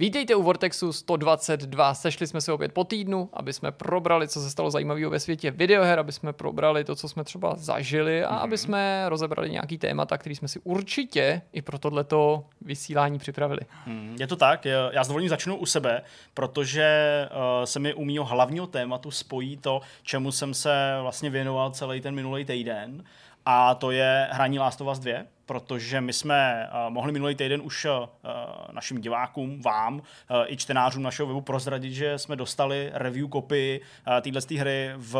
Vítejte u Vortexu 122. Sešli jsme se opět po týdnu, aby jsme probrali, co se stalo zajímavého ve světě videoher, aby jsme probrali to, co jsme třeba zažili a mm-hmm. aby jsme rozebrali nějaký témata, který jsme si určitě i pro tohleto vysílání připravili. Hmm, je to tak, já s dovolením začnu u sebe, protože uh, se mi u mého hlavního tématu spojí to, čemu jsem se vlastně věnoval celý ten minulý týden a to je hraní Last of Us 2 protože my jsme uh, mohli minulý týden už uh, našim divákům, vám uh, i čtenářům našeho webu prozradit, že jsme dostali review kopii téhle hry v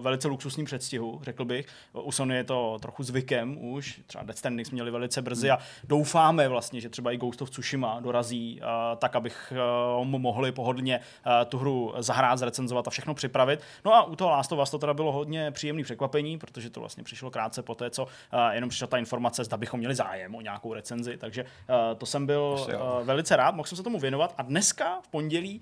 velice luxusním předstihu, řekl bych. U Sony je to trochu zvykem už, třeba Death Stranding jsme měli velice brzy a doufáme vlastně, že třeba i Ghost of Tsushima dorazí tak, abych uh, mohli pohodlně tu hru zahrát, zrecenzovat a všechno připravit. No a u toho Last of Us to teda bylo hodně příjemné překvapení, protože to vlastně přišlo krátce po té, co jenom přišla ta informace, zda bychom měli zájem o nějakou recenzi, takže uh, to jsem byl uh, velice rád, mohl jsem se tomu věnovat a dneska v pondělí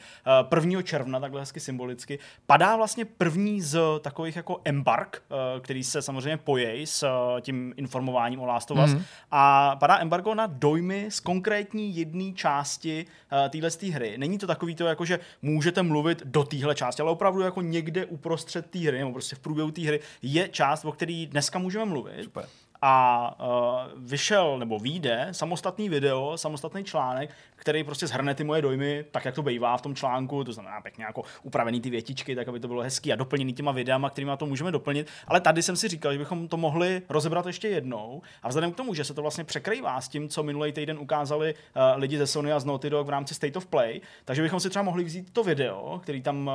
uh, 1. června, takhle hezky symbolicky, padá vlastně první z takových jako embark, uh, který se samozřejmě pojí s uh, tím informováním o Last of Us mm-hmm. a padá embargo na dojmy z konkrétní jedné části uh, téhle hry. Není to takový to, jako že můžete mluvit do téhle části, ale opravdu jako někde uprostřed té hry, nebo prostě v průběhu té hry je část, o které dneska můžeme mluvit. Super a uh, vyšel nebo vyjde samostatný video, samostatný článek, který prostě zhrne ty moje dojmy, tak jak to bývá v tom článku, to znamená pěkně jako upravený ty větičky, tak aby to bylo hezký a doplněný těma videama, kterými to můžeme doplnit. Ale tady jsem si říkal, že bychom to mohli rozebrat ještě jednou. A vzhledem k tomu, že se to vlastně překrývá s tím, co minulý týden ukázali uh, lidi ze Sony a z Naughty Dog v rámci State of Play, takže bychom si třeba mohli vzít to video, který tam uh,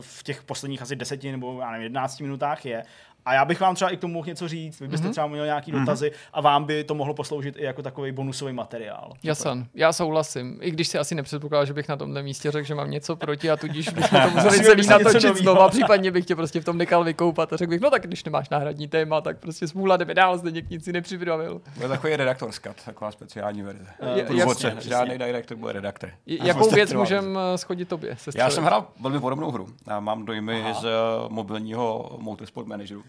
v těch posledních asi deseti nebo já nevím, 11 minutách je a já bych vám třeba i k tomu mohl něco říct, vy byste mm-hmm. třeba měli nějaký mm-hmm. dotazy a vám by to mohlo posloužit i jako takový bonusový materiál. Jasně, já souhlasím. I když si asi nepředpokládal, že bych na tomhle místě řekl, že mám něco proti a tudíž bychom to museli celý natočit znova, případně bych tě prostě v tom nechal vykoupat a řekl bych, no tak když nemáš náhradní téma, tak prostě smůla jdeme dál, zde nic si nepřipravil. Bude takový redaktorskat, taková speciální verze. Uh, žádný direktor bude redaktor. Jakou věc můžeme eh, schodit tobě? Já jsem hrál velmi podobnou hru. Já mám dojmy z eh, mobilního Motorsport Manageru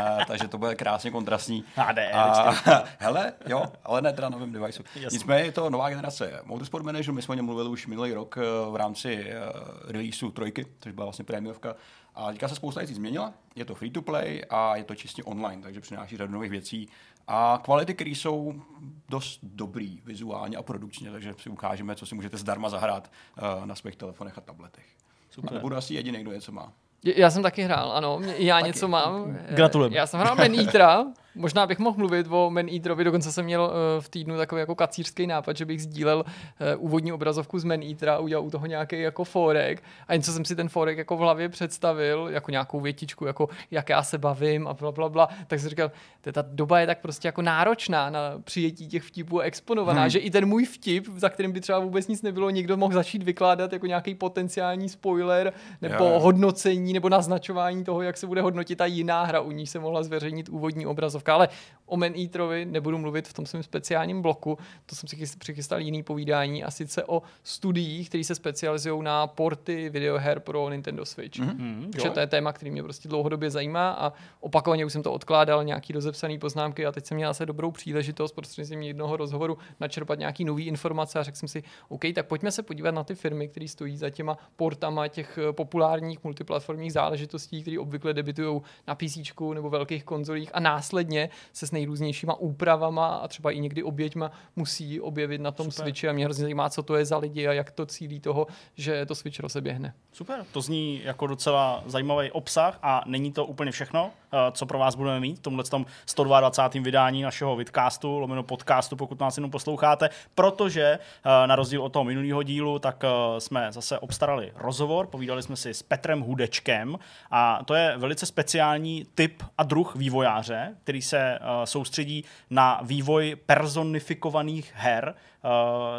a, takže to bude krásně kontrastní. HD, a, hele, jo, ale ne teda novým deviceu. Nicméně je to nová generace Motorsport Manager, my jsme o něm mluvili už minulý rok eh, v rámci uh, releaseu trojky, což byla vlastně prémiovka. A teďka se spousta věcí změnila, je to free to play a je to čistě online, takže přináší řadu nových věcí a kvality, které jsou dost dobrý vizuálně a produkčně, takže si ukážeme, co si můžete zdarma zahrát uh, na svých telefonech a tabletech. Super. Nebudu asi jediný, kdo něco má. Já jsem taky hrál, ano. Já taky. něco mám. Gratulujem. Já jsem hrál Man Eatera, Možná bych mohl mluvit o Man Eaterovi, dokonce jsem měl uh, v týdnu takový jako kacířský nápad, že bych sdílel uh, úvodní obrazovku z Man Eatera a udělal u toho nějaký jako forek a něco jsem si ten forek jako v hlavě představil, jako nějakou větičku, jako jak já se bavím a bla, bla, bla. tak jsem říkal, ta doba je tak prostě jako náročná na přijetí těch vtipů a exponovaná, hmm. že i ten můj vtip, za kterým by třeba vůbec nic nebylo, někdo mohl začít vykládat jako nějaký potenciální spoiler nebo jo. hodnocení nebo naznačování toho, jak se bude hodnotit ta jiná hra, u ní se mohla zveřejnit úvodní obrazovka ale o Man Eaterovi nebudu mluvit v tom svém speciálním bloku, to jsem si přichystal jiný povídání a sice o studiích, které se specializují na porty videoher pro Nintendo Switch. Mm-hmm, Takže to je téma, který mě prostě dlouhodobě zajímá a opakovaně už jsem to odkládal, nějaký rozepsaný poznámky a teď jsem měl asi dobrou příležitost prostřednictvím jednoho rozhovoru načerpat nějaký nový informace a řekl jsem si, OK, tak pojďme se podívat na ty firmy, které stojí za těma portama těch eh, populárních multiplatformních záležitostí, které obvykle debitují na PC nebo velkých konzolích a následně se s nejrůznějšíma úpravama a třeba i někdy oběťma musí objevit na tom Super. Switchi a mě hrozně zajímá, co to je za lidi a jak to cílí toho, že to Switch rozeběhne. Super, to zní jako docela zajímavý obsah a není to úplně všechno, eh, co pro vás budeme mít v tomhle 122. vydání našeho vidcastu, lomeno podcastu, pokud nás jenom posloucháte, protože eh, na rozdíl od toho minulého dílu, tak eh, jsme zase obstarali rozhovor, povídali jsme si s Petrem Hudečkem a to je velice speciální typ a druh vývojáře, který se soustředí na vývoj personifikovaných her, uh,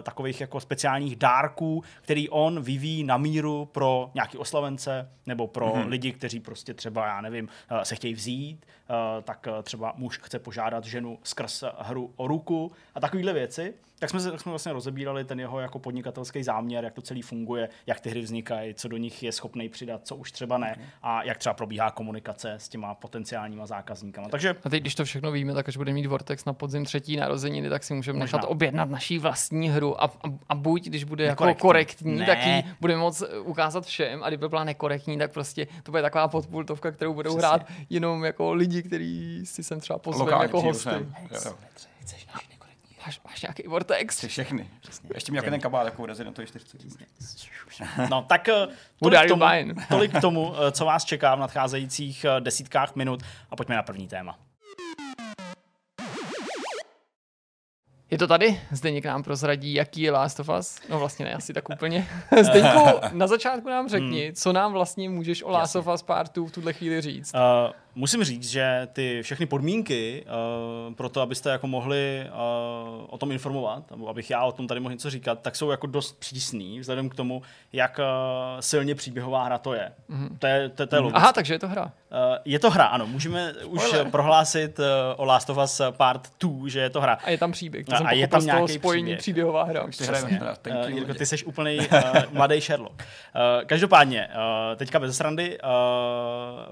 takových jako speciálních dárků, který on vyvíjí na míru pro nějaký oslavence nebo pro mm-hmm. lidi, kteří prostě třeba, já nevím, uh, se chtějí vzít, uh, tak třeba muž chce požádat ženu skrz hru o ruku a takovéhle věci tak jsme, tak jsme vlastně rozebírali ten jeho jako podnikatelský záměr, jak to celý funguje, jak ty hry vznikají, co do nich je schopný přidat, co už třeba ne a jak třeba probíhá komunikace s těma potenciálníma zákazníkama. Takže... A teď, když to všechno víme, tak až bude mít Vortex na podzim třetí narozeniny, tak si můžeme nechat objednat naší vlastní hru a, a, a buď, když bude jako korektní, ne. tak ji budeme moc ukázat všem a kdyby byla nekorektní, tak prostě to bude taková podpultovka, kterou budou Přesně. hrát jenom jako lidi, kteří si sem třeba pozveme jako hosty. Chceš naši Máš, máš nějaký Vortex? Jsi všechny. Přesně. Ještě mi jako ten kabát jako Resident 4. No tak eh, tolik k, tomu, tolik k tomu, eh, co vás čeká v nadcházejících eh, desítkách minut a pojďme na první téma. Je to tady? Zdeněk nám prozradí, jaký je Last of Us. No vlastně ne, asi tak úplně. Zdeňku, na začátku nám řekni, hmm. co nám vlastně můžeš o Last of Us Part 2 v tuhle chvíli říct. Uh, musím říct, že ty všechny podmínky uh, pro to, abyste jako mohli uh, o tom informovat, nebo abych já o tom tady mohl něco říkat, tak jsou jako dost přísný, vzhledem k tomu, jak uh, silně příběhová hra to je. Mm-hmm. To je, to, to je mm. Aha, takže je to hra. Uh, je to hra, ano. Můžeme už prohlásit uh, o Last of Us Part 2, že je to hra. A je tam příběh. To a, a je tam nějaký spojení příběh. příběhová hra. Ty, uh, Jirko, ty jsi úplný uh, mladý Sherlock. Uh, každopádně, uh, teďka bez srandy, uh,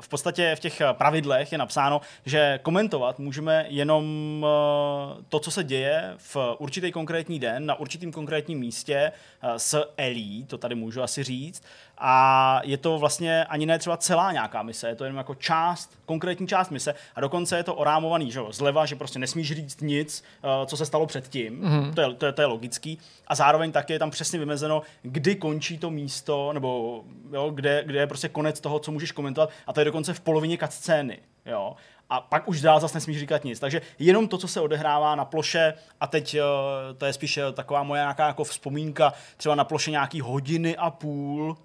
v podstatě v těch pravidlech je napsáno, že komentovat můžeme jenom uh, to, co se děje v určitý konkrétní den, na určitým konkrétním místě uh, s Elí, to tady můžu asi říct, a je to vlastně ani ne třeba celá nějaká mise, je to jenom jako část, konkrétní část mise. A dokonce je to orámovaný, že jo, zleva, že prostě nesmíš říct nic, uh, co se stalo předtím, mm-hmm. to, je, to, je, to je logický. A zároveň taky je tam přesně vymezeno, kdy končí to místo, nebo jo, kde, kde je prostě konec toho, co můžeš komentovat. A to je dokonce v polovině scény, jo. A pak už dál zase nesmíš říkat nic. Takže jenom to, co se odehrává na ploše, a teď uh, to je spíš taková moje nějaká jako vzpomínka, třeba na ploše nějaký hodiny a půl,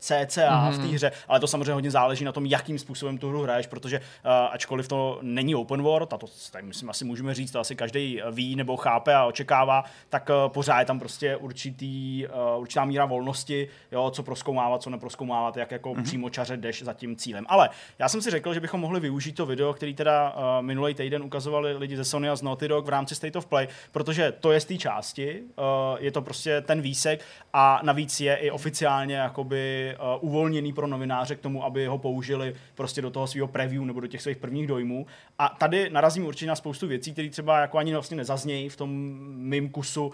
cca mm-hmm. v té mhm. hře, ale to samozřejmě hodně záleží na tom, jakým způsobem tu hru hraješ, protože uh, ačkoliv to není open world, a to tak myslím asi můžeme říct, to asi každý ví nebo chápe a očekává, tak uh, pořád je tam prostě určitý, uh, určitá míra volnosti, jo, co proskoumávat, co neproskoumávat, jak jako mm-hmm. přímo čaře jdeš za tím cílem. Ale já jsem si řekl, že bychom mohli využít to video, který teda uh, minulý týden ukazovali lidi ze Sony a z Naughty Dog v rámci State of Play, protože to je z té části, uh, je to prostě ten výsek a navíc je i oficiálně jakoby uh, uvolněný pro novináře k tomu, aby ho použili prostě do toho svého preview nebo do těch svých prvních dojmů. A tady narazím určitě na spoustu věcí, které třeba jako ani vlastně nezaznějí v tom mým kusu, uh,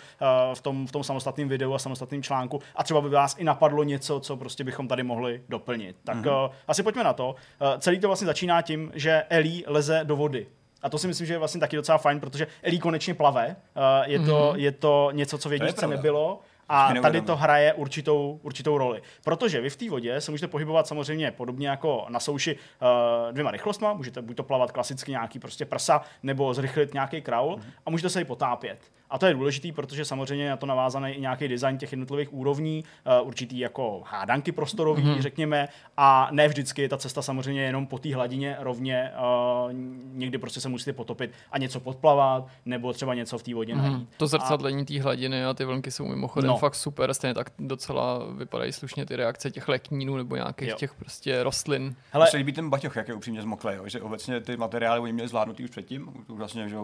v tom, v tom samostatném videu a samostatném článku. A třeba by vás i napadlo něco, co prostě bychom tady mohli doplnit. Tak mm-hmm. uh, asi pojďme na to. Uh, celý to vlastně začíná tím, že Ellie leze do vody. A to si myslím, že je vlastně taky docela fajn, protože Ellie konečně plave. Uh, je, mm-hmm. to, je to něco, co v jedničce nebylo. A tady to hraje určitou, určitou roli. Protože vy v té vodě se můžete pohybovat samozřejmě podobně jako na souši uh, dvěma rychlostma. Můžete buď to plavat klasicky nějaký prostě prsa, nebo zrychlit nějaký kraul mm. a můžete se i potápět. A to je důležitý, protože samozřejmě na to navázaný i nějaký design těch jednotlivých úrovní, uh, určitý jako hádanky prostorový, mm-hmm. řekněme, a ne vždycky je ta cesta samozřejmě jenom po té hladině rovně, uh, někdy prostě se musíte potopit a něco podplavat, nebo třeba něco v té vodě mm-hmm. najít. To zrcadlení a... té hladiny a ty vlnky jsou mimochodem no. fakt super, stejně tak docela vypadají slušně ty reakce těch leknínů nebo nějakých jo. těch prostě rostlin. Hele, se líbí ten baťoch, jak je upřímně zmoklý, že obecně ty materiály oni měli zvládnutý už předtím, vlastně, že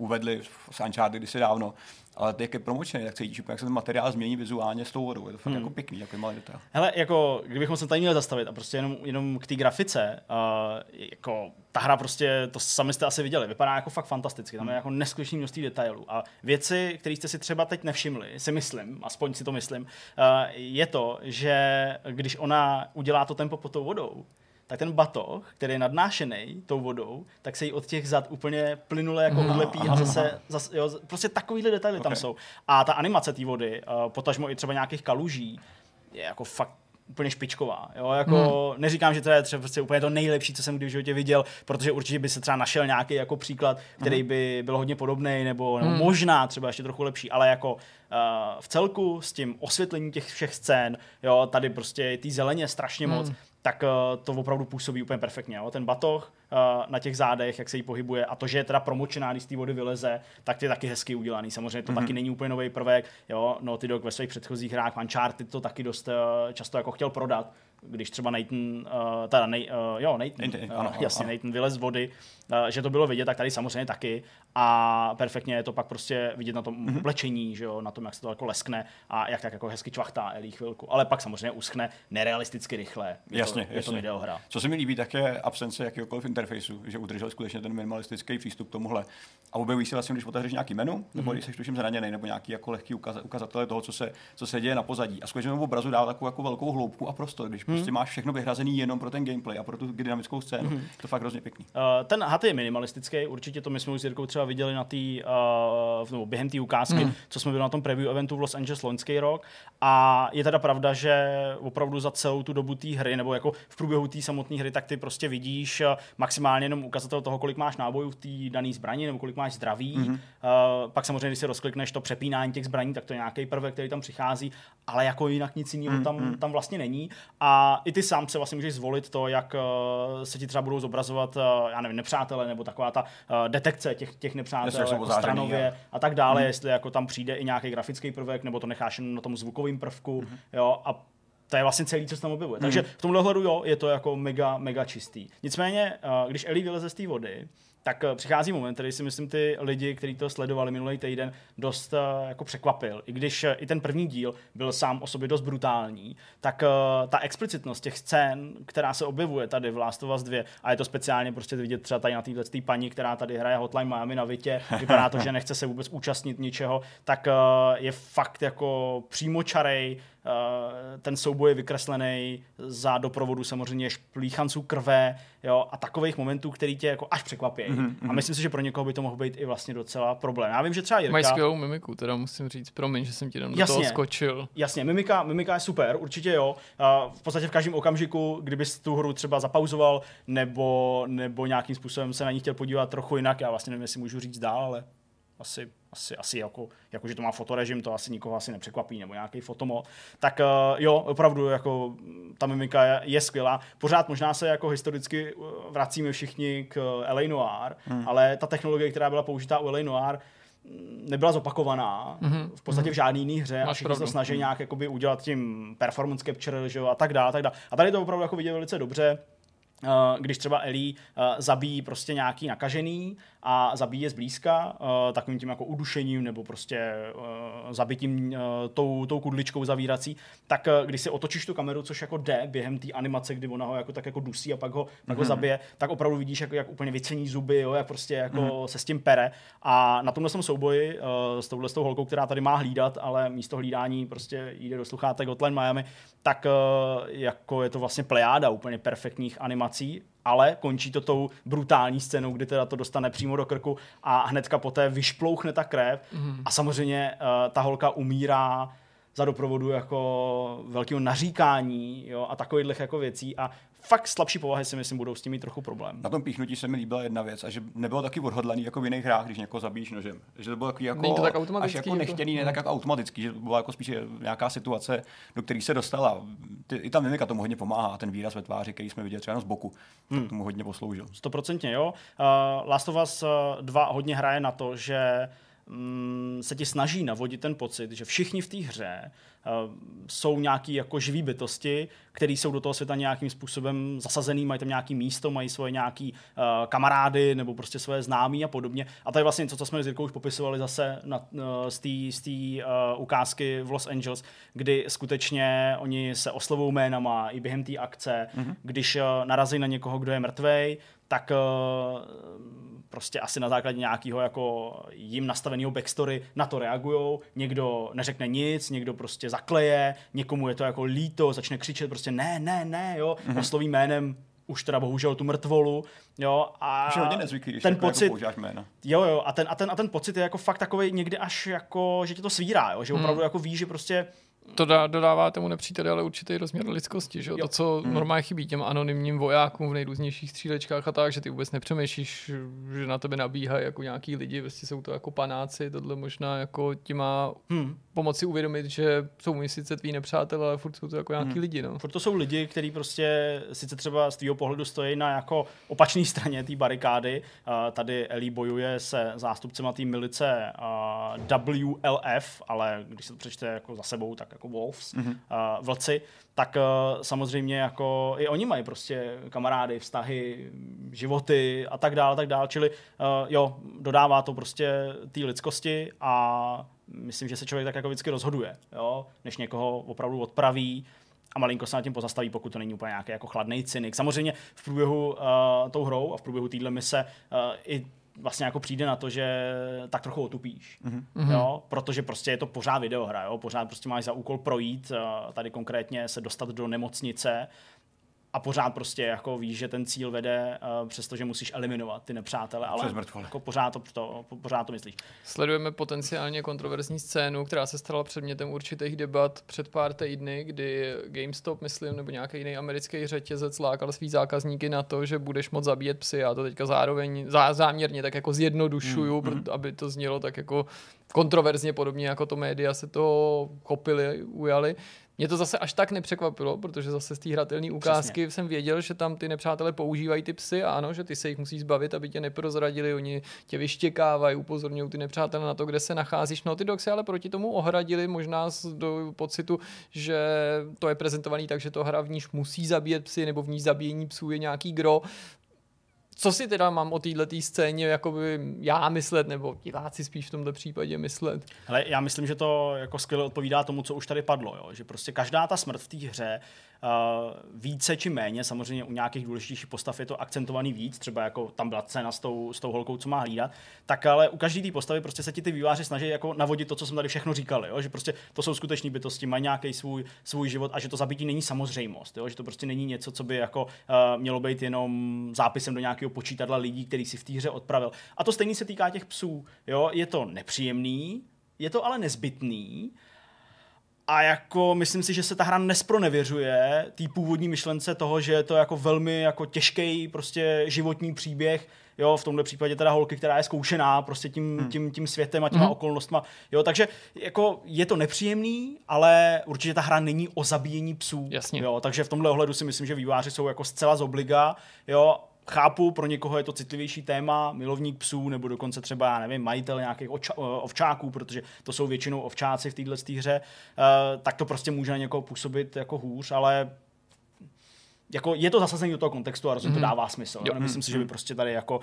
uvedli v Uncharted kdysi dávno, ale jak je promočený, tak cítíš, jak se ten materiál změní vizuálně s tou vodou. Je to fakt hmm. jako pěkný, jako malý detail. Hele, jako, kdybychom se tady měli zastavit a prostě jenom, jenom k té grafice, uh, jako ta hra prostě, to sami jste asi viděli, vypadá jako fakt fantasticky, tam je hmm. jako neskutečný množství detailů. A věci, které jste si třeba teď nevšimli, si myslím, aspoň si to myslím, uh, je to, že když ona udělá to tempo pod tou vodou, tak ten batoh, který je nadnášený tou vodou, tak se jí od těch zad úplně plynule jako mhm. odlepí a zase, zase jo, prostě takovýhle detaily okay. tam jsou. A ta animace té vody, uh, potažmo i třeba nějakých kaluží, je jako fakt úplně špičková. Jo? Jako, hmm. Neříkám, že to je třeba prostě úplně to nejlepší, co jsem kdy v životě viděl, protože určitě by se třeba našel nějaký jako příklad, který hmm. by byl hodně podobný, nebo, nebo hmm. možná třeba ještě trochu lepší, ale jako uh, v celku s tím osvětlením těch všech scén, jo, tady prostě ty zeleně strašně hmm. moc, tak uh, to opravdu působí úplně perfektně. Jo? Ten batoh uh, na těch zádech, jak se jí pohybuje a to, že je teda promočená, když z té vody vyleze, tak je taky hezky udělaný. Samozřejmě to mm-hmm. taky není úplně nový prvek. Jo? No, ty Dog ve svých předchozích hrách Uncharted to taky dost uh, často jako chtěl prodat, když třeba Nathan, uh, teda Nej, uh, jo, Nathan, Nathan, uh, ano, jasně, ano. Nathan vylez z vody, uh, že to bylo vidět, tak tady samozřejmě taky a perfektně je to pak prostě vidět na tom Mhm. mm-hmm. oblečení, že jo, na tom, jak se to jako leskne a jak tak jako hezky čvachtá Ellie chvilku, ale pak samozřejmě uschne nerealisticky rychle. Je Jasně, to, je to jasně. videohra. Co se mi líbí, tak je absence jakéhokoliv interfejsu, že udržel skutečně ten minimalistický přístup k tomuhle. A objeví se vlastně, když otevřeš nějaký menu, nebo když jsi tuším zraněný, nebo nějaký jako lehký ukaz- ukazatele toho, co se, co se děje na pozadí. A skutečně obrazu dá takovou jako velkou hloubku a prostor, když prostě máš všechno vyhrazený jenom pro ten gameplay a pro tu dynamickou scénu. Je to fakt hrozně pěkný. Uh, ten HAT je minimalistický, určitě to my jsme už s Jirkou třeba viděli na tý, uh, nebo během té ukázky, mm. co jsme byli na tom preview eventu v Los Angeles loňský rok. A je teda pravda, že opravdu za celou tu dobu té hry, nebo jako v průběhu té samotné hry, tak ty prostě vidíš uh, maximálně jenom ukazatel toho, kolik máš nábojů v té dané zbraní, nebo kolik máš zdraví. Mm. Uh, pak samozřejmě, když si rozklikneš to přepínání těch zbraní, tak to je nějaký prvek, který tam přichází, ale jako jinak nic jiného tam, tam vlastně není. A i ty sám se vlastně můžeš zvolit to, jak uh, se ti třeba budou zobrazovat, uh, já nevím, nepřátelé, nebo taková ta uh, detekce těch, těch nepřátel jako stranově a- a tak dále, jestli jako tam přijde i nějaký grafický prvek, nebo to necháš jen na tom zvukovém prvku, jo, a to je vlastně celý, co se tam objevuje. Takže v tomhle hledu jo, je to jako mega, mega čistý. Nicméně, když Ellie vyleze z té vody, tak eh, přichází moment, který si myslím ty lidi, kteří to sledovali minulý týden, dost eh, jako překvapil. I když eh, i ten první díl byl sám o sobě dost brutální, tak ta explicitnost těch scén, která se objevuje tady v Last of Us 2, a je to speciálně prostě vidět třeba tady na této tý paní, která tady hraje Hotline Miami na Vitě, vypadá to, že nechce se vůbec účastnit ničeho, tak je fakt jako přímočarej, ten souboj je vykreslený za doprovodu samozřejmě šplíchanců krve jo, a takových momentů, který tě jako až překvapí. Mm-hmm. A myslím si, že pro někoho by to mohl být i vlastně docela problém. Já vím, že třeba Jirka... Mají skvělou mimiku, teda musím říct, promiň, že jsem ti tam do Jasně. toho skočil. Jasně, mimika, mimika je super, určitě jo. A v podstatě v každém okamžiku, kdybys tu hru třeba zapauzoval, nebo, nebo nějakým způsobem se na ní chtěl podívat trochu jinak, já vlastně nevím, jestli můžu říct dál, ale asi, asi, asi jako, jako, že to má fotorežim, to asi nikoho asi nepřekvapí, nebo nějaký fotomo. Tak uh, jo, opravdu, jako mm, ta mimika je, je skvělá. Pořád možná se jako historicky uh, vracíme všichni k uh, LA Noir, hmm. ale ta technologie, která byla použitá u LA Noir, mm, nebyla zopakovaná mm-hmm. v podstatě v žádné jiné hře a Máš všichni se snaží nějak jakoby udělat tím performance capture že jo, a tak dále, a tak dále. A tady to opravdu jako vidět velice dobře. Když třeba Ellie zabíjí prostě nějaký nakažený a zabíjí je zblízka uh, takovým tím jako udušením nebo prostě uh, zabitím uh, tou, tou kudličkou zavírací, tak uh, když si otočíš tu kameru, což jako jde během té animace, kdy ona ho jako tak jako dusí a pak ho, pak ho zabije, tak opravdu vidíš, jako, jak úplně vycení zuby, jo, jak prostě jako se s tím pere. A na tomhle tom souboji uh, s touhle s tou holkou, která tady má hlídat, ale místo hlídání prostě jde do sluchátek Hotline Miami, tak uh, jako je to vlastně plejáda úplně perfektních animací, ale končí to tou brutální scénou, kdy teda to dostane přímo do krku a hnedka poté vyšplouchne ta krev mm. a samozřejmě uh, ta holka umírá za doprovodu jako velkého naříkání jo, a takových jako věcí a fakt slabší povahy si myslím budou s tím mít trochu problém. Na tom píchnutí se mi líbila jedna věc, a že nebylo taky odhodlaný jako v jiných hrách, když někoho zabíjíš nožem. Že to bylo takový jako, Není to tak až automatický, jako jako- nechtěný, ne tak jako automatický, že to byla jako spíš nějaká situace, do které se dostala. Ty, I ta mimika tomu hodně pomáhá, ten výraz ve tváři, který jsme viděli třeba jenom z boku, hmm. tak tomu hodně posloužil. Stoprocentně, jo. Uh, Last of Us uh, 2 hodně hraje na to, že se ti snaží navodit ten pocit, že všichni v té hře uh, jsou nějaký jako živý bytosti, který jsou do toho světa nějakým způsobem zasazený, mají tam nějaký místo, mají svoje nějaký uh, kamarády nebo prostě svoje známí a podobně. A to je vlastně něco, co jsme s Jirkou už popisovali zase na, uh, z té uh, ukázky v Los Angeles, kdy skutečně oni se oslovují jménama i během té akce, mm-hmm. když uh, narazí na někoho, kdo je mrtvej, tak uh, prostě asi na základě nějakého jako jim nastaveného backstory na to reagujou. Někdo neřekne nic, někdo prostě zakleje, někomu je to jako líto, začne křičet prostě ne, ne, ne, jo, mm-hmm. osloví jménem už teda bohužel tu mrtvolu, jo, a Už je hodně nezvyklý, když ten jako, pocit, jako jména. Jo, jo, a ten, a, ten, a ten pocit je jako fakt takový někdy až jako, že tě to svírá, jo, že opravdu jako víš, že prostě To dá, dodává tomu nepříteli ale určitý rozměr lidskosti, že? jo? To, co hmm. normálně chybí těm anonymním vojákům v nejrůznějších střílečkách a tak, že ty vůbec nepřemýšlíš, že na tebe nabíhají jako nějaký lidi, prostě jsou to jako panáci, tohle možná jako ti má hmm, pomoci uvědomit, že jsou mi sice tví nepřátelé, ale furt jsou to jako nějaký hmm. lidi, no. Furt to jsou lidi, kteří prostě sice třeba z tvého pohledu stojí na jako opačné straně té barikády. A tady Ellie bojuje se zástupcema té milice a WLF, ale když se to přečte jako za sebou, tak jako Wolves, mm-hmm. uh, vlci, tak uh, samozřejmě jako i oni mají prostě kamarády, vztahy, životy a tak dále, tak dále, čili uh, jo, dodává to prostě té lidskosti a myslím, že se člověk tak jako vždycky rozhoduje, jo, než někoho opravdu odpraví a malinko se nad tím pozastaví, pokud to není úplně nějaký jako chladný cynik. Samozřejmě v průběhu uh, tou hrou a v průběhu téhle mise uh, i vlastně jako přijde na to, že tak trochu otupíš, mm-hmm. jo, protože prostě je to pořád videohra, jo, pořád prostě máš za úkol projít, tady konkrétně se dostat do nemocnice a pořád prostě jako víš, že ten cíl vede, uh, přestože musíš eliminovat ty nepřátele, ale jako pořád to, to, pořád to myslíš. Sledujeme potenciálně kontroverzní scénu, která se stala předmětem určitých debat před pár týdny, kdy GameStop, myslím, nebo nějaký jiný americký řetězec lákal svý zákazníky na to, že budeš moct zabíjet psy. Já to teďka zároveň zá, záměrně tak jako zjednodušuju, mm, mm. aby to znělo tak jako kontroverzně podobně jako to média se to chopili, ujali. Mě to zase až tak nepřekvapilo, protože zase z té hratelné ukázky Přesně. jsem věděl, že tam ty nepřátelé používají ty psy a ano, že ty se jich musí zbavit, aby tě neprozradili, oni tě vyštěkávají, upozorňují ty nepřátelé na to, kde se nacházíš. No ty doxy ale proti tomu ohradili, možná z do pocitu, že to je prezentovaný tak, že to hra v níž musí zabíjet psy, nebo v ní zabíjení psů je nějaký gro co si teda mám o této scéně jakoby já myslet, nebo diváci spíš v tomto případě myslet? Ale já myslím, že to jako skvěle odpovídá tomu, co už tady padlo, jo? že prostě každá ta smrt v té hře více či méně, samozřejmě u nějakých důležitějších postav je to akcentovaný víc, třeba jako tam byla cena s tou, s tou holkou, co má hlídat, tak ale u každé té postavy prostě se ti ty výváři snaží jako navodit to, co jsme tady všechno říkali, jo? že prostě to jsou skuteční bytosti, mají nějaký svůj, svůj život a že to zabití není samozřejmost, jo? že to prostě není něco, co by jako uh, mělo být jenom zápisem do nějakého počítadla lidí, který si v té hře odpravil. A to stejně se týká těch psů. Jo? Je to nepříjemný, je to ale nezbytný, a jako myslím si, že se ta hra nespronevěřuje té původní myšlence toho, že je to jako velmi jako těžký prostě životní příběh, jo, v tomhle případě teda holky, která je zkoušená prostě tím, hmm. tím, tím světem a těma hmm. okolnostma, jo, takže jako je to nepříjemný, ale určitě ta hra není o zabíjení psů, Jasně. jo, takže v tomhle ohledu si myslím, že výváři jsou jako zcela z obliga, jo, chápu, pro někoho je to citlivější téma, milovník psů, nebo dokonce třeba, já nevím, majitel nějakých oča- ovčáků, protože to jsou většinou ovčáci v této hře, uh, tak to prostě může na někoho působit jako hůř, ale jako je to zasazení do toho kontextu a rozhodně mm. to mhm. dává smysl. Jo. Nemyslím si, že by mhm. prostě tady jako uh,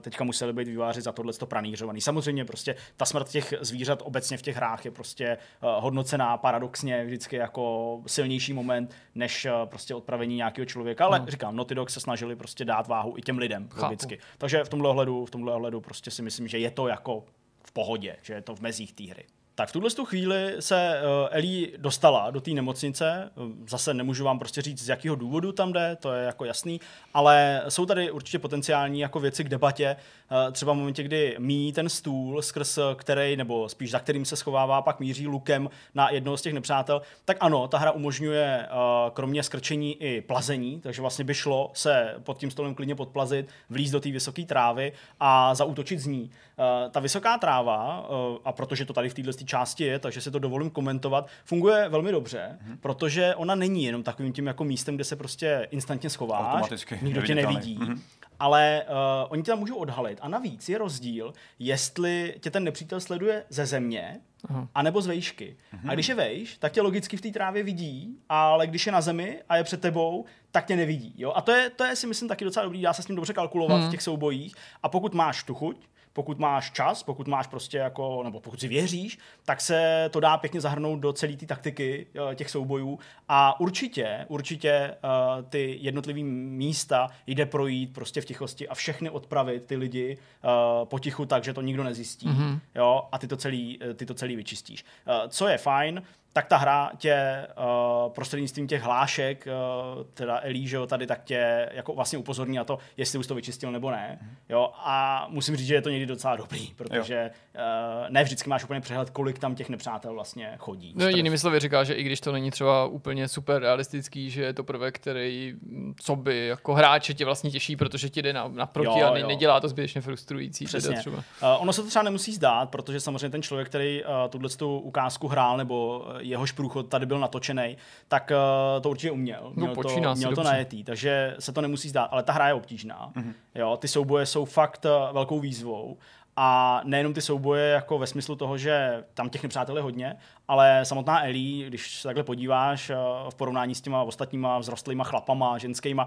teďka museli být výváři za tohle to pranířovaný. Samozřejmě prostě ta smrt těch zvířat obecně v těch hrách je prostě uh, hodnocená paradoxně vždycky jako silnější moment, než uh, prostě odpravení nějakého člověka, ale mm. říkám, Naughty Dog se snažili prostě dát váhu i těm lidem logicky. Takže v tomhle ohledu, v tomhle ohledu prostě si myslím, že je to jako v pohodě, že je to v mezích té hry. Tak v tuhle chvíli se uh, Ellie dostala do té nemocnice. Zase nemůžu vám prostě říct, z jakého důvodu tam jde, to je jako jasný, ale jsou tady určitě potenciální jako věci k debatě. Uh, třeba v momentě, kdy míjí ten stůl, skrz který, nebo spíš za kterým se schovává, pak míří lukem na jednoho z těch nepřátel, tak ano, ta hra umožňuje kromě skrčení i plazení, takže vlastně by šlo se pod tím stolem klidně podplazit, vlízt do té vysoké trávy a zaútočit z ní. Uh, ta vysoká tráva, uh, a protože to tady v této části je, takže si to dovolím komentovat, funguje velmi dobře, mm-hmm. protože ona není jenom takovým tím jako místem, kde se prostě instantně schováš, nikdo tě nevidí. Mm-hmm ale uh, oni tě tam můžou odhalit. A navíc je rozdíl, jestli tě ten nepřítel sleduje ze země, Aha. anebo z vejšky. A když je vejš, tak tě logicky v té trávě vidí, ale když je na zemi a je před tebou, tak tě nevidí. Jo? A to je, to je si myslím taky docela dobrý, dá se s tím dobře kalkulovat hmm. v těch soubojích. A pokud máš tu chuť, pokud máš čas, pokud máš prostě jako, nebo pokud si věříš, tak se to dá pěkně zahrnout do celé té taktiky uh, těch soubojů a určitě, určitě uh, ty jednotlivé místa jde projít prostě v tichosti a všechny odpravit ty lidi uh, potichu tak, že to nikdo nezjistí, mm-hmm. jo, a ty to celý, ty to celý vyčistíš. Co je fajn, tak ta hra tě uh, prostřednictvím těch hlášek, uh, teda Elížo tady, tak tě jako vlastně upozorní na to, jestli už to vyčistil nebo ne. Mm. Jo, a musím říct, že je to někdy docela dobrý, protože uh, ne vždycky máš úplně přehled, kolik tam těch nepřátel vlastně chodí. No jinými slovy říká, že i když to není třeba úplně super realistický, že je to prvek, který co by jako hráče tě vlastně těší, protože ti jde na, naproti jo, a ne, jo. nedělá to zbytečně frustrující. Přesně. Třeba. Uh, ono se to třeba nemusí zdát, protože samozřejmě ten člověk, který uh, tuhle ukázku hrál nebo jehož průchod tady byl natočený, tak uh, to určitě uměl. No, měl no, to, měl to najetý, takže se to nemusí zdát, ale ta hra je obtížná. Mm-hmm. Jo, ty souboje jsou fakt uh, velkou výzvou a nejenom ty souboje jako ve smyslu toho, že tam těch nepřátel je hodně, ale samotná Ellie, když se takhle podíváš eh, v porovnání s těma ostatníma vzrostlýma chlapama, ženskýma,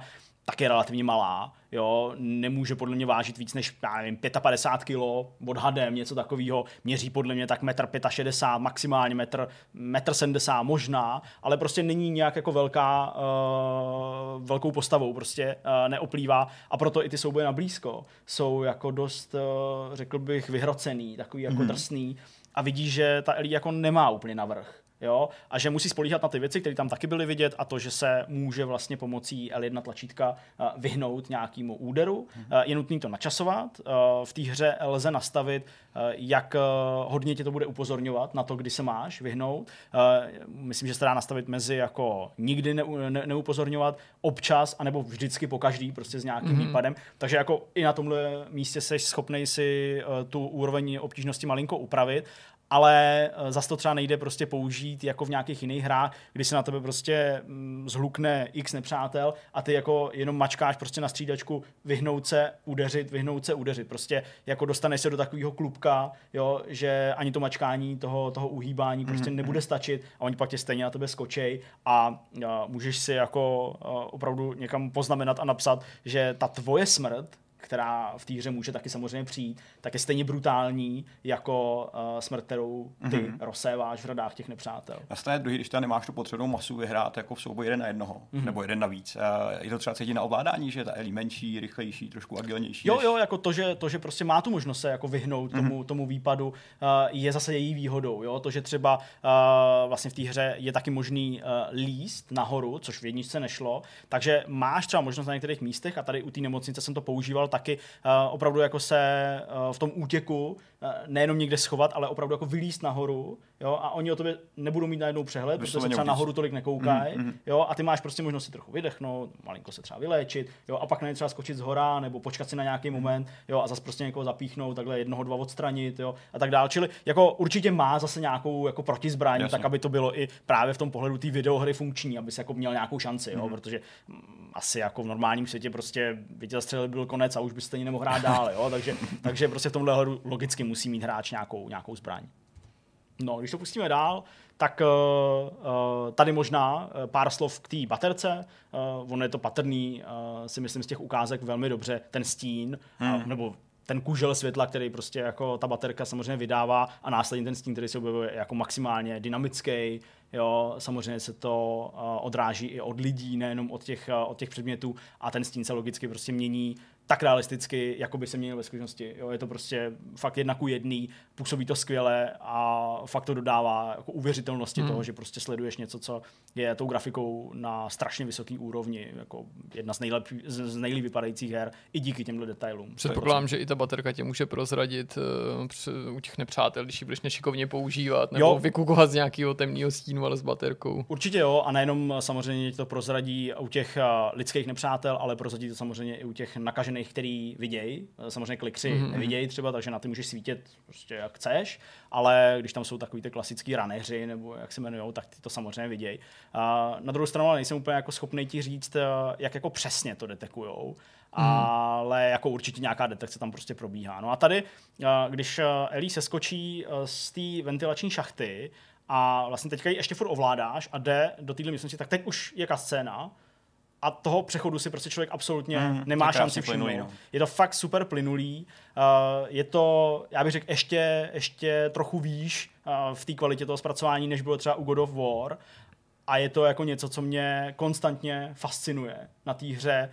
tak je relativně malá, jo, nemůže podle mě vážit víc než, já nevím, 55 kg odhadem, něco takového, měří podle mě tak 1,65 m, maximálně metr, metr 70 možná, ale prostě není nějak jako velká, uh, velkou postavou, prostě uh, neoplývá. A proto i ty souboje na blízko jsou jako dost, uh, řekl bych, vyhrocený, takový jako mm-hmm. drsný. A vidí, že ta Ellie jako nemá úplně navrh jo, a že musí spolíhat na ty věci, které tam taky byly vidět a to, že se může vlastně pomocí L1 tlačítka uh, vyhnout nějakému úderu. Mm-hmm. Je nutné to načasovat. Uh, v té hře lze nastavit, jak hodně tě to bude upozorňovat na to, kdy se máš vyhnout. Myslím, že se dá nastavit mezi jako nikdy ne, ne, neupozorňovat, občas, anebo vždycky po každý, prostě s nějakým mm-hmm. výpadem. Takže jako i na tomhle místě jsi schopný si tu úroveň obtížnosti malinko upravit ale eh, zase to třeba nejde prostě použít jako v nějakých jiných hrách, kdy se na tebe prostě mm, zhlukne x nepřátel a ty jako jenom mačkáš prostě na střídačku vyhnout se, udeřit, vyhnout se, udeřit. Prostě jako dostaneš se do takového klubka, jo, že ani to mačkání toho, toho uhýbání prostě mm-hmm. nebude stačit a oni pak tě stejně na tebe skočej a, a můžeš si jako a, opravdu někam poznamenat a napsat, že ta tvoje smrt která v té hře může taky samozřejmě přijít, tak je stejně brutální jako uh, smrt, kterou ty mm-hmm. rozséváš v radách těch nepřátel. Na straně druhý, když tam nemáš tu potřebnou masu vyhrát jako v souboji jeden na jednoho, mm-hmm. nebo jeden navíc. Uh, je to třeba cítit na ovládání, že ta Ellie menší, rychlejší, trošku agilnější. Jo, než... jo, jako to, že, to, že prostě má tu možnost se jako vyhnout mm-hmm. tomu, tomu výpadu, uh, je zase její výhodou. Jo? To, že třeba uh, vlastně v té hře je taky možný uh, líst nahoru, což v jedničce nešlo, takže máš třeba možnost na některých místech a tady u té nemocnice jsem to používal taky uh, opravdu jako se uh, v tom útěku nejenom někde schovat, ale opravdu jako vylíst nahoru, jo, a oni o tobě nebudou mít najednou přehled, protože se třeba nahoru tolik nekoukají, mm, mm. jo, a ty máš prostě možnost si trochu vydechnout, malinko se třeba vyléčit, jo, a pak ne třeba skočit z hora, nebo počkat si na nějaký moment, jo, a zase prostě někoho zapíchnout, takhle jednoho, dva odstranit, jo, a tak dále. Čili jako určitě má zase nějakou jako protizbraň, Jasně. tak aby to bylo i právě v tom pohledu té videohry funkční, aby se jako měl nějakou šanci, jo, mm. protože mm, asi jako v normálním světě prostě by tě byl konec a už by stejně nemohl hrát dál, jo? Takže, takže prostě v tomhle hledu logicky musí mít hráč nějakou, nějakou zbraň. No, když to pustíme dál, tak uh, tady možná pár slov k té baterce. Uh, ono je to patrný, uh, si myslím, z těch ukázek velmi dobře, ten stín, hmm. nebo ten kužel světla, který prostě jako ta baterka samozřejmě vydává a následně ten stín, který se objevuje jako maximálně dynamický, jo, samozřejmě se to uh, odráží i od lidí, nejenom od těch, uh, od těch předmětů a ten stín se logicky prostě mění tak realisticky, jako by se měnil ve skutečnosti. Jo, je to prostě fakt jedna ku jedný, působí to skvěle a fakt to dodává jako uvěřitelnosti hmm. toho, že prostě sleduješ něco, co je tou grafikou na strašně vysoký úrovni, jako jedna z, nejlep, z nejlíp vypadajících her, i díky těmhle detailům. Předpokládám, že i ta baterka tě může prozradit uh, u těch nepřátel, když ji budeš nešikovně používat, nebo jo. vykukovat z nějakého temného stínu, ale s baterkou. Určitě jo, a nejenom samozřejmě to prozradí u těch uh, lidských nepřátel, ale prozradí to samozřejmě i u těch nakažených zkušených, který vidějí. Samozřejmě klikři mm-hmm. nevidějí třeba, takže na ty můžeš svítit prostě jak chceš, ale když tam jsou takový ty klasický raneři, nebo jak se jmenují, tak ty to samozřejmě vidějí. A na druhou stranu ale nejsem úplně jako schopný ti říct, eh, jak jako přesně to detekujou. Mm. ale jako určitě nějaká detekce tam prostě probíhá. No a tady, eh, když eh, Ellie se skočí z té ventilační šachty a vlastně teďka ji ještě furt ovládáš a jde do téhle místnosti, tak teď už je scéna, a toho přechodu si prostě člověk absolutně mm, nemá šanci všimnout. No. Je to fakt super plynulý, uh, je to, já bych řekl, ještě, ještě trochu výš uh, v té kvalitě toho zpracování, než bylo třeba u God of War, a je to jako něco, co mě konstantně fascinuje na té hře,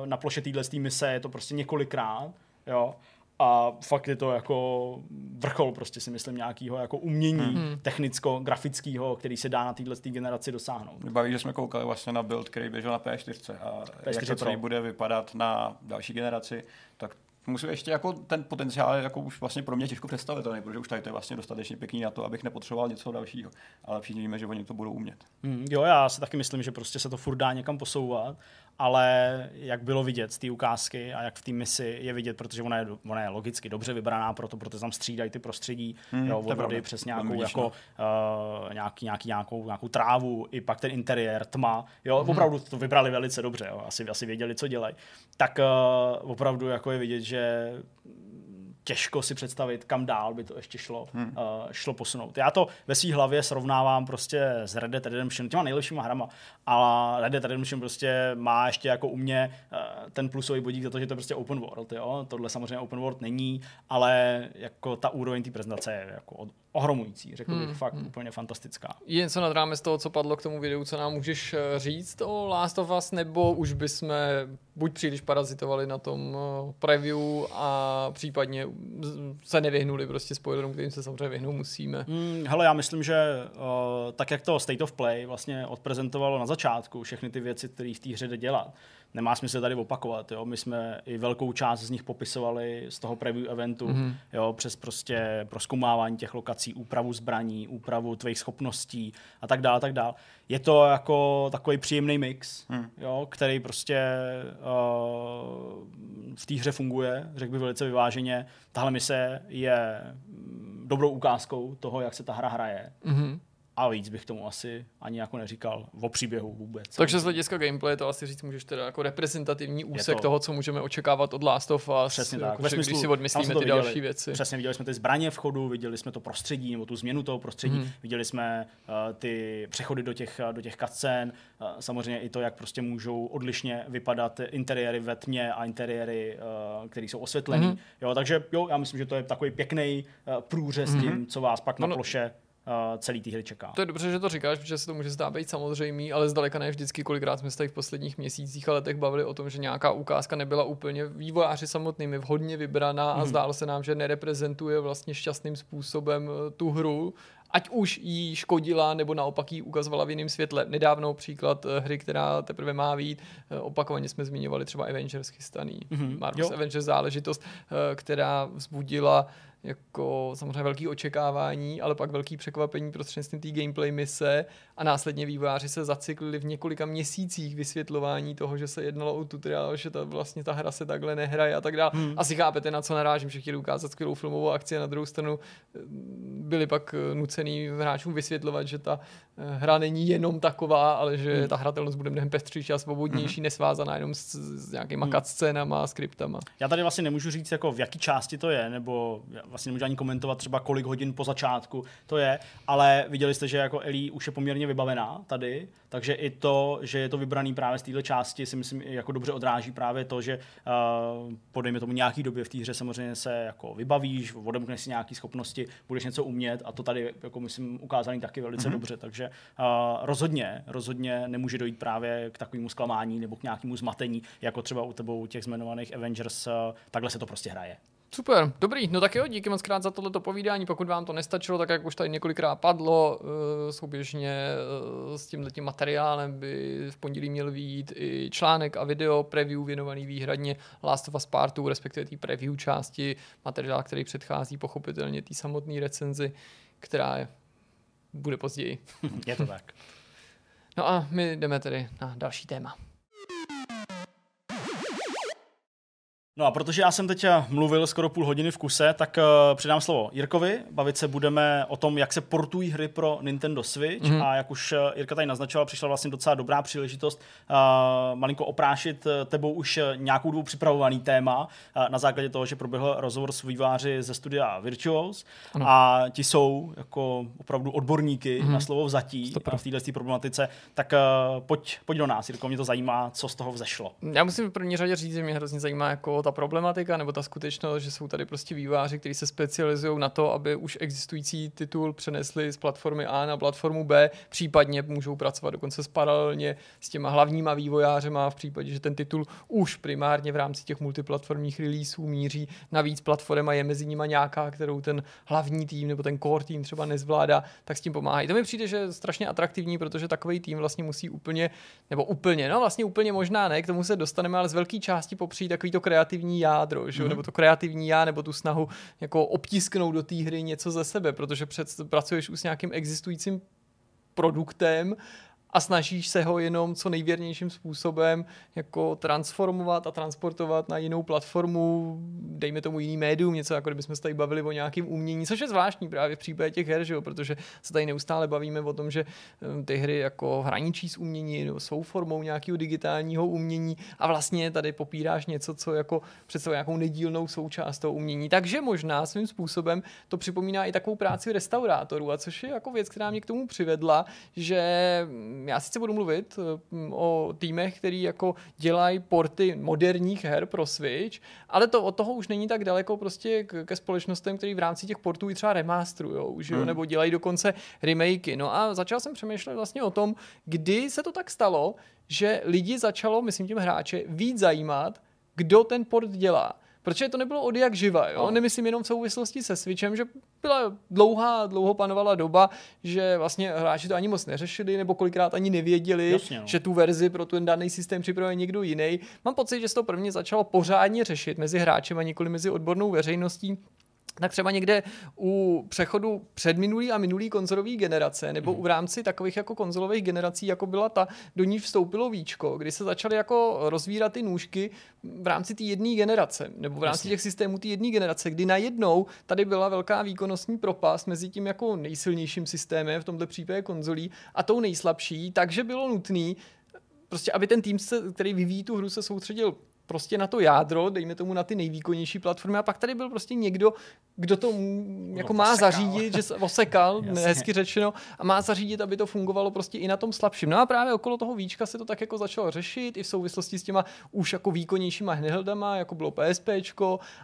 uh, na ploše téhle mise, je to prostě několikrát, jo, a fakt je to jako vrchol prostě si myslím nějakého jako umění mm-hmm. technicko-grafického, který se dá na téhle generaci dosáhnout. Mě baví, že jsme koukali vlastně na build, který běžel na P4 a P4 jak to celý bude vypadat na další generaci, tak musím ještě jako ten potenciál jako už vlastně pro mě těžko představitelný, protože už tady to je vlastně dostatečně pěkný na to, abych nepotřeboval něco dalšího. Ale všichni víme, že oni to budou umět. Mm, jo, já si taky myslím, že prostě se to furt dá někam posouvat ale jak bylo vidět z té ukázky a jak v té misi je vidět, protože ona je, ona je logicky dobře vybraná, proto, proto tam střídají ty prostředí, hmm, jo, od vody přes nějakou, jako, uh, nějaký, nějaký, nějakou, nějakou trávu, i pak ten interiér, tma, jo, hmm. opravdu to vybrali velice dobře, jo, asi, asi věděli, co dělají. Tak uh, opravdu jako je vidět, že těžko si představit, kam dál by to ještě šlo, hmm. uh, šlo posunout. Já to ve své hlavě srovnávám prostě s Red Dead Redemption, těma nejlepšíma hrama, ale Red Dead Redemption prostě má ještě jako u mě uh, ten plusový bodík za to, že to je prostě open world, jo? tohle samozřejmě open world není, ale jako ta úroveň té prezentace je jako ohromující, řekl bych, hmm, fakt hmm. úplně fantastická. Je něco nad rámec toho, co padlo k tomu videu, co nám můžeš eh, říct o Last of Us, nebo už bychom buď příliš parazitovali na tom eh, preview a případně se nevyhnuli prostě spoilerům, kterým se samozřejmě vyhnout musíme. Hmm, hele, já myslím, že uh, tak, jak to State of Play vlastně odprezentovalo na začátku, všechny ty věci, které v té hře jde dělat, nemá smysl tady opakovat. Jo? My jsme i velkou část z nich popisovali z toho preview eventu, mm-hmm. jo? přes prostě proskoumávání těch lokací, úpravu zbraní, úpravu tvých schopností a tak dále, tak dále. Je to jako takový příjemný mix, mm. jo? který prostě uh, v té hře funguje, řekl bych velice vyváženě. Tahle mise je dobrou ukázkou toho, jak se ta hra hraje. Mm-hmm a víc bych tomu asi ani jako neříkal o příběhu vůbec. Takže z hlediska gameplay to asi říct můžeš teda jako reprezentativní úsek to... toho, co můžeme očekávat od Last of Us. Přesně tak. Jako, Ve smyslu, když si odmyslíme ty viděli, další věci. Přesně, viděli jsme ty zbraně v chodu, viděli jsme to prostředí, nebo tu změnu toho prostředí, hmm. viděli jsme uh, ty přechody do těch, do těch cutscén, uh, samozřejmě i to, jak prostě můžou odlišně vypadat interiéry ve tmě a interiéry, uh, které jsou osvětlené. Hmm. Jo, takže jo, já myslím, že to je takový pěkný uh, průřez hmm. tím, co vás pak no, na ploše celý té hry čeká. To je dobře, že to říkáš, protože se to může zdát být samozřejmý, ale zdaleka ne vždycky, kolikrát jsme se tady v posledních měsících a letech bavili o tom, že nějaká ukázka nebyla úplně vývojáři samotnými vhodně vybraná a mm. zdálo se nám, že nereprezentuje vlastně šťastným způsobem eh, tu hru, ať už jí škodila, nebo naopak jí ukazovala v jiném světle. Nedávno příklad eh, hry, která teprve má být, opakovaně jsme zmiňovali třeba Avengers chystaný, mm-hmm. Marvel's jo. Avengers záležitost, která vzbudila jako samozřejmě velký očekávání, ale pak velký překvapení prostřednictvím té gameplay mise a následně vývojáři se zacyklili v několika měsících vysvětlování toho, že se jednalo o tutoriál, že ta, vlastně ta hra se takhle nehraje a tak dále. Hmm. Asi chápete, na co narážím, že chtěli ukázat skvělou filmovou akci a na druhou stranu eh, byli pak eh, nucený hráčům vysvětlovat, že ta hra není jenom taková, ale že hmm. ta hratelnost bude mnohem pestřejší a svobodnější, hmm. nesvázaná jenom s, s nějakýma hmm. cutscénama a skriptama. Já tady vlastně nemůžu říct, jako v jaký části to je, nebo vlastně nemůžu ani komentovat třeba kolik hodin po začátku to je, ale viděli jste, že jako Ellie už je poměrně vybavená tady, takže i to, že je to vybraný právě z této části, si myslím, jako dobře odráží právě to, že uh, podejme tomu nějaký době v té hře samozřejmě se jako vybavíš, odemkneš si nějaké schopnosti, budeš něco umět a to tady, jako myslím, ukázaný taky velice mm-hmm. dobře, takže uh, rozhodně, rozhodně nemůže dojít právě k takovému zklamání nebo k nějakému zmatení, jako třeba u tebou těch zmenovaných Avengers, uh, takhle se to prostě hraje. Super, dobrý, no tak jo, díky moc krát za tohleto povídání, pokud vám to nestačilo, tak jak už tady několikrát padlo, uh, souběžně uh, s tímhletím materiálem by v pondělí měl výjít i článek a video preview věnovaný výhradně Last of Us Part 2, respektive té preview části, materiál, který předchází pochopitelně té samotné recenzi, která je, bude později. je to tak. No a my jdeme tedy na další téma. No a protože já jsem teď eh, mluvil skoro půl hodiny v kuse, tak uh, předám slovo Jirkovi. Bavit se budeme o tom, jak se portují hry pro Nintendo Switch mm-hmm. a jak už uh, Jirka tady naznačila, přišla vlastně docela dobrá příležitost uh, malinko oprášit tebou už nějakou dobu připravovaný téma uh, na základě toho, že proběhl rozhovor s výváři ze studia Virtuos ano. a ti jsou jako opravdu odborníky mm-hmm. na slovo vzatí v této problematice. Tak uh, pojď, pojď do nás, Jirko, mě to zajímá, co z toho vzešlo. Já musím v první řadě říct, že mě hrozně zajímá jako ta problematika nebo ta skutečnost, že jsou tady prostě výváři, kteří se specializují na to, aby už existující titul přenesli z platformy A na platformu B, případně můžou pracovat dokonce paralelně s těma hlavníma vývojářema v případě, že ten titul už primárně v rámci těch multiplatformních releaseů míří na víc platform a je mezi nimi nějaká, kterou ten hlavní tým nebo ten core tým třeba nezvládá, tak s tím pomáhají. To mi přijde, že je strašně atraktivní, protože takový tým vlastně musí úplně, nebo úplně, no vlastně úplně možná ne, k tomu se dostaneme, ale z velké části popří takový to kreativní kreativní jádro, že? Mm-hmm. nebo to kreativní já, nebo tu snahu jako obtisknout do té hry něco ze sebe, protože před, pracuješ už s nějakým existujícím produktem a snažíš se ho jenom co nejvěrnějším způsobem jako transformovat a transportovat na jinou platformu, dejme tomu jiný médium, něco jako kdybychom se tady bavili o nějakém umění, což je zvláštní právě v případě těch her, že jo? protože se tady neustále bavíme o tom, že um, ty hry jako hraničí s umění nebo jsou formou nějakého digitálního umění a vlastně tady popíráš něco, co jako představuje nějakou nedílnou součást toho umění. Takže možná svým způsobem to připomíná i takovou práci restaurátorů, a což je jako věc, která mě k tomu přivedla, že já sice budu mluvit mm, o týmech, který jako dělají porty moderních her pro Switch, ale to od toho už není tak daleko prostě ke společnostem, který v rámci těch portů i třeba remasterujou, že jo? Hmm. nebo dělají dokonce remakey. No a začal jsem přemýšlet vlastně o tom, kdy se to tak stalo, že lidi začalo, myslím tím hráče, víc zajímat, kdo ten port dělá. Protože to nebylo od jak živa, jo? No. Nemyslím jenom v souvislosti se Switchem, že byla dlouhá, dlouho panovala doba, že vlastně hráči to ani moc neřešili, nebo kolikrát ani nevěděli, Jasně, no. že tu verzi pro ten daný systém připravuje někdo jiný. Mám pocit, že se to prvně začalo pořádně řešit mezi hráčem a nikoli mezi odbornou veřejností tak třeba někde u přechodu předminulý a minulý konzolový generace, nebo mm. v rámci takových jako konzolových generací, jako byla ta, do ní vstoupilo víčko, kdy se začaly jako rozvírat ty nůžky v rámci té jedné generace, nebo v rámci Jasně. těch systémů té jedné generace, kdy najednou tady byla velká výkonnostní propast mezi tím jako nejsilnějším systémem, v tomto případě konzolí, a tou nejslabší, takže bylo nutné prostě aby ten tým, který vyvíjí tu hru, se soustředil prostě na to jádro, dejme tomu na ty nejvýkonnější platformy a pak tady byl prostě někdo, kdo to jako má osekal. zařídit, že se osekal, hezky řečeno, a má zařídit, aby to fungovalo prostě i na tom slabším. No a právě okolo toho víčka se to tak jako začalo řešit i v souvislosti s těma už jako výkonnějšíma handheldama, jako bylo PSP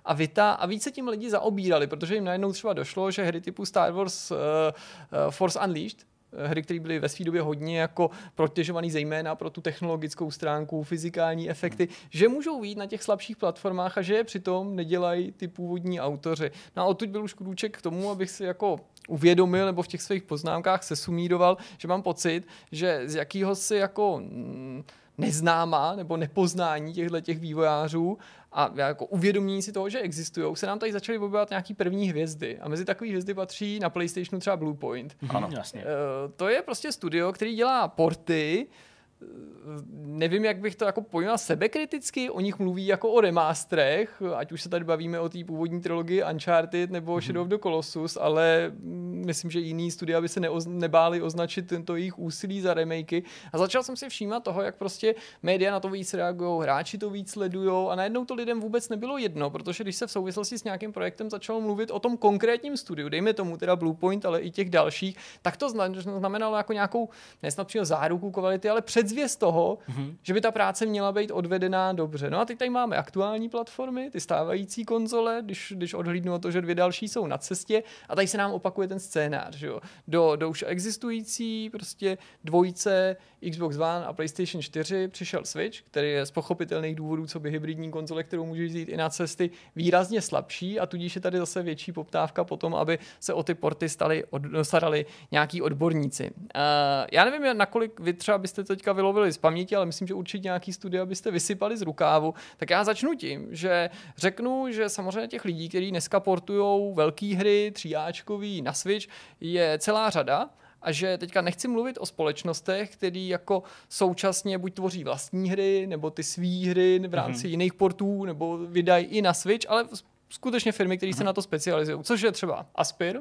a Vita a více tím lidi zaobírali, protože jim najednou třeba došlo, že hry typu Star Wars uh, uh, Force Unleashed, hry, které byly ve své době hodně jako protěžovaný zejména pro tu technologickou stránku, fyzikální efekty, že můžou být na těch slabších platformách a že je přitom nedělají ty původní autoři. No a odtud byl už krůček k tomu, abych si jako uvědomil nebo v těch svých poznámkách se sumíroval, že mám pocit, že z jakého si jako mm, neznámá nebo nepoznání těchto těch vývojářů a jako uvědomění si toho, že existují, se nám tady začaly objevovat nějaký první hvězdy. A mezi takové hvězdy patří na PlayStationu třeba Bluepoint. Ano, jasně. Uh, to je prostě studio, který dělá porty, nevím, jak bych to jako pojmal sebekriticky, o nich mluví jako o remasterech, ať už se tady bavíme o té původní trilogii Uncharted nebo mm-hmm. Shadow of the Colossus, ale myslím, že jiný studia by se neoz, nebáli označit tento jejich úsilí za remakey. A začal jsem si všímat toho, jak prostě média na to víc reagují, hráči to víc sledují a najednou to lidem vůbec nebylo jedno, protože když se v souvislosti s nějakým projektem začalo mluvit o tom konkrétním studiu, dejme tomu teda Bluepoint, ale i těch dalších, tak to znamenalo jako nějakou nesnad záruku kvality, ale před předzvěst toho, mm-hmm. že by ta práce měla být odvedená dobře. No a teď tady máme aktuální platformy, ty stávající konzole, když, když odhlídnu o to, že dvě další jsou na cestě a tady se nám opakuje ten scénář. Že jo? Do, do už existující prostě dvojice Xbox One a PlayStation 4 přišel Switch, který je z pochopitelných důvodů, co by hybridní konzole, kterou můžeš jít i na cesty, výrazně slabší a tudíž je tady zase větší poptávka po tom, aby se o ty porty stali, od, starali nějaký odborníci. Uh, já nevím, nakolik vy třeba byste teďka vylovili z paměti, ale myslím, že určitě nějaký studia byste vysypali z rukávu. Tak já začnu tím, že řeknu, že samozřejmě těch lidí, kteří dneska portují velké hry, tříáčkový na Switch, je celá řada a že teďka nechci mluvit o společnostech, který jako současně buď tvoří vlastní hry, nebo ty svý hry v rámci mm-hmm. jiných portů, nebo vydají i na Switch, ale skutečně firmy, které mm-hmm. se mhm. na to specializují, což je třeba Aspir,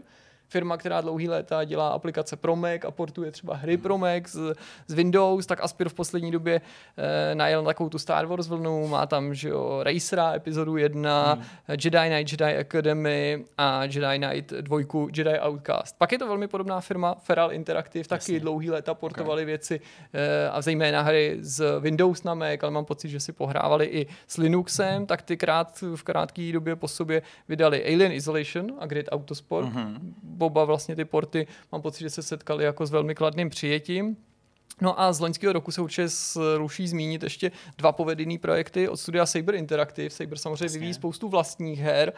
firma, která dlouhý léta dělá aplikace pro Mac a portuje třeba hry pro Mac z, z Windows, tak Aspir v poslední době eh, najel na takovou tu Star Wars vlnu, má tam že jo, Racera epizodu 1, hmm. Jedi Knight, Jedi Academy a Jedi Knight 2, Jedi Outcast. Pak je to velmi podobná firma Feral Interactive, taky Jasně. dlouhý léta portovali okay. věci eh, a zejména hry z Windows na Mac, ale mám pocit, že si pohrávali i s Linuxem, hmm. tak ty krát, v krátké době po sobě vydali Alien Isolation a Great Autosport. Hmm oba vlastně ty porty mám pocit, že se setkali jako s velmi kladným přijetím. No a z loňského roku se určitě ruší zmínit ještě dva povedený projekty od studia Saber Interactive. Saber samozřejmě Jasně. vyvíjí spoustu vlastních her.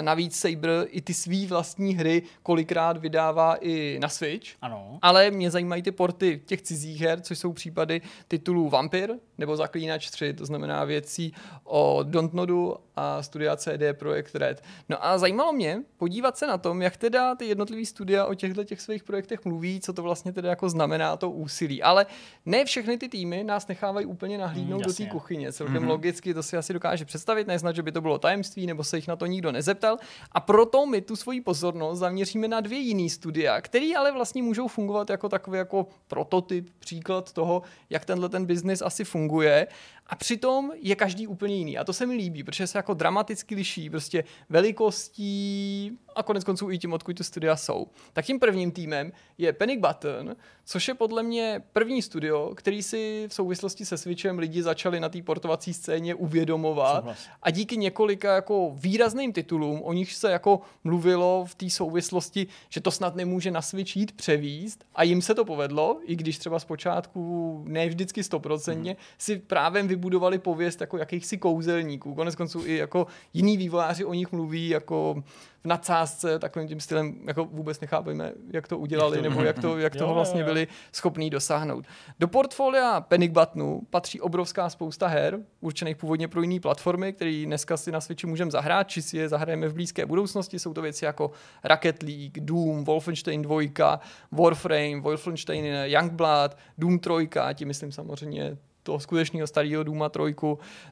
Navíc Saber i ty svý vlastní hry kolikrát vydává i na Switch. Ano. Ale mě zajímají ty porty těch cizích her, což jsou případy titulů Vampir nebo Zaklínač 3, to znamená věcí o Dontnodu a studia CD Projekt Red. No a zajímalo mě podívat se na tom, jak teda ty jednotlivé studia o těchto těch svých projektech mluví, co to vlastně teda jako znamená to úsilí. Ale ne všechny ty týmy nás nechávají úplně nahlídnout Mm, do té kuchyně. Celkem mm-hmm. logicky to si asi dokáže představit, neznat, že by to bylo tajemství, nebo se jich na to nikdo nezeptal. A proto my tu svoji pozornost zaměříme na dvě jiný studia, které ale vlastně můžou fungovat jako takový jako prototyp, příklad toho, jak tenhle ten biznis asi funguje. A přitom je každý úplně jiný. A to se mi líbí, protože se jako dramaticky liší prostě velikostí a konec konců i tím, odkud ty studia jsou. Tak tím prvním týmem je Panic Button, což je podle mě první studio, který si v souvislosti se Switchem lidi začali na té portovací scéně uvědomovat. Souhlas. A díky několika jako výrazným titulům, o nich se jako mluvilo v té souvislosti, že to snad nemůže na Switch jít převíst a jim se to povedlo, i když třeba zpočátku ne vždycky stoprocentně, hmm. si právě vybudovali pověst jako jakýchsi kouzelníků. Konec konců i jako jiní vývojáři o nich mluví jako v nadsázce takovým tím stylem, jako vůbec nechápejme, jak to udělali, nebo jak, to, jak toho vlastně byli schopní dosáhnout. Do portfolia Panic Buttonu patří obrovská spousta her, určených původně pro jiné platformy, které dneska si na Switchi můžeme zahrát, či si je zahrajeme v blízké budoucnosti. Jsou to věci jako Rocket League, Doom, Wolfenstein 2, Warframe, Wolfenstein Youngblood, Doom 3, tím myslím samozřejmě toho skutečného starého Dooma 3,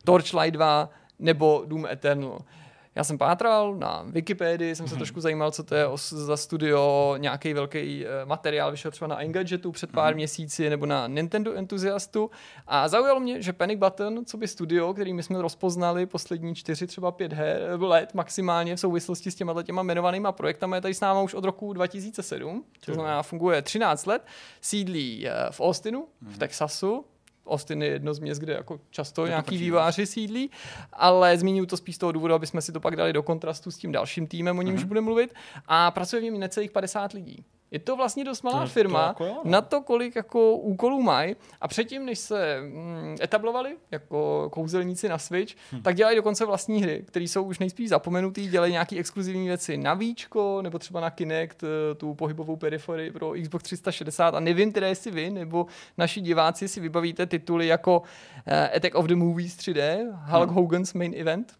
Torchlight 2 nebo Doom Eternal. Já jsem pátral na Wikipedii, jsem se trošku zajímal, co to je za studio, nějaký velký eh, materiál vyšel třeba na Engadgetu před pár měsíci nebo na Nintendo Enthusiastu. A zaujalo mě, že Panic Button, co by studio, který my jsme rozpoznali poslední čtyři, třeba pět her, let maximálně v souvislosti s těma těma jmenovanýma projektami, je tady s náma už od roku 2007, to znamená funguje 13 let, sídlí eh, v Austinu, v Texasu, Austin je jedno z měst, kde jako často nějaký patří, výváři sídlí, ale zmíním to spíš z toho důvodu, aby jsme si to pak dali do kontrastu s tím dalším týmem, o němž Mhm. budeme mluvit. A pracuje v něm necelých 50 lidí. Je to vlastně dost malá To- to firma jako jo, no. na to, kolik jako úkolů mají. A předtím, než se mm, etablovali jako kouzelníci na Switch, Hm. tak dělají dokonce vlastní hry, které jsou už nejspíš zapomenutý, dělají nějaké exkluzivní věci na Víčko, nebo třeba na Kinect, eh, tu pohybovou periferii pro Xbox 360. A nevím teda, jestli vy nebo naši diváci si vybavíte tituly jako eh, Attack of the Movies 3D, Hulk Hm. Hogan's Main Event.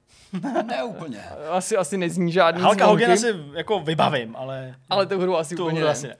ne úplně. Asi, asi nezní žádný Halka zvonky. Hogan asi jako vybavím, ale... Ale tu hru asi tu úplně hru ne. asi ne.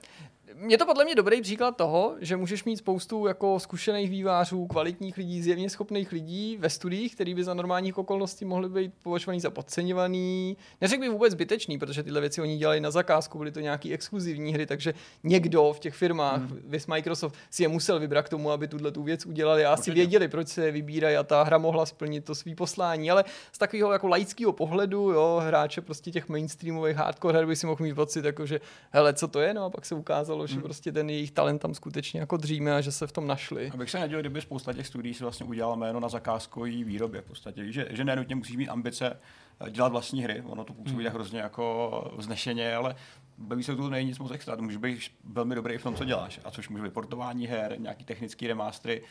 Je to podle mě dobrý příklad toho, že můžeš mít spoustu jako zkušených vývářů, kvalitních lidí, zjevně schopných lidí ve studiích, který by za normálních okolností mohly být považovaný za podceňovaný. Neřekl bych vůbec zbytečný, protože tyhle věci oni dělali na zakázku, byly to nějaký exkluzivní hry, takže někdo v těch firmách, hmm. vys Microsoft, si je musel vybrat k tomu, aby tuhle tu věc udělali a asi věděli, proč se je vybírají a ta hra mohla splnit to svý poslání, ale z takového jako laického pohledu, jo, hráče prostě těch mainstreamových hardcore her by si mohl mít pocit, jako že hele, co to je, no a pak se ukázalo, že prostě ten jejich talent tam skutečně jako dříme a že se v tom našli. Abych se nedělal, kdyby spousta těch studií si vlastně udělala jméno na zakázkový výrobě v podstatě. Že, že nenutně musíš mít ambice eh, dělat vlastní hry, ono to působí tak hrozně jako vznešeně, ale baví se tu není nic moc extra, může být velmi dobrý i v tom, co děláš, a což může být portování her, nějaký technický remastery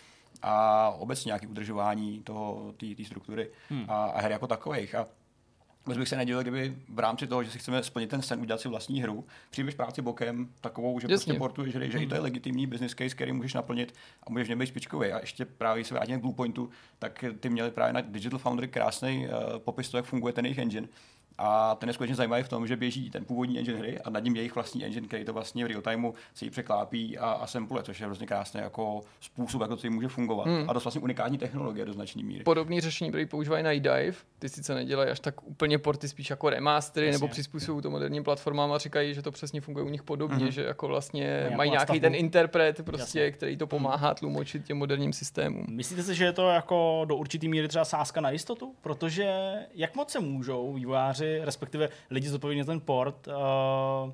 a obecně nějaké udržování toho, té struktury Hmm. a, a her jako takových. A Vůbec bych se nedělal, kdyby v rámci toho, že si chceme splnit ten sen, udělat si vlastní hru, přijdeš práci bokem takovou, že Jasně. prostě portuješ hry, že i to je legitimní business case, který můžeš naplnit a můžeš v něm být špičkový. A ještě právě se vrátím k Bluepointu, tak ty měli právě na Digital Foundry krásný uh, popis toho, jak funguje ten jejich engine. A ten je skutečně zajímavý v tom, že běží ten původní engine hry a nad ním jejich vlastní engine, který to vlastně v real timeu si ji překlápí a, a sample, což je hrozně krásný jako způsob, jak to celý může fungovat. Hmm. A to je vlastně unikátní technologie do značné míry. Podobné řešení byly používají na iDive. Ty sice nedělají až tak úplně porty, spíš jako remastery, Jasně. nebo přizpůsobují to moderním platformám a říkají, že to přesně funguje u nich podobně, Mhm. že jako vlastně Nějakou mají nějaký ten interpret, prostě, Jasně. který to pomáhá tlumočit těm moderním systémům. Myslíte si, že je to jako do určitý míry třeba sázka na jistotu? Protože jak moc se můžou vývojáři, respektive lidi zodpovědní za ten port, uh,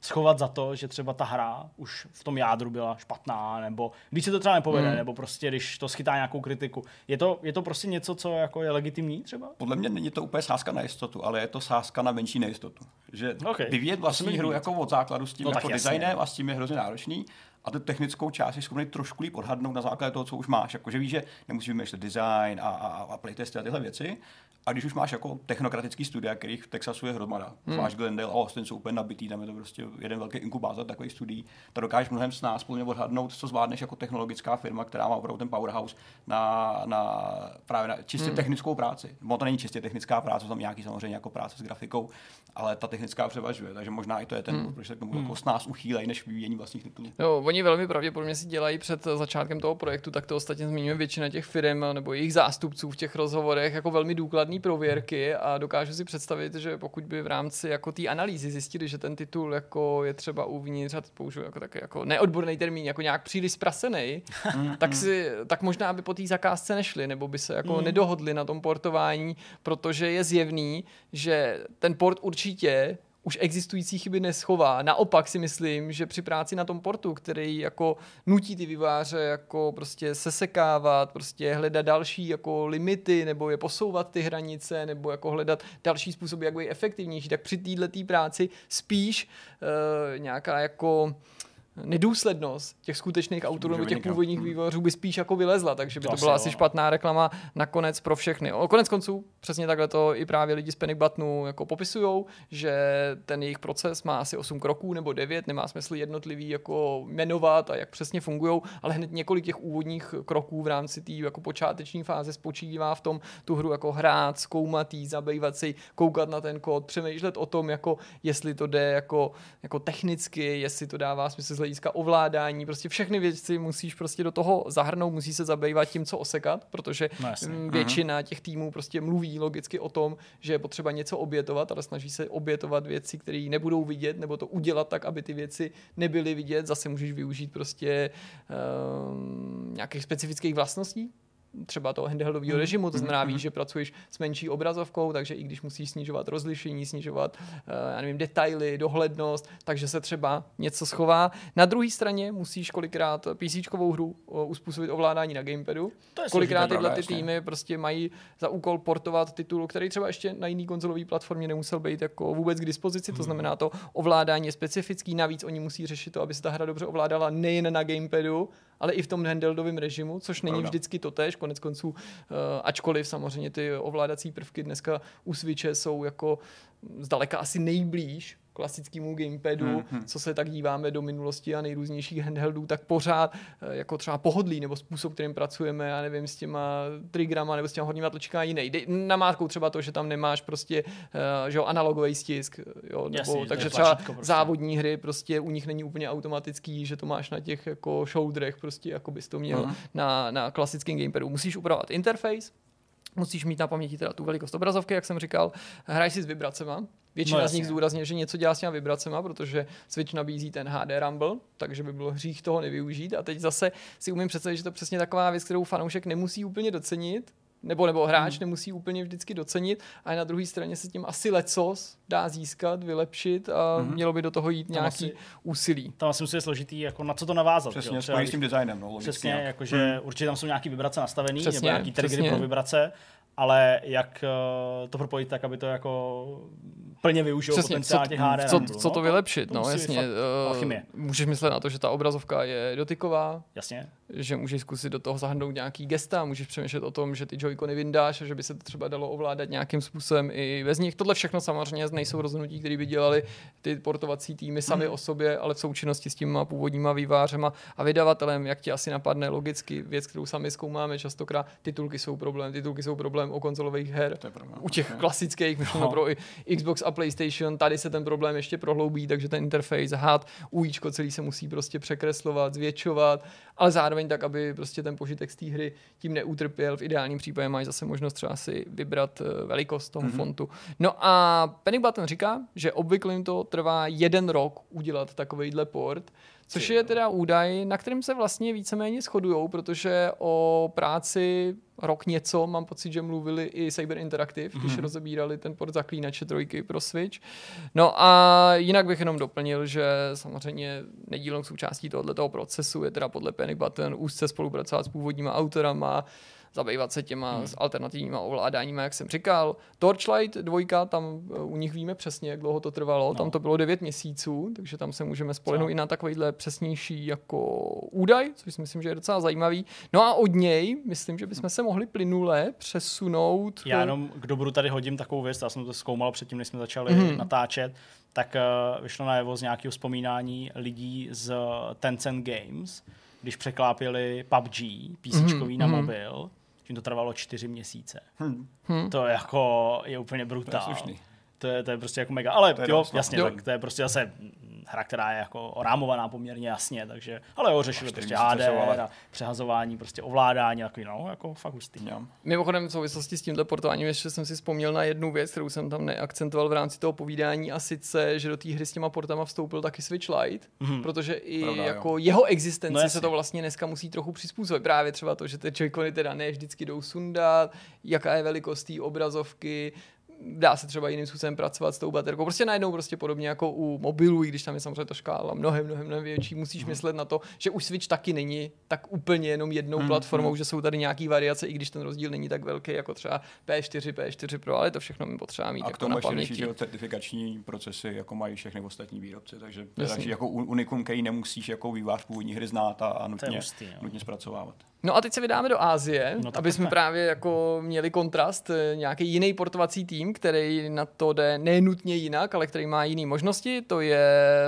schovat za to, že třeba ta hra už v tom jádru byla špatná, nebo když se to třeba nepovede, Hmm. nebo prostě když to schytá nějakou kritiku. Je to, je to prostě něco, co jako je legitimní třeba? Podle mě není to úplně sázka na jistotu, ale je to sázka na menší nejistotu. Že Ok. vyvíjet vlastní hru jako od základu s tím No jako jasně. designem a s tím je hrozně náročný. A tu technickou část je schopný trošku líp odhadnout na základě toho, co už máš. Jakože víš, že nemusíš vymýšlet design a, a, a playtesty a tyhle věci. A když už máš jako technokratický studia, kterých v Texasu je hromada, hmm. máš Glendale a Austin jsou úplně nabitý, tam je to prostě jeden velký inkubátor takových studií, tak dokážeš mnohem s nás plně odhadnout, co zvládneš jako technologická firma, která má opravdu ten powerhouse na, na právě na čistě hmm. technickou práci. Ono to není čistě technická práce, tam nějaký samozřejmě jako práce s grafikou, ale ta technická převažuje, takže možná i to je ten, hmm. proč se k tomu jako s nás uchýlej, než vyvíjení vlastních titulů. No, oni velmi pravděpodobně si dělají před začátkem toho projektu, tak to ostatně zmiňuje většina těch firm nebo jejich zástupců v těch rozhovorech jako velmi důkladné prověrky a dokážu si představit, že pokud by v rámci jako té analýzy zjistili, že ten titul jako je třeba uvnitř, a to použiju jako taky jako neodborný termín, jako nějak příliš sprasený, tak, si, tak možná by po té zakázce nešli, nebo by se jako mm. nedohodli na tom portování, protože je zjevný, že ten port určitě už existující chyby neschová. Naopak si myslím, že při práci na tom portu, který jako nutí ty výváře jako prostě sesekávat, prostě hledat další jako limity, nebo je posouvat ty hranice, nebo jako hledat další způsoby, jak být efektivnější, tak při této práci spíš uh, nějaká jako nedůslednost těch skutečných autorů nebo těch původních hmm. vývojářů by spíš jako vylezla, takže by to, to byla asi špatná reklama nakonec pro všechny. O konec konců přesně takhle to i právě lidi z Panic Buttonu jako popisujou, že ten jejich proces má asi 8 kroků nebo 9, nemá smysl jednotlivý jako jmenovat a jak přesně fungují, ale hned několik těch úvodních kroků v rámci té jako počáteční fáze spočívá v tom tu hru jako hrát, zkoumat jí, zabývat si, koukat na ten kód, přemýšlet o tom, jako jestli to jde jako, jako technicky, jestli to dává smysl hlediska ovládání, prostě všechny věci musíš prostě do toho zahrnout, musí se zabývat tím, co osekat, protože no, mhm. většina těch týmů prostě mluví logicky o tom, že je potřeba něco obětovat, ale snaží se obětovat věci, které nebudou vidět, nebo to udělat tak, aby ty věci nebyly vidět. Zase můžeš využít prostě um, nějakých specifických vlastností, třeba toho handheldového hmm. režimu, to znamená, víš, hmm. že pracuješ s menší obrazovkou, takže i když musíš snižovat rozlišení, snižovat, uh, já nevím, detaily, dohlednost, takže se třeba něco schová. Na druhé straně musíš kolikrát PC hru uh, uspůsobit ovládání na gamepadu. To je kolikrát tyhle ty týmy prostě mají za úkol portovat titul, který třeba ještě na jiný konzolové platformě nemusel být jako vůbec k dispozici, to hmm. znamená to ovládání je specifický, navíc oni musí řešit to, aby se ta hra dobře ovládala nejen na gamepadu, ale i v tom handheldovém režimu, což není Pravda. vždycky to tež. Konec konců, uh, ačkoliv samozřejmě ty ovládací prvky dneska u Switche jsou jako zdaleka asi nejblíž klasickému gamepadu, mm-hmm. co se tak díváme do minulosti a nejrůznějších handheldů, tak pořád eh, jako třeba pohodlí nebo způsob, kterým pracujeme, já nevím, s těma triggerama nebo s těma horníma tlačkama jiný. Dej, namátkou třeba to, že tam nemáš prostě uh, že jo, analogový stisk, jo, nebo, Jasně, takže třeba prostě. závodní hry prostě u nich není úplně automatický, že to máš na těch jako shoulderech prostě, jako bys to měl mm-hmm. na, na klasickém gamepadu. Musíš upravovat interface, Musíš mít na paměti teda tu velikost obrazovky, jak jsem říkal. Hraj si s vibracema. Většina no, z nich zdůrazně, že něco dělá s těma vibracema, protože Switch nabízí ten HD Rumble, takže by bylo hřích toho nevyužít. A teď zase si umím představit, že to je přesně taková věc, kterou fanoušek nemusí úplně docenit, nebo, nebo hráč hmm. nemusí úplně vždycky docenit, a na druhé straně se tím asi lecos dá získat, vylepšit a hmm. mělo by do toho jít tam nějaký asi, úsilí. Tam asi musí složitý, jako na co to navázat. Přesně, jo? s tím designem. No, přesně, jakože hmm. určitě tam jsou nějaký vibrace nastavený, přesně, nebo nějaký triggery pro vibrace, ale jak uh, to propojit tak, aby to jako plně využil Přesně, potenciál těch HDR. Co, co to no, vylepšit, to no jasně. Uh, můžeš myslet na to, že ta obrazovka je dotyková. Jasně. Že můžeš zkusit do toho zahrnout nějaký gesta, můžeš přemýšlet o tom, že ty joycony vyndáš a že by se to třeba dalo ovládat nějakým způsobem i bez nich. Tohle všechno samozřejmě nejsou rozhodnutí, které by dělali ty portovací týmy sami hmm. o sobě, ale v součinnosti s těma původníma vývářema a vydavatelem, jak ti asi napadne logicky věc, kterou sami zkoumáme častokrát, titulky jsou problém, titulky jsou problém o konzolových her. U těch klasických, myšleno pro Xbox a PlayStation, tady se ten problém ještě prohloubí, takže ten interface, had, UIčko celý se musí prostě překreslovat, zvětšovat, ale zároveň tak, aby prostě ten požitek z té hry tím neutrpěl. V ideálním případě máš zase možnost třeba si vybrat eh, velikost toho mm-hmm. fontu. No a Panic Button říká, že obvykle jim to trvá jeden rok udělat takovýhle port, Což je teda údaj, na kterým se vlastně víceméně shodují, protože o práci rok něco, mám pocit, že mluvili i Cyber Interactive, mm-hmm. když mhm. rozebírali ten port zaklínače trojky pro Switch. No a jinak bych jenom doplnil, že samozřejmě nedílnou součástí tohoto procesu je teda podle Panic Button úzce spolupracovat s původníma autorama, zabývat se těma hmm. alternativníma ovládáníma, jak jsem říkal. Torchlight 2, tam eh, u nich víme přesně, jak dlouho to trvalo. No. Tam to bylo 9 měsíců, takže tam se můžeme spolehnout i na takovýhle přesnější jako údaj, což si myslím, že je docela zajímavý. No a od něj, myslím, že bychom se mohli plynule přesunout. Já jenom k dobru tady hodím takovou věc, já jsem to zkoumal předtím, než jsme začali hmm. natáčet, tak uh, vyšlo najevo z nějakého vzpomínání lidí z Tencent Games, když překlápili PUBG, PC mm-hmm. na mhm. mobil, tím to trvalo čtyři měsíce. Hmm. To jako je úplně brutální. To je, to je prostě jako mega, ale To je jo, dost, jasně, Jo. tak to je prostě zase hra, která je jako orámovaná poměrně jasně, takže, ale jo, řešili prostě HDR a přehazování, prostě ovládání, takový, no, jako fakt hustý. Jo. Mimochodem v souvislosti s tímto portováním ještě jsem si vzpomněl na jednu věc, kterou jsem tam neakcentoval v rámci toho povídání a sice, že do té hry s těma portama vstoupil taky Switch Lite, mm-hmm. protože i Pravda, jo. jako jeho existenci No jasně. se to vlastně dneska musí trochu přizpůsobit. Právě třeba to, že ty joycony teda ne vždycky jdou sundat, jaká je velikost té obrazovky, dá se třeba jiným způsobem pracovat s tou baterkou. Prostě najednou prostě podobně jako u mobilů, i když tam je samozřejmě ta škála mnohem, mnohem, mnohem větší, musíš myslet na to, že už Switch taky není tak úplně jenom jednou platformou, že jsou tady nějaký variace, i když ten rozdíl není tak velký jako třeba P4, P4 Pro, ale to všechno mi potřeba mít A k jako tomu na ještě řeší, certifikační procesy, jako mají všechny ostatní výrobci, takže další jako un- unikum, který nemusíš jako vývář původní hry znát a, a nutně, hustý, jo. nutně zpracovávat. No a teď se vydáme do Ázie, No aby jsme právě jako měli kontrast, eh, nějaký jiný portovací tým, který na to jde nenutně jinak, ale který má jiné možnosti. To je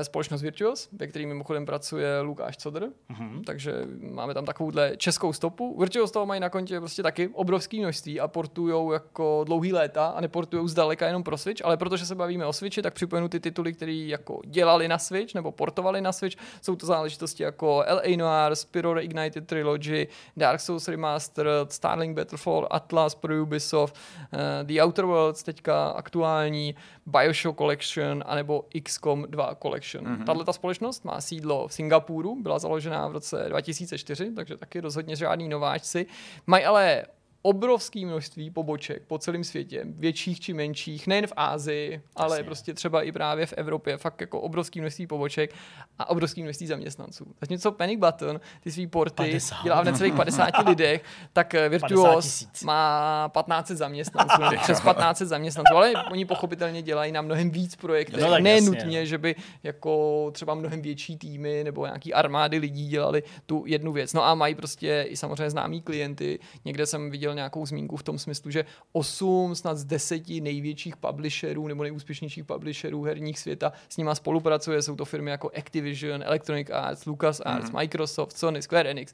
společnost Virtuos, ve který mimochodem pracuje Lukáš Codr, mm-hmm. takže máme tam takovouhle českou stopu. Virtuos toho mají na kontě prostě taky obrovský množství a portujou jako dlouhý léta a neportujou zdaleka jenom pro Switch, ale protože se bavíme o Switchi, tak připomenu ty tituly, které jako dělali na Switch nebo portovali na Switch. Jsou to záležitosti jako LA Noir, Spyro Reignited Trilogy, Dark Souls Remastered, Starlink Battlefall, Atlas pro Ubisoft, uh, The Outer Worlds teďka aktuální, Bioshock Collection anebo XCOM 2 Collection. Mm-hmm. Tahle ta společnost má sídlo v Singapuru, byla založena v roce 2004, takže taky rozhodně žádný nováčci. Mají ale obrovské množství poboček po celém světě, větších či menších, nejen v Ázii, ale Jasně. prostě třeba i právě v Evropě, fakt jako obrovské množství poboček a obrovské množství zaměstnanců. Zatímco Panic Button ty svý porty 50. dělá v necelých 50 lidech, tak eh, 50 Virtuos má 15 zaměstnanců, přes 15 zaměstnanců, ale oni pochopitelně dělají na mnohem víc projektech. No ne jasně, nutně, no. že by jako třeba mnohem větší týmy nebo nějaký armády lidí dělali tu jednu věc. No a mají prostě i samozřejmě známý klienty. Někde jsem viděl nějakou zmínku v tom smyslu, že 8 snad z 10 největších publisherů nebo nejúspěšnějších publisherů herních světa s nima spolupracuje. Jsou to firmy jako Activision, Electronic Arts, LucasArts, mm-hmm. Microsoft, Sony, Square Enix,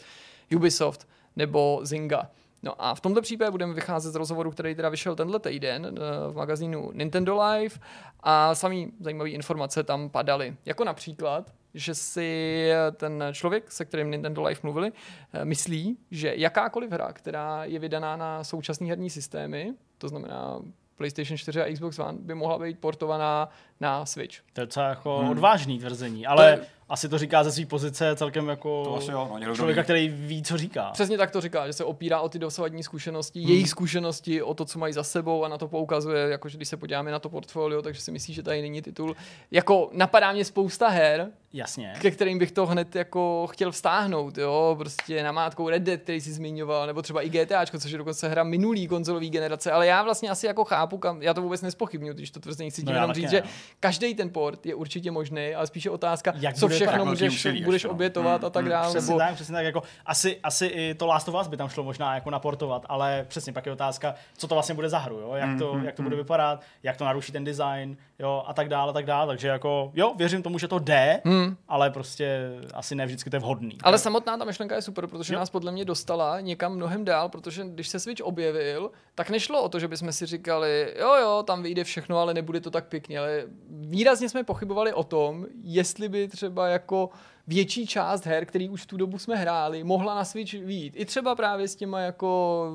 Ubisoft nebo Zynga. No a v tomto případě budeme vycházet z rozhovoru, který teda vyšel tenhle týden eh, v magazínu Nintendo Live a samý zajímavé informace tam padaly. Jako například, že si ten člověk, se kterým Nintendo Live mluvili, eh, myslí, že jakákoliv hra, která je vydaná na současné herní systémy, to znamená PlayStation 4 a Xbox One, by mohla být portovaná na Switch. To je docela jako hmm. odvážný tvrzení, ale To je- asi to říká ze své pozice celkem jako To asi jo, no, někdo člověka, který ví, co říká. Přesně tak to říká, že se opírá o ty dosavadní zkušenosti, hmm. jejich zkušenosti, o to, co mají za sebou a na to poukazuje, jakože když se podíváme na to portfolio, takže si myslí, že tady není titul. Jako napadá mě spousta her, Jasně. ke kterým bych to hned jako chtěl vztáhnout, jo, prostě namátkou Red Dead, který jsi zmiňoval, nebo třeba i GTAčko, což je dokonce hra minulý konzolový generace, ale já vlastně asi jako chápu, kam, já to vůbec nespochybnuju, když to tvrzení chci No jenom říct, ne, že každý ten port je určitě možný, ale spíše otázka, Jak co bude všechno můžeš, úsilí budeš no. obětovat Hmm, a tak hmm, dále. Přesně nebo- tak, přesně tak. Jako, asi, asi i to Last of Us by tam šlo možná jako naportovat, ale přesně pak je otázka, co to vlastně bude za hru, jo? Jak, to, jak to bude vypadat, jak to naruší ten design, jo, a tak dále, a tak dále. Takže jako, jo, věřím tomu, že to jde, ale prostě asi ne vždycky to je vhodný. Ale samotná ta myšlenka je super, protože Jo. nás podle mě dostala někam mnohem dál, protože když se Switch objevil, tak nešlo o to, že bychom si říkali, jo, jo, tam vyjde všechno, ale nebude to tak pěkně. Ale výrazně jsme pochybovali o tom, jestli by třeba jako větší část her, který už v tu dobu jsme hráli, mohla na Switch výjít. I třeba právě s těma jako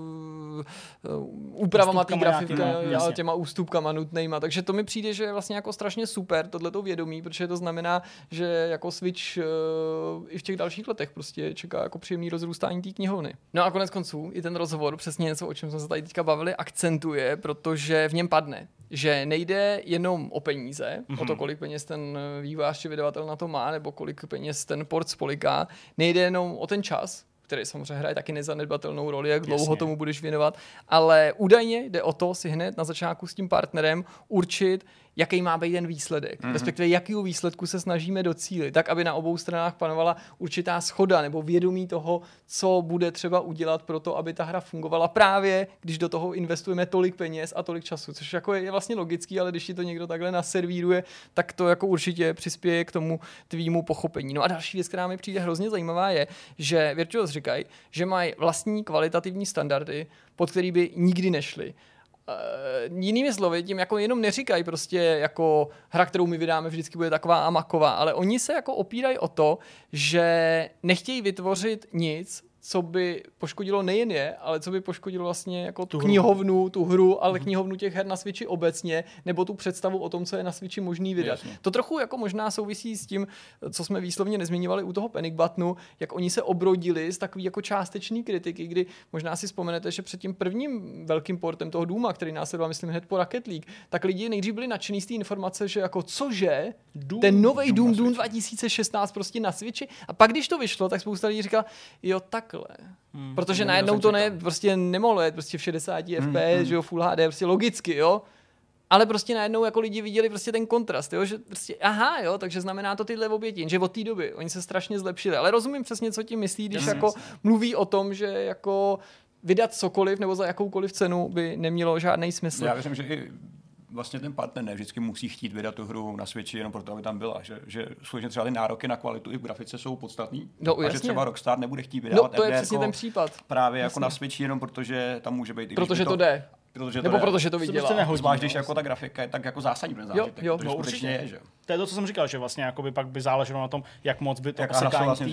uh, úpravama té grafiky, nějakýma, a jasně. těma ústupkama nutnejma. Takže to mi přijde, že je vlastně jako strašně super tohleto vědomí, protože to znamená, že jako Switch uh, i v těch dalších letech prostě čeká jako příjemný rozrůstání té knihovny. No a konec konců i ten rozhovor, přesně něco, o čem jsme se tady teďka bavili, akcentuje, protože v něm padne, že nejde jenom o peníze, mm-hmm. o to, kolik peněz ten vývář či vydavatel na to má, nebo kolik peněz ten port spoliká, nejde jenom o ten čas, který samozřejmě hraje taky nezanedbatelnou roli, jak dlouho Jasně. tomu budeš věnovat, ale údajně jde o to si hned na začátku s tím partnerem určit, jaký má být ten výsledek, mm-hmm. respektive jakýho výsledku se snažíme docílit, tak aby na obou stranách panovala určitá schoda nebo vědomí toho, co bude třeba udělat pro to, aby ta hra fungovala právě, když do toho investujeme tolik peněz a tolik času, což jako je, je vlastně logický, ale když ti to někdo takhle naservíruje, tak to jako určitě přispěje k tomu tvýmu pochopení. No a další věc, která mi přijde hrozně zajímavá, je, že Virtuos říkají, že mají vlastní kvalitativní standardy, pod který by nikdy nešli. Uh, jinými slovy, tím jako jenom neříkají prostě jako hra, kterou my vydáme, vždycky bude taková a maková, ale oni se jako opírají o to, že nechtějí vytvořit nic, co by poškodilo nejen je, ale co by poškodilo vlastně jako tu knihovnu, hru. tu hru, ale mm-hmm. knihovnu těch her na Switchi obecně, nebo tu představu o tom, co je na Switchi možný vydat. Jasně. To trochu jako možná souvisí s tím, co jsme výslovně nezmiňovali u toho Panic Buttonu, jak oni se obrodili z takový jako částečný kritiky, kdy možná si vzpomenete, že před tím prvním velkým portem toho Duma, který následoval, myslím, hned po Rocket League, tak lidi nejdřív byli nadšený z té informace, že jako cože, Doom, ten nový Doom, Doom, Doom 2016 prostě na Switchi. A pak, když to vyšlo, tak spousta lidí říkala, jo, tak takhle. Hmm, Protože najednou to ne, prostě nemohlo jet prostě v 60 hmm, FPS, hmm. že jo, Full HD, prostě logicky, jo. Ale prostě najednou jako lidi viděli prostě ten kontrast, jo, že prostě, aha, jo, takže znamená to tyhle oběti, že od té doby oni se strašně zlepšili. Ale rozumím přesně, co tím myslí, když yes, jako mluví o tom, že jako vydat cokoliv nebo za jakoukoliv cenu by nemělo žádný smysl. Já věřím, že i vlastně ten partner ne vždycky musí chtít vydat tu hru na Switchi jenom proto, aby tam byla. Že, že skutečně třeba ty nároky na kvalitu i v grafice jsou podstatný. No, a že třeba Rockstar nebude chtít vydat no, to je přesně ten případ. Právě jasně. jako na Switchi jenom protože tam může být. Protože to, to jde. Protože Nebo to protože to vydělá. Prostě Zvlášť, když jako ta grafika je tak jako zásadní ten zážitek. Jo, jo, no, určitě je, že? To je to, co jsem říkal, že vlastně by pak by záleželo na tom, jak moc by to osekání vlastně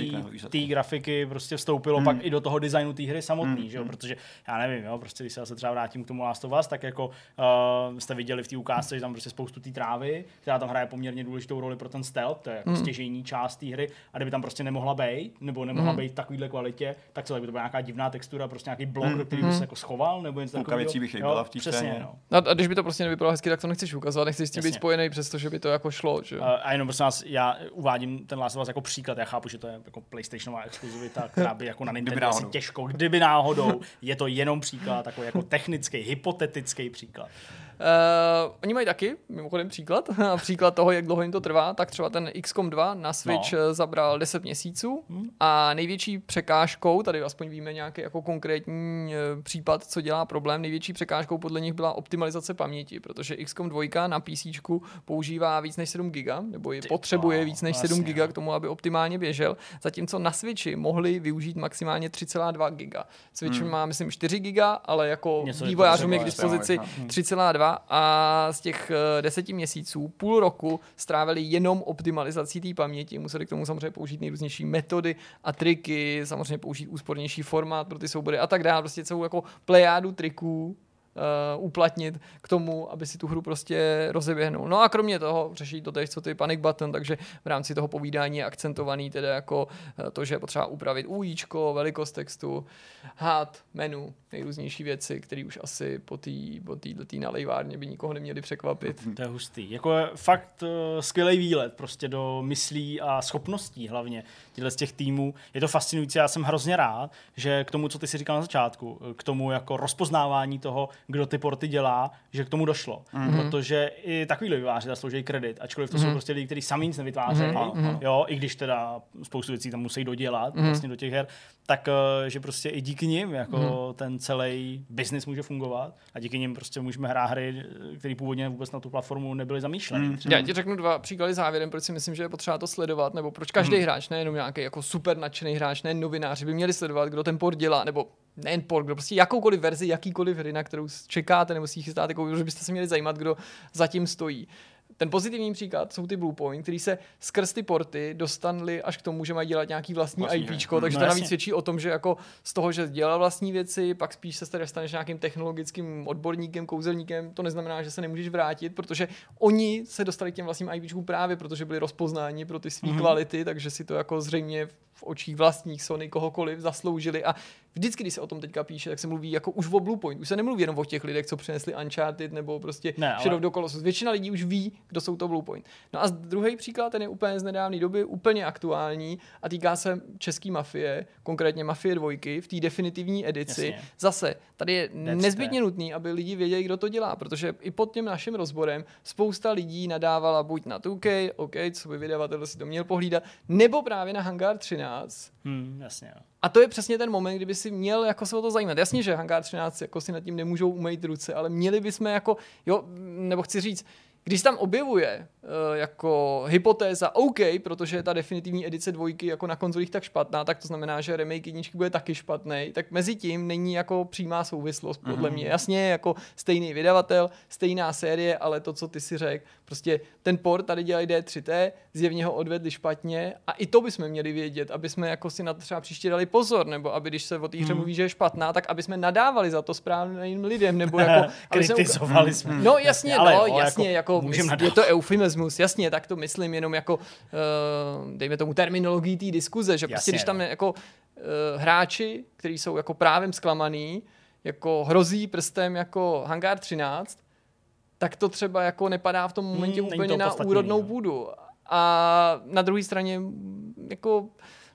té grafiky prostě vstoupilo hmm. pak i do toho designu té hry samotný, hmm. že jo? Hmm. protože já nevím, jo, prostě když se zase třeba vrátím k tomu Last of Us, tak jako uh, jste viděli v té ukázce, že tam prostě spoustu té trávy, která tam hraje poměrně důležitou roli pro ten stealth, to je jako hmm. stěžejní část té hry, a kdyby tam prostě nemohla být, nebo nemohla hmm. být v takovéhle kvalitě, tak co, tak by to byla nějaká divná textura, prostě nějaký blok, hmm. který by hmm. se jako schoval, nebo něco takového. Bych v té Přesně, no. no. A když by to prostě nevypadalo hezky, tak to nechceš ukazovat, nechceš s tím být spojený, přestože by to jako šlo. Že? A jenom prosím vás, já uvádím ten Last of Us jako příklad. Já chápu, že to je jako PlayStationová exkluzivita, která by jako na Nintendo asi těžko, kdyby náhodou, je to jenom příklad, takový jako technický, hypotetický příklad. Uh, oni mají taky, mimochodem příklad, příklad toho, jak dlouho jim to trvá, tak třeba ten XCOM 2 na Switch no. Eh, zabral 10 měsíců hmm. a největší překážkou, tady aspoň víme nějaký jako konkrétní uh, případ, co dělá problém, největší překážkou podle nich byla optimalizace paměti, protože XCOM 2 na PC používá víc než 7 GB, nebo je Ty, potřebuje no, víc než vlastně, 7 GB k tomu, aby optimálně běžel, zatímco na Switchi mohli využít maximálně 3,2 GB. Switch hmm. má, myslím, 4 GB, ale jako vývojářům je k dispozici 3,2 a z těch eh, deseti měsíců půl roku strávili jenom optimalizací té paměti. Museli k tomu samozřejmě použít nejrůznější metody a triky, samozřejmě použít úspornější formát pro ty soubory a tak dále. Prostě celou jako plejádu triků, uh, uplatnit k tomu, aby si tu hru prostě rozeběhnul. No a kromě toho řeší to teď, co ty panic button, takže v rámci toho povídání je akcentovaný teda jako uh, to, že je potřeba upravit UIčko, velikost textu, hád, menu, nejrůznější věci, které už asi po té po tý, nalejvárně by nikoho neměli překvapit. To je hustý. Jako je fakt uh, skvělý výlet prostě do myslí a schopností hlavně těchto z těch týmů. Je to fascinující, já jsem hrozně rád, že k tomu, co ty si říkal na začátku, k tomu jako rozpoznávání toho, kdo ty porty dělá, že k tomu došlo. Mm-hmm. Protože i takový výváři zaslouží kredit, ačkoliv to mm-hmm. jsou mhm. prostě lidi, kteří sami nic nevytvářejí, mm-hmm. jo, i když teda spoustu věcí tam musí dodělat mm-hmm. vlastně do těch her, tak eh, že prostě i díky nim jako mm-hmm. ten celý business může fungovat a díky nim prostě můžeme hrát hry, které původně vůbec na tu platformu nebyly zamýšleny. Mm. Já ti řeknu dva příklady závěrem, proč si myslím, že je potřeba to sledovat, nebo proč každý mm. hráč, nejenom nějaký jako super nadšený hráč, ne novináři, by měli sledovat, kdo ten port dělá, nebo nejen port, kdo prostě jakoukoliv verzi, jakýkoliv hry, na kterou čekáte nebo si ji chystáte, že byste se měli zajímat, kdo zatím stojí. Ten pozitivní příklad jsou ty Bluepoint, který se skrz ty porty dostanli až k tomu, že mají dělat nějaký vlastní, IP, takže no, to navíc svědčí o tom, že jako z toho, že dělal vlastní věci, pak spíš se tady staneš nějakým technologickým odborníkem, kouzelníkem, to neznamená, že se nemůžeš vrátit, protože oni se dostali k těm vlastním IP právě, protože byli rozpoznáni pro ty své mm-hmm. kvality, takže si to jako zřejmě v očích vlastních Sony kohokoliv zasloužili a vždycky, když se o tom teďka píše, tak se mluví jako už o Bluepoint. Už se nemluví jenom o těch lidech, co přinesli Uncharted nebo prostě ne, ale... Shadow the Colossus. Většina lidí už ví, kdo jsou to Bluepoint. No a druhý příklad, ten je úplně z nedávné doby, úplně aktuální a týká se české mafie, konkrétně Mafie dvojky v té definitivní edici. Jasně. Zase, tady je That's nezbytně nutný, aby lidi věděli, kdo to dělá, protože i pod tím naším rozborem spousta lidí nadávala buď na 2K, OK, co by vydavatel si to měl pohlídat, nebo právě na Hangar 13. Hmm, jasně. A to je přesně ten moment, kdyby si měl jako se o to zajímat. Jasně, že Hangar 13 jako si nad tím nemůžou umýt ruce, ale měli bychom jako, jo, nebo chci říct, když tam objevuje uh, jako hypotéza OK, protože je ta definitivní edice dvojky jako na konzolích tak špatná, tak to znamená, že remake jedničky bude taky špatný, tak mezi tím není jako přímá souvislost, podle mm-hmm. mě. Jasně, jako stejný vydavatel, stejná série, ale to, co ty si řekl, prostě ten port tady dělají D3T, zjevně ho odvedli špatně a i to bychom měli vědět, aby jsme jako si na to třeba příště dali pozor, nebo aby když se o té hře mm. mluví, že je špatná, tak aby jsme nadávali za to správným lidem, nebo jako... Kritizovali jsme. No jasně, ale, no, jasně, jako, jako je to eufemismus, jasně, tak to myslím, jenom jako, uh, dejme tomu terminologii té diskuze, že prostě když tam je jako uh, hráči, kteří jsou jako právem zklamaný, jako hrozí prstem jako Hangar 13, tak to třeba jako nepadá v tom momentě hmm, úplně na úrodnou půdu. A na druhé straně jako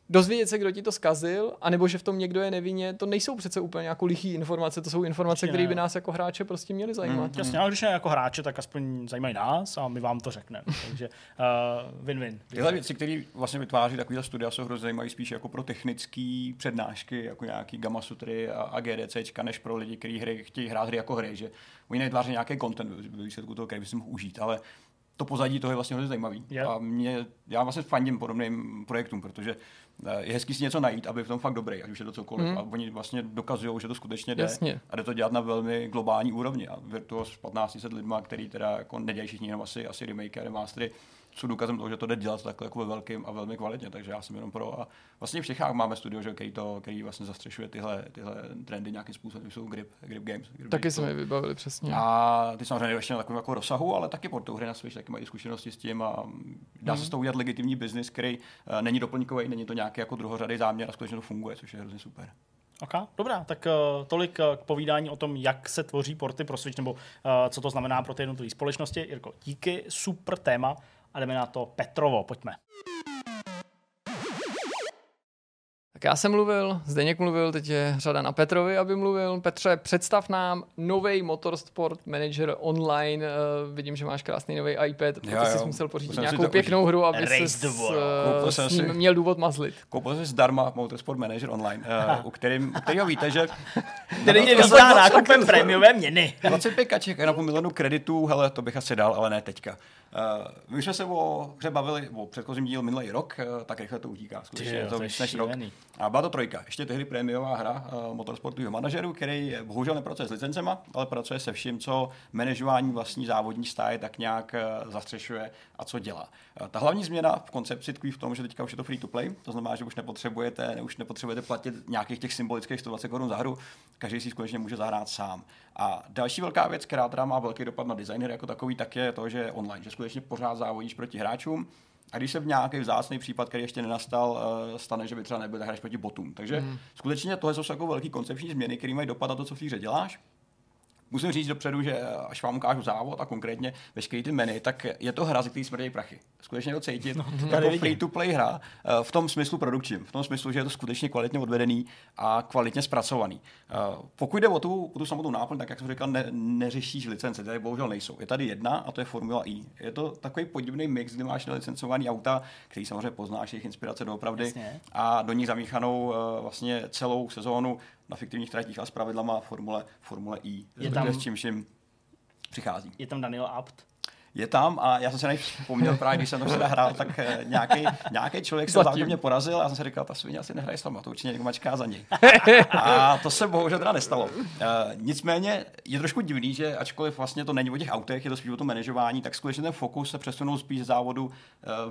dozvědět se, kdo ti to zkazil, anebo že v tom někdo je nevinně, to nejsou přece úplně jako lichý informace, to jsou informace, které by nás jako hráče prostě měly zajímat. Mm, jasně, ale když ne jako hráče, tak aspoň zajímají nás a my vám to řekneme. Takže uh, win-win. Tyhle věci, které vlastně vytváří takovýhle studia, jsou hrozně zajímavé spíš jako pro technické přednášky, jako nějaký Gamma Sutry a, a GDCčka, než pro lidi, kteří hry, chtějí hrát hry jako hry, že oni nevytváří nějaký content ve výsledku toho, který by si mohl užít, ale to pozadí toho je vlastně hodně zajímavý. Yeah. A mě, já vlastně fandím podobným projektům, protože eh, je hezký si něco najít, aby v tom fakt dobrý, ať už je to cokoliv. Mm. A oni vlastně dokazují, že to skutečně jde. Jasně. A jde to dělat na velmi globální úrovni. A Virtuos s 1500 lidma, který teda jako nedělají všichni jenom asi, asi remake a remastery, jsou důkazem toho, že to jde dělat takhle jako ve velkým a velmi kvalitně, takže já jsem jenom pro. A vlastně v Čechách máme studio, že, který, to, který vlastně zastřešuje tyhle, tyhle trendy nějakým způsobem, jsou Grip, grip Games. Grip taky jsme je vybavili přesně. A ty samozřejmě ještě na takovém jako rozsahu, ale taky pod tou hry na Switch taky mají zkušenosti s tím a dá hmm. se s toho udělat legitimní biznis, který uh, není doplňkový, není to nějaký jako druhořadý záměr a skutečně to funguje, což je hrozně super. Ok, dobrá, tak uh, tolik uh, k povídání o tom, jak se tvoří porty pro Switch, nebo uh, co to znamená pro ty jednotlivé společnosti. Jirko, díky, super téma a jdeme na to Petrovo, pojďme. Tak já jsem mluvil, Zdeněk mluvil, teď je řada na Petrovi, aby mluvil. Petře, představ nám nový Motorsport Manager online. Uh, vidím, že máš krásný nový iPad, jo, jsi musel pořídit nějakou pěknou hru, aby jsi uh, s ním měl důvod mazlit. Koupil jsi zdarma Motorsport Manager online, uh, u, kterým, u kterého víte, že... Který je vystá nákupem prémiové měny. 25 kaček na půl milionu kreditů, hele, to bych asi dal, ale ne teďka. Uh, my jsme se o hře bavili o předchozím díl minulý rok, uh, tak rychle to utíká. Skutečně je to víc než rok. A byla to trojka. Ještě tehdy prémiová hra uh, motorsportového manažeru, který bohužel nepracuje s licencema, ale pracuje se vším, co manažování vlastní závodní stáje tak nějak uh, zastřešuje a co dělá. Uh, ta hlavní změna v koncepci tkví v tom, že teďka už je to free to play, to znamená, že už nepotřebujete, ne, už nepotřebujete platit nějakých těch symbolických 120 korun za hru, každý si skutečně může zahrát sám. A další velká věc, která teda má velký dopad na designer jako takový, tak je to, že je online, že skutečně pořád závodíš proti hráčům. A když se v nějaký vzácný případ, který ještě nenastal, eh, stane, že by třeba nebyl, tak hraješ proti botům. Takže mm. skutečně tohle jsou jako velké koncepční změny, které mají dopad na to, co v hře děláš. Musím říct dopředu, že až vám ukážu závod a konkrétně veškerý ty menu, tak je to hra, ze který smrdějí prachy. Skutečně to cítit no, jako free-to-play hra eh, v tom smyslu produkčním, v tom smyslu, že je to skutečně kvalitně odvedený a kvalitně zpracovaný. Eh, pokud jde o tu, o tu samotnou náplň, tak jak jsem říkal, ne, neřešíš licence, tady bohužel nejsou. Je tady jedna a to je Formula E. Je to takový podivný mix, kdy máš nelicencovaný auta, který samozřejmě poznáš jejich inspirace doopravdy Jasně. a do nich zamíchanou eh, vlastně celou sezónu na fiktivních tratích a s pravidlama Formule, Formule E, je tam, s jim přichází. Je tam Daniel Abt? Je tam a já jsem se vzpomněl právě, když jsem to včera hrál, tak nějaký, eh, nějaký člověk se zároveň mě porazil a já jsem si říkal, ta svině asi nehraje sama, to určitě někdo mačká za něj. A to se bohužel teda nestalo. Uh, nicméně je trošku divný, že ačkoliv vlastně to není o těch autech, je to spíš o tom manažování, tak skutečně ten fokus se přesunul spíš z závodu uh,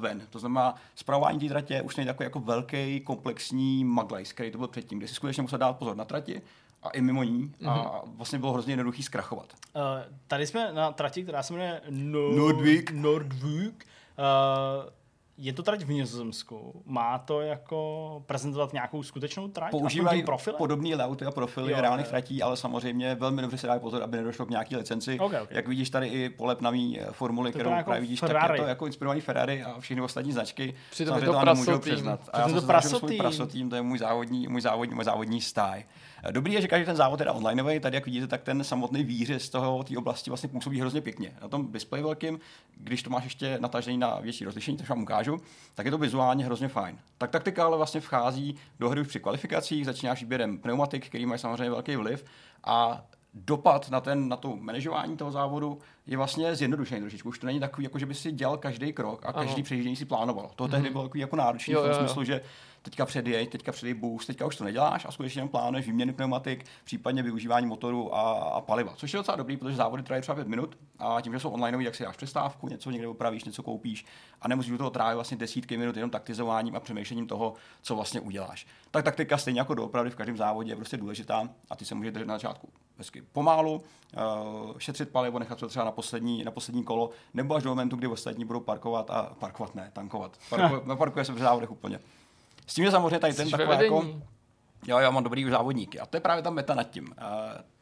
ven. To znamená, zpravování té tratě už není takový jako velký komplexní maglajs, který to byl předtím, kde si skutečně musel dát pozor na trati, a i mimo ní mm-hmm. a mhm. vlastně bylo hrozně jednoduchý zkrachovat. Uh, tady jsme na trati, která se jmenuje no- Nordvik. Nordvik. Uh, je to trať v Nizozemsku. Má to jako prezentovat nějakou skutečnou trať? Používají podobný layouty a profily jo, reálných tratí, ale samozřejmě velmi dobře se dá pozor, aby nedošlo k nějaký licenci. Okay, okay. Jak vidíš tady i polepnavý eh, formuly, kterou jako právě vidíš, Ferrari. tak je to jako inspirovaný Ferrari a všechny ostatní značky. Přitom to, to. A já jsem to svůj prasotým, to je můj závodní, můj závodní, můj závodní stáj. Dobrý je, že každý ten závod je onlineový, tady jak vidíte, tak ten samotný výřez z toho té oblasti vlastně působí hrozně pěkně. Na tom displeji velkým, když to máš ještě natažený na větší rozlišení, což vám ukážu, tak je to vizuálně hrozně fajn. Tak taktika ale vlastně vchází do hry už při kvalifikacích, začínáš výběrem pneumatik, který mají samozřejmě velký vliv a dopad na, ten, na to manažování toho závodu je vlastně zjednodušený trošičku. Už to není takový, jako že by si dělal každý krok a každý přejíždění si plánoval. To tehdy mhm. bylo takový jako náročný v tom smyslu, že teďka předjej, teďka předjej boost, teďka už to neděláš a skutečně jen plánuješ výměny pneumatik, případně využívání motoru a, a paliva. Což je docela dobrý, protože závody trvají třeba 5 minut a tím, že jsou online, tak si dáš přestávku, něco někde opravíš, něco koupíš a nemusíš do toho trávit vlastně desítky minut jenom taktizováním a přemýšlením toho, co vlastně uděláš. Tak taktika stejně jako doopravdy v každém závodě je prostě důležitá a ty se může držet na začátku hezky pomálu, uh, šetřit palivo, nechat to třeba na poslední, na poslední kolo, nebo až do momentu, kdy ostatní budou parkovat a parkovat ne, tankovat. Parkuje, parkuje se v závodech úplně. S tím je samozřejmě tady ten takový jako... Jo, já mám dobrý závodníky. A to je právě ta meta nad tím. Uh,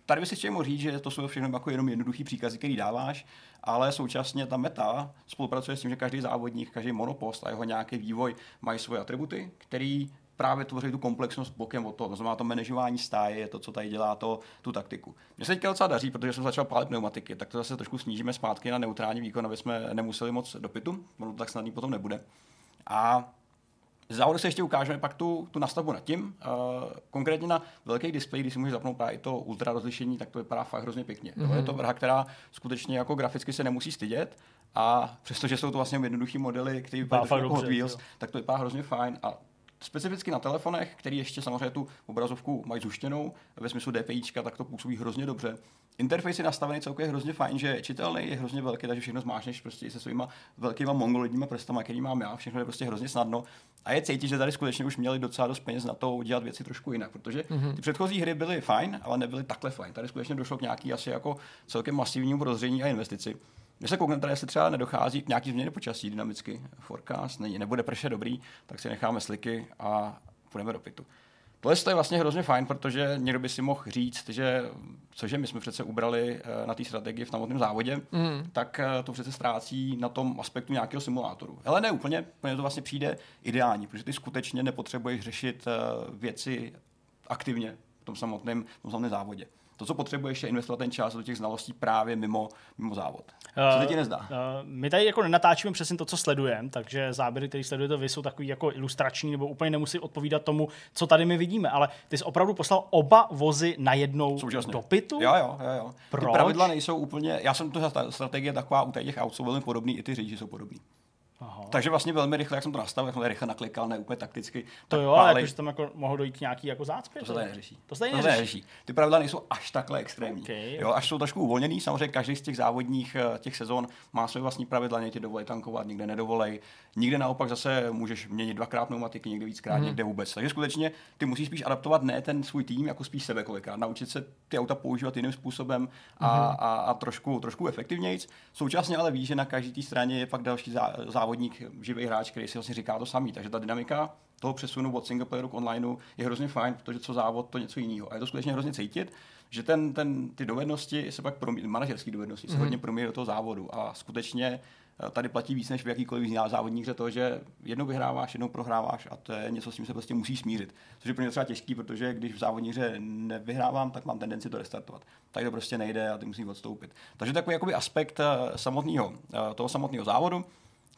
tady by si chtěl říct, že to jsou všechno jako jenom jednoduchý příkazy, který dáváš, ale současně ta meta spolupracuje s tím, že každý závodník, každý monopost a jeho nějaký vývoj mají svoje atributy, který právě tvoří tu komplexnost bokem od toho. To znamená, to manažování stáje je to, co tady dělá to, tu taktiku. Mně se teďka docela daří, protože jsem začal pálit pneumatiky, tak to zase trošku snížíme zpátky na neutrální výkon, aby jsme nemuseli moc do pitu, ono to tak snadný potom nebude. A závodu se ještě ukážeme pak tu, tu nastavbu nad tím. Uh, konkrétně na velkých displej, když si můžeš zapnout právě to ultra rozlišení, tak to vypadá fakt hrozně pěkně. Mm-hmm. Je to vrha, která skutečně jako graficky se nemusí stydět a přestože jsou to vlastně jednoduché modely, které vypadají jako Hot Wheels, tak to vypadá hrozně fajn a specificky na telefonech, který ještě samozřejmě tu obrazovku mají zuštěnou ve smyslu DPIčka, tak to působí hrozně dobře. Interface je nastavený celkově hrozně fajn, že je čitelný, je hrozně velký, takže všechno zmášneš prostě se svýma velkýma mongolidníma prstama, který mám já, všechno je prostě hrozně snadno. A je cítit, že tady skutečně už měli docela dost peněz na to dělat věci trošku jinak, protože mm-hmm. ty předchozí hry byly fajn, ale nebyly takhle fajn. Tady skutečně došlo k nějaký asi jako celkem masivnímu rozředění a investici. Když se koukneme, jestli třeba nedochází k nějaký změně počasí dynamicky, forecast není, nebude prše dobrý, tak si necháme sliky a půjdeme do pitu. Tohle je vlastně hrozně fajn, protože někdo by si mohl říct, že cože my jsme přece ubrali eh, na té strategii v samotném závodě, mm. tak eh, to přece ztrácí na tom aspektu nějakého simulátoru. Ale ne úplně, úplně to vlastně přijde ideální, protože ty skutečně nepotřebuješ řešit eh, věci aktivně v tom samotném, v tom samotném závodě to, co potřebuješ, je investovat ten čas do těch znalostí právě mimo, mimo závod. Co se ti nezdá? Uh, my tady jako nenatáčíme přesně to, co sledujeme, takže záběry, které sledujete vy, jsou takový jako ilustrační nebo úplně nemusí odpovídat tomu, co tady my vidíme. Ale ty jsi opravdu poslal oba vozy na jednou Současně. do pitu? Jo, jo, jo. jo. Proč? Ty pravidla nejsou úplně, já jsem tu strategie taková u těch aut jsou velmi podobný, i ty řidiči jsou podobný. Aha. Takže vlastně velmi rychle, jak jsem to nastavil, jak jsem to rychle naklikal, ne úplně takticky. To jo, ale jakože tam jako mohlo dojít k nějaký jako zácpě. To se tady neřeší. To se tady neřeší. neřeší. Ty pravidla nejsou až takhle extrémní. Okay, jo, až jsou trošku uvolněný. Samozřejmě každý z těch závodních eh, těch sezon má své vlastní pravidla, někdy dovolej tankovat, někde nedovolej. Nikde naopak zase můžeš měnit dvakrát pneumatiky, někde víckrát, mm. někde vůbec. Takže skutečně ty musíš spíš adaptovat ne ten svůj tým, jako spíš sebe kolikrát. Naučit se ty auta používat jiným způsobem a, mm. a, a trošku, trošku efektivněji. Současně ale víš, že na každé té straně je pak další závodník živý hráč, který si vlastně říká to samý. Takže ta dynamika toho přesunu od single playeru k onlineu je hrozně fajn, protože co závod, to něco jiného. A je to skutečně hrozně cítit, že ten, ten, ty dovednosti se pak promí, manažerské dovednosti mm-hmm. se mhm. hodně promíjí do toho závodu a skutečně eh, tady platí víc než v jakýkoliv jiný závodník, že to, že jednou vyhráváš, jednou prohráváš a to je něco, s tím se prostě musí smířit. Což je pro mě třeba těžký, protože když v závodníře nevyhrávám, tak mám tendenci to restartovat. Tak to prostě nejde a ty musím odstoupit. Takže takový jakoby aspekt eh, samotného, eh, toho samotného závodu,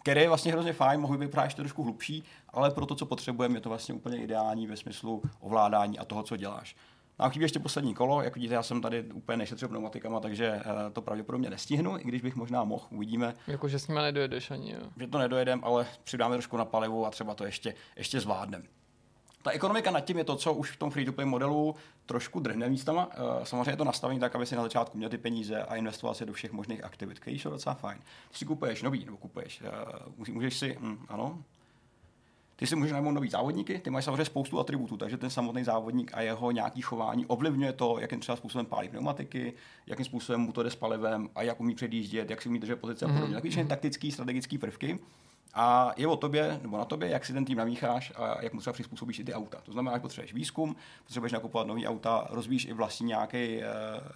který je vlastně hrozně fajn, mohl by být ještě trošku hlubší, ale pro to, co potřebujeme, je to vlastně úplně ideální ve smyslu ovládání a toho, co děláš. Nám chybí ještě poslední kolo, jak vidíte, já jsem tady úplně nešetřil pneumatikama, takže uh, to pravděpodobně nestihnu, i když bych možná mohl, uvidíme. Jakože s nimi nedojedeš ani, jo. Že to nedojedem, ale přidáme trošku na palivu a třeba to ještě, ještě zvládneme. Ta ekonomika nad tím je to, co už v tom free-to-play modelu trošku drhne místama. Eh, samozřejmě je to nastavení tak, aby si na začátku měl ty peníze a investoval si do všech možných aktivit, které jsou docela fajn. Ty si kupuješ nový, nebo kupuješ, eh, můžeš si, hm, ano, ty si můžeš najmout nový závodníky, ty máš samozřejmě spoustu atributů, takže ten samotný závodník a jeho nějaký chování ovlivňuje to, jakým třeba způsobem pálí pneumatiky, jakým způsobem mu to jde s palivem a jak umí předjíždět, jak si umí držet pozice a podobně. Mm-hmm. Takový taktický, strategický prvky, a je o tobě, nebo na tobě, jak si ten tým namícháš a jak mu třeba přizpůsobíš i ty auta. To znamená, že potřebuješ výzkum, potřebuješ nakupovat nový auta, rozvíjíš i vlastní nějaký uh,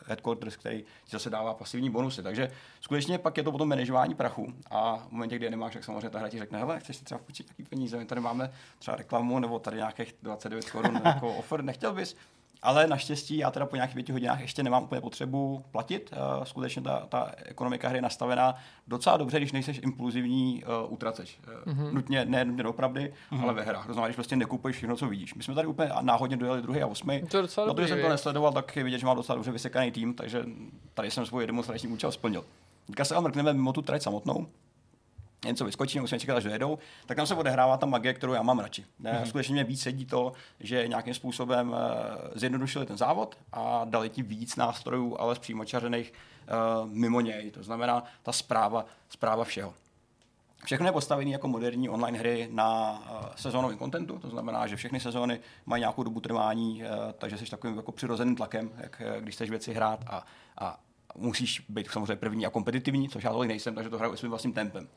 headquarters, který ti zase dává pasivní bonusy. Takže skutečně pak je to potom manažování prachu. A v momentě, kdy je nemáš, tak samozřejmě ta hra ti řekne, hele, chceš si třeba půjčit nějaký peníze, my tady máme třeba reklamu nebo tady nějakých 29 korun jako offer, nechtěl bys? Ale naštěstí já teda po nějakých pěti hodinách ještě nemám úplně potřebu platit. Uh, skutečně ta, ta ekonomika hry je nastavená docela dobře, když nejseš impulzivní uh, utraceč. Uh, mm-hmm. Nutně, ne nutně opravdy, mm-hmm. ale ve hrách. To znamená, když prostě nekupuješ všechno, co vidíš. My jsme tady úplně náhodně dojeli druhý a osmý. To je docela Protože dobrý, jsem to nesledoval, tak je vidět, že mám docela dobře vysekaný tým, takže tady jsem svůj demonstrační účel splnil. Teďka se ale mrkneme mimo tu trať samotnou něco vyskočí, musíme čekat, až dojedou, tak tam se odehrává ta magie, kterou já mám radši. Ne, mm-hmm. Skutečně mě víc sedí to, že nějakým způsobem uh, zjednodušili ten závod a dali ti víc nástrojů, ale z přímočařených uh, mimo něj. To znamená ta zpráva, zpráva všeho. Všechno je postavené jako moderní online hry na uh, sezónovém kontentu, to znamená, že všechny sezóny mají nějakou dobu trvání, uh, takže jsi takovým jako přirozeným tlakem, jak, uh, když chceš věci hrát a, a musíš být samozřejmě první a kompetitivní, což já tolik nejsem, takže to hraju svým vlastním tempem.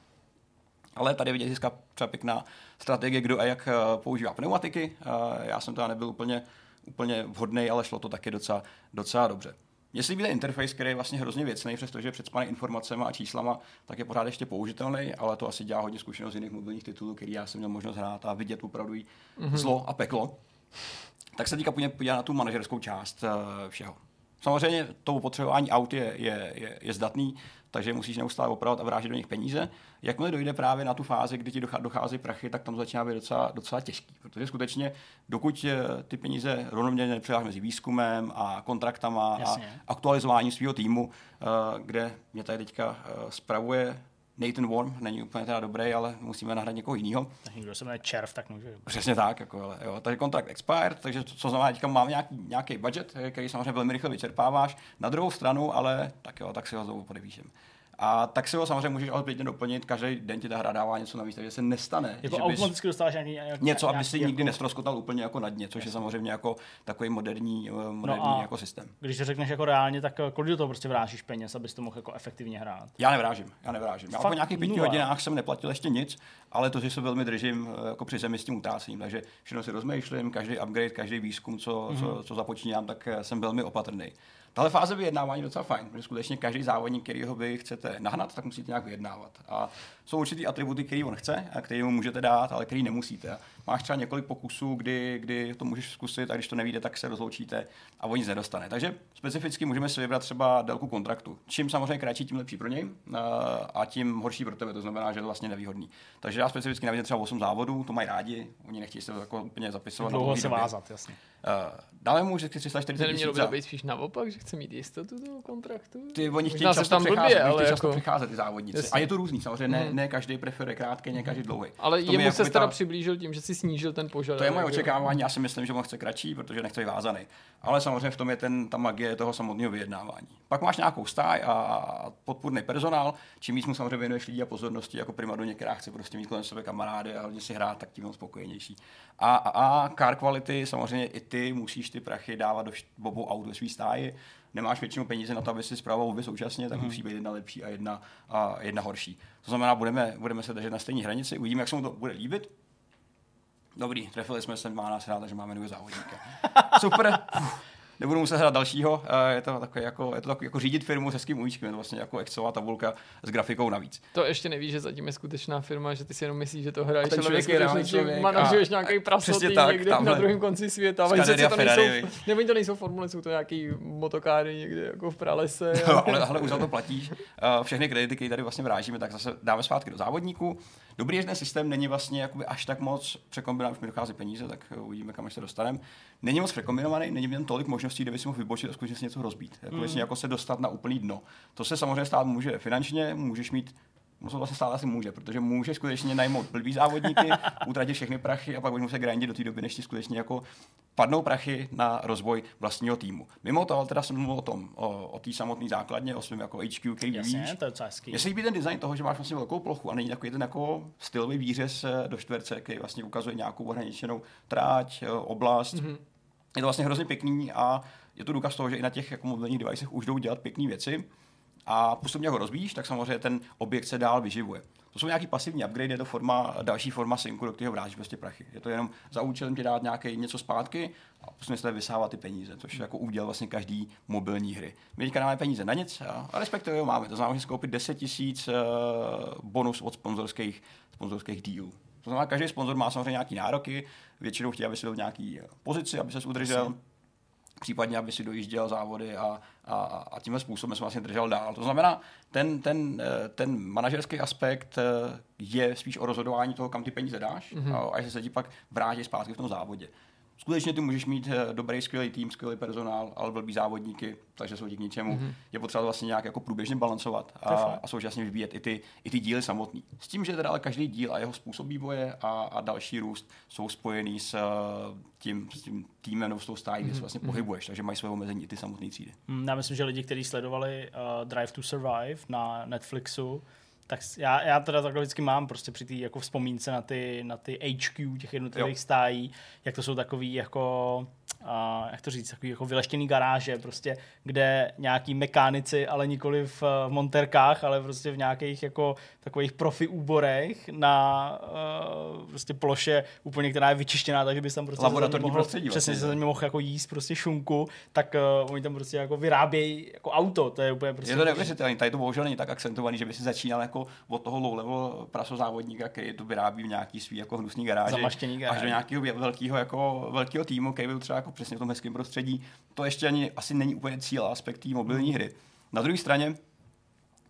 Ale tady vidět získá třeba pěkná strategie, kdo a jak eh, používá pneumatiky. Eh, já jsem teda nebyl úplně, úplně vhodný, ale šlo to taky docela, docela dobře. Mně se líbí ten interface, který je vlastně hrozně věcný, přestože je předspaný informacemi a číslama, tak je pořád ještě použitelný, ale to asi dělá hodně zkušenost z jiných mobilních titulů, který já jsem měl možnost hrát a vidět opravdu mm-hmm. zlo a peklo. Tak se teďka podívat na tu manažerskou část uh, všeho. Samozřejmě to potřebování aut je, je, je, je zdatný, takže musíš neustále opravovat a vrážet do nich peníze. Jakmile dojde právě na tu fázi, kdy ti dochází prachy, tak tam začíná být docela, docela těžký, protože skutečně dokud eh, ty peníze rovnoměrně nepřidáš mezi výzkumem a kontraktama Jasně. a aktualizováním svého týmu, eh, kde mě tady teďka eh, spravuje Nathan Worm není úplně teda dobrý, ale musíme nahrát někoho jiného. Tak někdo se jmenuje Červ, tak může. Přesně tak, jako, ale, jo. takže kontrakt expired, takže to, co znamená, teďka mám nějaký, nějaký budget, který samozřejmě velmi rychle vyčerpáváš. Na druhou stranu, ale tak jo, tak si ho znovu podepíšem. A tak si ho samozřejmě můžeš ale klidně doplnit, každý den ti ta hra dává něco navíc, takže se nestane. Jako že automaticky dostáváš nějaký, nějaký Něco, aby si jako... nikdy nestroskotal úplně jako na dně, což je samozřejmě jako takový moderní, eh, moderní no jako systém. Když to řekneš jako reálně, tak eh, kolik do toho prostě vrážíš peněz, abys to mohl jako efektivně hrát? Já nevrážím, já nevrážím. Já po nějakých pěti hodinách jsem neplatil ještě nic, ale to, že se velmi držím eh, jako při zemi s tím utrácením, takže všechno si rozmýšlím, každý upgrade, každý výzkum, co, mm-hmm. co, co započínám, tak jsem velmi opatrný. Tahle fáze vyjednávání je docela fajn, protože skutečně každý závodník, který ho vy chcete nahnat, tak musíte nějak vyjednávat. A jsou určitý atributy, který on chce a který mu můžete dát, ale který nemusíte. Máš třeba několik pokusů, kdy, kdy to můžeš zkusit a když to nevíde, tak se rozloučíte a on nic nedostane. Takže specificky můžeme si vybrat třeba délku kontraktu. Čím samozřejmě kratší, tím lepší pro něj a tím horší pro tebe. To znamená, že je to vlastně nevýhodný. Takže já specificky nabídím třeba 8 závodů, to mají rádi, oni nechtějí se to jako úplně zapisovat. Dlouho se vázat, jasně. Uh, dále mu vždycky 340 tisíc. Nemělo by být spíš naopak, že chce mít jistotu toho kontraktu? Ty, oni chtějí často, tam blbě, ale chtějí často jako... přicházet ty závodníci. Jasně. A je to různý, samozřejmě, ne, hmm. ne každý preferuje krátký, ne každý dlouhý. Ale jemu se teda ta... přiblížil tím, že si snížil ten požadavek. To je moje očekávání, já si myslím, že on chce kratší, protože nechce být vázaný. Ale samozřejmě v tom je ten, ta magie toho samotného vyjednávání. Pak máš nějakou stáj a podpůrný personál, čím víc mu samozřejmě věnuješ lidí a pozornosti, jako primadonně, která chce prostě mít kolem sebe kamarády a hodně si hrát, tak tím spokojenější. A, a, a car quality, samozřejmě i ty musíš ty prachy dávat do obou aut ve svý stáji. Nemáš většinou peníze na to, aby si zpravoval obě současně, tak mm. musí být jedna lepší a jedna, a jedna horší. To znamená, budeme, budeme se držet na stejné hranici, uvidíme, jak se mu to bude líbit. Dobrý, trefili jsme se, má nás rád, takže máme nového závodníka. Super. nebudu muset hrát dalšího. Je to takový jako, je to takový jako řídit firmu s hezkým účkem, je to vlastně jako Excelová tabulka s grafikou navíc. To ještě nevíš, že zatím je skutečná firma, že ty si jenom myslíš, že to hraješ, ale člověk je reálný člověk. Manažuješ nějaký prasotý tak, někde tamhle. na druhém konci světa. Ale to nejsou, nebo to nejsou formule, jsou to nějaký motokáry někde jako v pralese. No, ale, ale už za to platíš. Všechny kredity, které tady vlastně vrážíme, tak zase dáme zpátky do závodníků. Dobrý, že ten systém není vlastně jakoby až tak moc překombinovaný, už mi dochází peníze, tak uvidíme, kam se dostaneme. Není moc překombinovaný, není tam tolik možností, kde by si mohl vybočit a skutečně něco rozbít. Jako, mm. jako se dostat na úplný dno. To se samozřejmě stát může finančně, můžeš mít No to vlastně stále asi může, protože může skutečně najmout blbý závodníky, utratit všechny prachy a pak budeš muset grindit do té doby, než ti skutečně jako padnou prachy na rozvoj vlastního týmu. Mimo to, ale teda jsem mluvil o tom, o, o té samotné základně, o svém jako HQ, který Jasně, víš. to je hezký. Mně se líbí ten design toho, že máš vlastně velkou plochu a není takový ten jako stylový výřez eh, do čtverce, který vlastně ukazuje nějakou ohraničenou tráť, eh, oblast. Mm-hmm. Je to vlastně hrozně pěkný a je to důkaz toho, že i na těch jako mobilních devicech už jdou dělat pěkné věci a postupně ho rozvíjíš, tak samozřejmě ten objekt se dál vyživuje. To jsou nějaký pasivní upgrade, je to forma, další forma synku, do kterého vrátíš prostě prachy. Je to jenom za účelem ti dát nějaké něco zpátky a postupně se vysávat ty peníze, což je jako úděl vlastně každý mobilní hry. My teďka nemáme peníze na nic, a respektive ho máme. To znamená, že koupit 10 tisíc uh, bonus od sponzorských, sponzorských dílů. To znamená, každý sponzor má samozřejmě nějaké nároky, většinou chtějí, aby si byl v nějaký pozici, aby se udržel. Asi případně aby si dojížděl závody a, a, a tímhle způsobem se vlastně držel dál. To znamená, ten, ten, eh, ten manažerský aspekt eh, je spíš o rozhodování toho, kam ty peníze dáš mm-hmm. a, a že se ti pak vrátí zpátky v tom závodě. Skutečně ty můžeš mít eh, dobrý, skvělý tým, skvělý personál, ale blbý závodníky, takže jsou ti k ničemu. Mm-hmm. Je potřeba vlastně nějak jako průběžně balancovat a, a současně vyvíjet i ty, i ty díly samotný. S tím, že teda ale každý díl a jeho způsob vývoje a, a další růst jsou spojený s tím, s tím týmem nebo s tou stájí, mm-hmm. kde se mhm, vlastně mm-hmm. pohybuješ, takže mají své omezení i ty samotné třídy. Mm, já myslím, že lidi, kteří sledovali uh, Drive to Survive na Netflixu, tak já, já teda takhle vždycky mám prostě při té jako vzpomínce na ty, na ty HQ těch jednotlivých jo. stájí, jak to jsou takový jako a, jak to říct, takový jako vyleštěný garáže, prostě, kde nějaký mechanici, ale nikoli v, v monterkách, ale prostě v nějakých jako takových profi úborech na uh, prostě ploše úplně, která je vyčištěná, takže bys tam prostě laboratorní mohl, prostředí. Přesně, vlastně. se tam mohl jako jíst prostě šunku, tak uh, oni tam prostě jako vyrábějí jako auto, to je úplně prostě... Je to neuvěřitelné, tady to bohužel není tak akcentovaný, že by si začínal jako od toho low level prasozávodníka, který to vyrábí v nějaký svý jako hnusný garáži, garáži. až do nějakého velkého jako velkého týmu, který byl třeba jako přesně v tom hezkém prostředí. To ještě ani asi není úplně cíl aspekt té mobilní hmm. hry. Na druhé straně,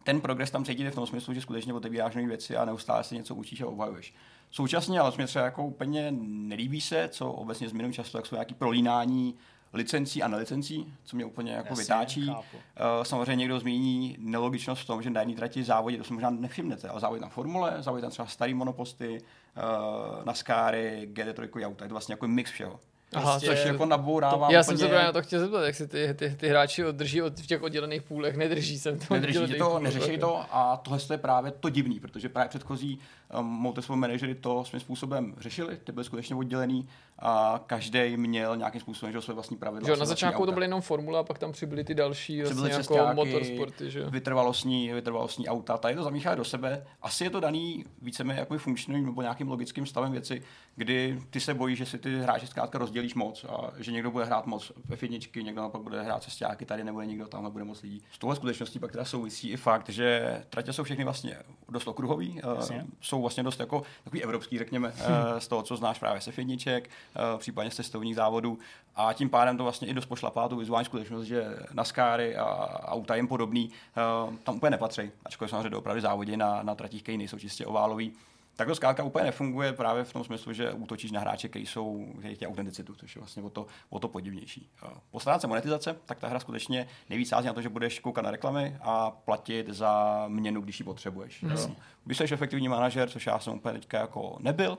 ten progres tam cítíte v tom smyslu, že skutečně otevíráš nové věci a neustále si něco učíš a obhajuješ. Současně, ale mě třeba jako úplně nelíbí se, co obecně zmiňuji často, jak jsou nějaké prolínání licencí a nelicencí, co mě úplně jako Jasně, vytáčí. Chápu. Uh, samozřejmě někdo zmíní nelogičnost v tom, že na jedné trati závodě, to si možná nevšimnete, ale závodí na formule, závodí tam třeba starý monoposty, uh, na Skáry, GT3 auta, je to vlastně jako mix všeho. Aha, prostě, což jako nabourává Já úplně... jsem se právě na to chtěl zeptat, jak si ty, ty, ty hráči oddrží od v těch oddělených půlech, nedrží jsem to. Nedrží to, neřeší to a tohle je právě to divný, protože právě předchozí um, Motorsport manažery to svým způsobem řešili, ty byly skutečně oddělený a každý měl nějakým způsobem že své vlastní pravidla. Že na začátku to byly jenom formule a pak tam přibyly ty další přibyly vlastně jako motorsporty. Že? Vytrvalostní, vytrvalostní auta, tady to zamíchá do sebe. Asi je to daný víceméně jako funkčním nebo nějakým logickým stavem věci, kdy ty se bojíš, že si ty hráči zkrátka rozdělíš moc a že někdo bude hrát moc ve fitničky, někdo pak bude hrát cestáky, tady nebude nikdo, tam bude moc lidí. Z tohle skutečností pak teda souvisí i fakt, že tratě jsou všechny vlastně dost okruhový, uh, jsou vlastně dost jako takový evropský, řekněme, uh, z toho, co znáš právě se fitniček, uh, případně z cestovních závodů. A tím pádem to vlastně i dost pošlapá tu vizuální skutečnost, že NASCARy a auta jim podobný uh, tam úplně nepatří, ačkoliv samozřejmě opravdu závodě na, na tratích, které nejsou čistě oválový tak to zkrátka úplně nefunguje právě v tom smyslu, že útočíš na hráče, kteří jsou, kteří chtějí autenticitu, což je vlastně o to, o to podivnější. Po stránce monetizace, tak ta hra skutečně nejvíc sází na to, že budeš koukat na reklamy a platit za měnu, když ji potřebuješ. Mm. Když jsi efektivní manažer, což já jsem úplně teďka jako nebyl,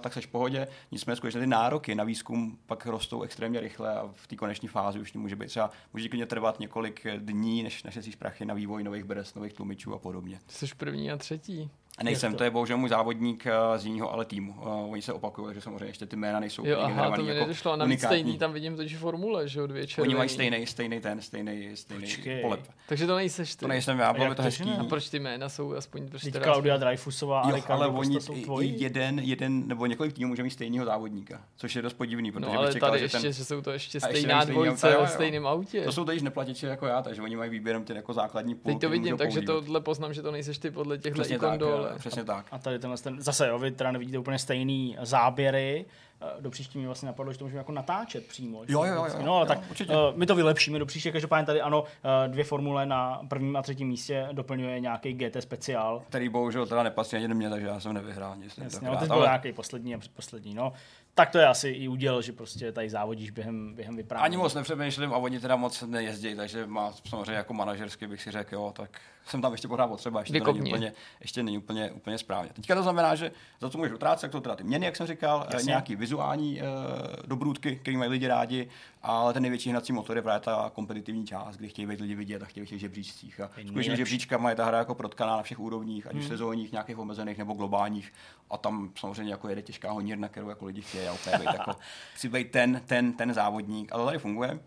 tak jsi v pohodě. Nicméně skutečně ty nároky na výzkum pak rostou extrémně rychle a v té koneční fázi už může být třeba, může klidně trvat několik dní, než, než si prachy na vývoj nových bres, nových tlumičů a podobně. Jsi první a třetí. Nejsem, to? to je bohužel můj závodník uh, z jiného ale týmu. Uh, oni se opakují, že samozřejmě ještě ty jména nejsou jo, aha, to mi jako nedošlo. A navíc stejný, tam vidím totiž formule, že od Oni mají stejný, stejný ten, stejný, stejný Počkej. polep. Takže to nejseš ty. To nejsem já, bylo by to hezký. A proč ty jména jsou aspoň prostě Teď Claudia Dreyfusová a ale oni jeden, jeden nebo několik týmů může mít stejného závodníka, což je dost podivný, protože no, ale čekal, tady že, ještě, ten... že jsou to ještě stejná dvojice o stejném autě. To jsou totiž neplatiči jako já, takže oni mají výběrem ty jako základní půl. Teď to vidím, takže tohle poznám, že to nejseš ty podle těchto ikon dole. Přesně tak tady tenhle ten, zase jo, vy teda nevidíte úplně stejný záběry, eh, do příští mi vlastně napadlo, že to můžeme jako natáčet přímo. Jo, jo, jo. No, ale jo, tak určitě. Uh, my to vylepšíme do příště. Každopádně tady ano, uh, dvě formule na prvním a třetím místě doplňuje nějaký GT speciál. Který bohužel teda nepatří ani mě, takže já jsem nevyhrál nic. Jasně, no, byl ale... nějaký poslední a předposlední. No, tak to je asi i uděl, že prostě tady závodíš během, během vyprávění. Ani moc nepřemýšlím a oni teda moc nejezdí, takže má samozřejmě jako manažersky bych si řekl, jo, tak jsem tam ještě pořád potřeba, ještě to není úplně, ještě není úplně, úplně správně. Teďka to znamená, že za to můžeš utrácet, to teda ty měny, jak jsem říkal, Jasně. nějaký vizuální e, dobrůdky, který mají lidi rádi, ale ten největší hnací motor je právě ta kompetitivní část, kdy chtějí být lidi vidět a chtějí v těch žebříčcích. A skutečně žebříčka je ta hra jako protkaná na všech úrovních, ať už hmm. sezónních, nějakých omezených nebo globálních. A tam samozřejmě jako jede těžká honírna, kterou jako lidi chtějí. A být jako, chci být ten, ten, ten závodník. Ale tady funguje.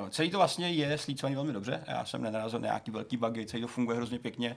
Uh, celý to vlastně je slícovaný velmi dobře. Já jsem nenarazil na nějaký velký bugy, celý to funguje hrozně pěkně.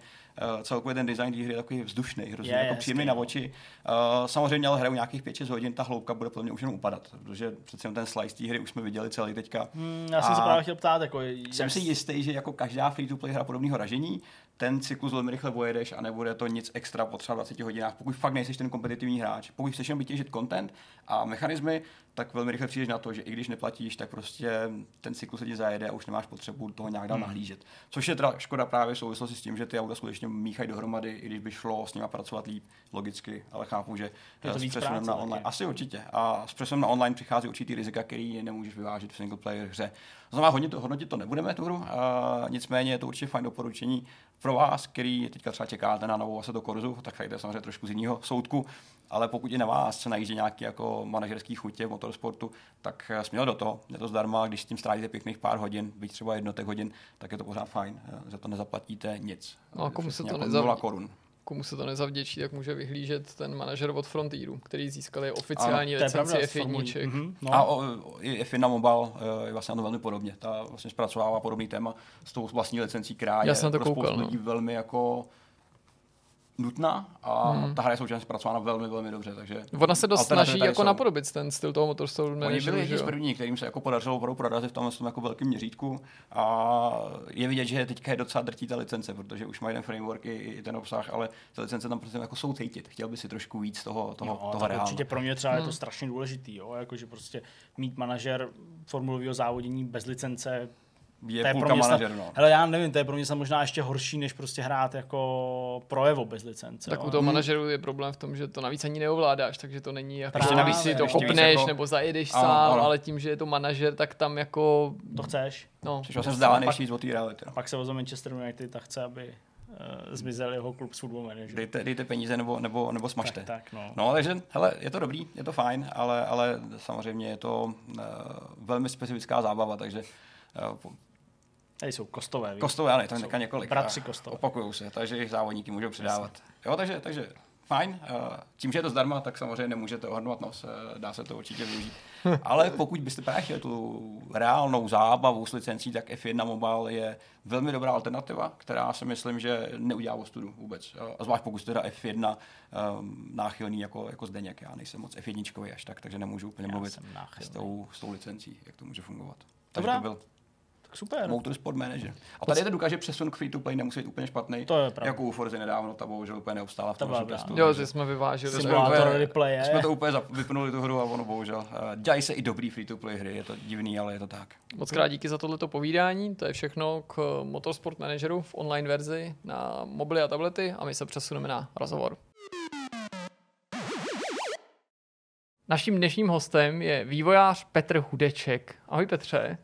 Uh, celkově ten design té hry je takový vzdušný, hrozně je, jako příjemný na oči. Uh, samozřejmě ale hraju nějakých 5-6 hodin, ta hloubka bude podle mě už jenom upadat, protože přece ten slice té hry už jsme viděli celý teďka. Hmm, já jsem se právě chtěl ptát. Jako jsem si jistý, že jako každá free-to-play hra podobného ražení, ten cyklus velmi rychle pojedeš a nebude to nic extra potřeba 20 hodinách, pokud fakt nejsi ten kompetitivní hráč. Pokud chceš jenom vytěžit content a mechanismy, tak velmi rychle přijdeš na to, že i když neplatíš, tak prostě ten cyklus se ti zajede a už nemáš potřebu toho nějak dál hmm. nahlížet. Což je teda škoda právě v souvislosti s tím, že ty auta skutečně míchají dohromady, i když by šlo s nimi pracovat líp, logicky, ale chápu, že je to s přesunem na online. Asi určitě. A s přesunem na online přichází určitý rizika, který nemůžeš vyvážit v single player hře. Znamená, hodně to, hodnotit to nebudeme tu hru, a nicméně je to určitě fajn doporučení pro vás, který teďka třeba čekáte na novou do Korzu, tak tady je samozřejmě trošku z jiného soudku, ale pokud i na vás se najíždí nějaký jako manažerský chutě v motorsportu, tak směl do toho. Je to zdarma, když s tím strávíte pěkných pár hodin, byť třeba jednotek hodin, tak je to pořád fajn. Za to nezaplatíte nic. No a komu se to nezavděčí? korun komu se to nezavděčí, tak může vyhlížet ten manažer od Frontieru, který získali oficiální ano, licenci F1. Mm-hmm, no. A o, i F1 Mobile eh, je vlastně na to velmi podobně. Ta vlastně zpracovává podobný téma s tou vlastní licencí, která Já je jsem to pro koukal, no. velmi jako nutná a hmm. ta hra je současně zpracována velmi, velmi dobře. Takže Ona se dost snaží jako jsou. napodobit ten styl toho Motorsport Oni byli jedni z prvních, kterým se jako podařilo opravdu prorazit v tom, v tom jako velkém měřítku a je vidět, že teďka je docela drtí ta licence, protože už mají ten framework i, i ten obsah, ale ty licence tam prostě jako jsou cítit. Chtěl by si trošku víc toho, toho, jo, toho reálno. Určitě pro mě třeba hmm. je to hmm. strašně důležitý, jo? Jako, že prostě mít manažer formulového závodění bez licence je to je půlka manažer, no. Hele, já nevím, to je pro mě možná ještě horší, než prostě hrát jako projevo bez licence. Tak jo. u toho manažeru je problém v tom, že to navíc ani neovládáš, takže to není jako, Právě, navíc si to kopneš jako... nebo zajedeš ano, sám, ano. ale tím, že je to manažer, tak tam jako... To chceš. No. Přišel jsem vzdálenější z té reality. No. Pak se vezme Manchester United a chce, aby uh, zmizel jeho klub s football manager. Dejte, dejte peníze nebo, nebo, nebo smažte. Tak, tak, no. no. takže, hele, je to dobrý, je to fajn, ale, ale samozřejmě je to uh, velmi specifická zábava, takže uh, Tady jsou kostové. Víc. Kostové, ano, to je taká několik. Bratři kostové. Opakují se, takže jejich závodníky můžou přidávat. Jo, takže, takže fajn. Eh, tím, že je to zdarma, tak samozřejmě nemůžete ohrnovat nos, eh, dá se to určitě využít. Ale pokud byste právě chtěli tu reálnou zábavu s licencí, tak F1 Mobile je velmi dobrá alternativa, která si myslím, že neudělá ostudu vůbec. A zvlášť pokud jste teda F1 um, náchylný jako, jako Zdeněk, já nejsem moc F1 až tak, takže nemůžu úplně mluvit s tou, s tou licencí, jak to může fungovat. Takže Dobrá. to byl Super. Motorsport Manager. A tady je to důkaz, že přesun k free to play nemusí být úplně špatný. To je pravda. Jako u Forza nedávno, ta bohužel úplně neobstála v tom testu. Jo, že jsme vyváželi. Simulátor replay. Jsme to úplně vypnuli tu hru a ono bohužel. Uh, dělají se i dobrý free to play hry, je to divný, ale je to tak. Moc krát díky za tohleto povídání. To je všechno k Motorsport Manageru v online verzi na mobily a tablety a my se přesuneme na rozhovor. Naším dnešním hostem je vývojář Petr Hudeček. Ahoj Petře.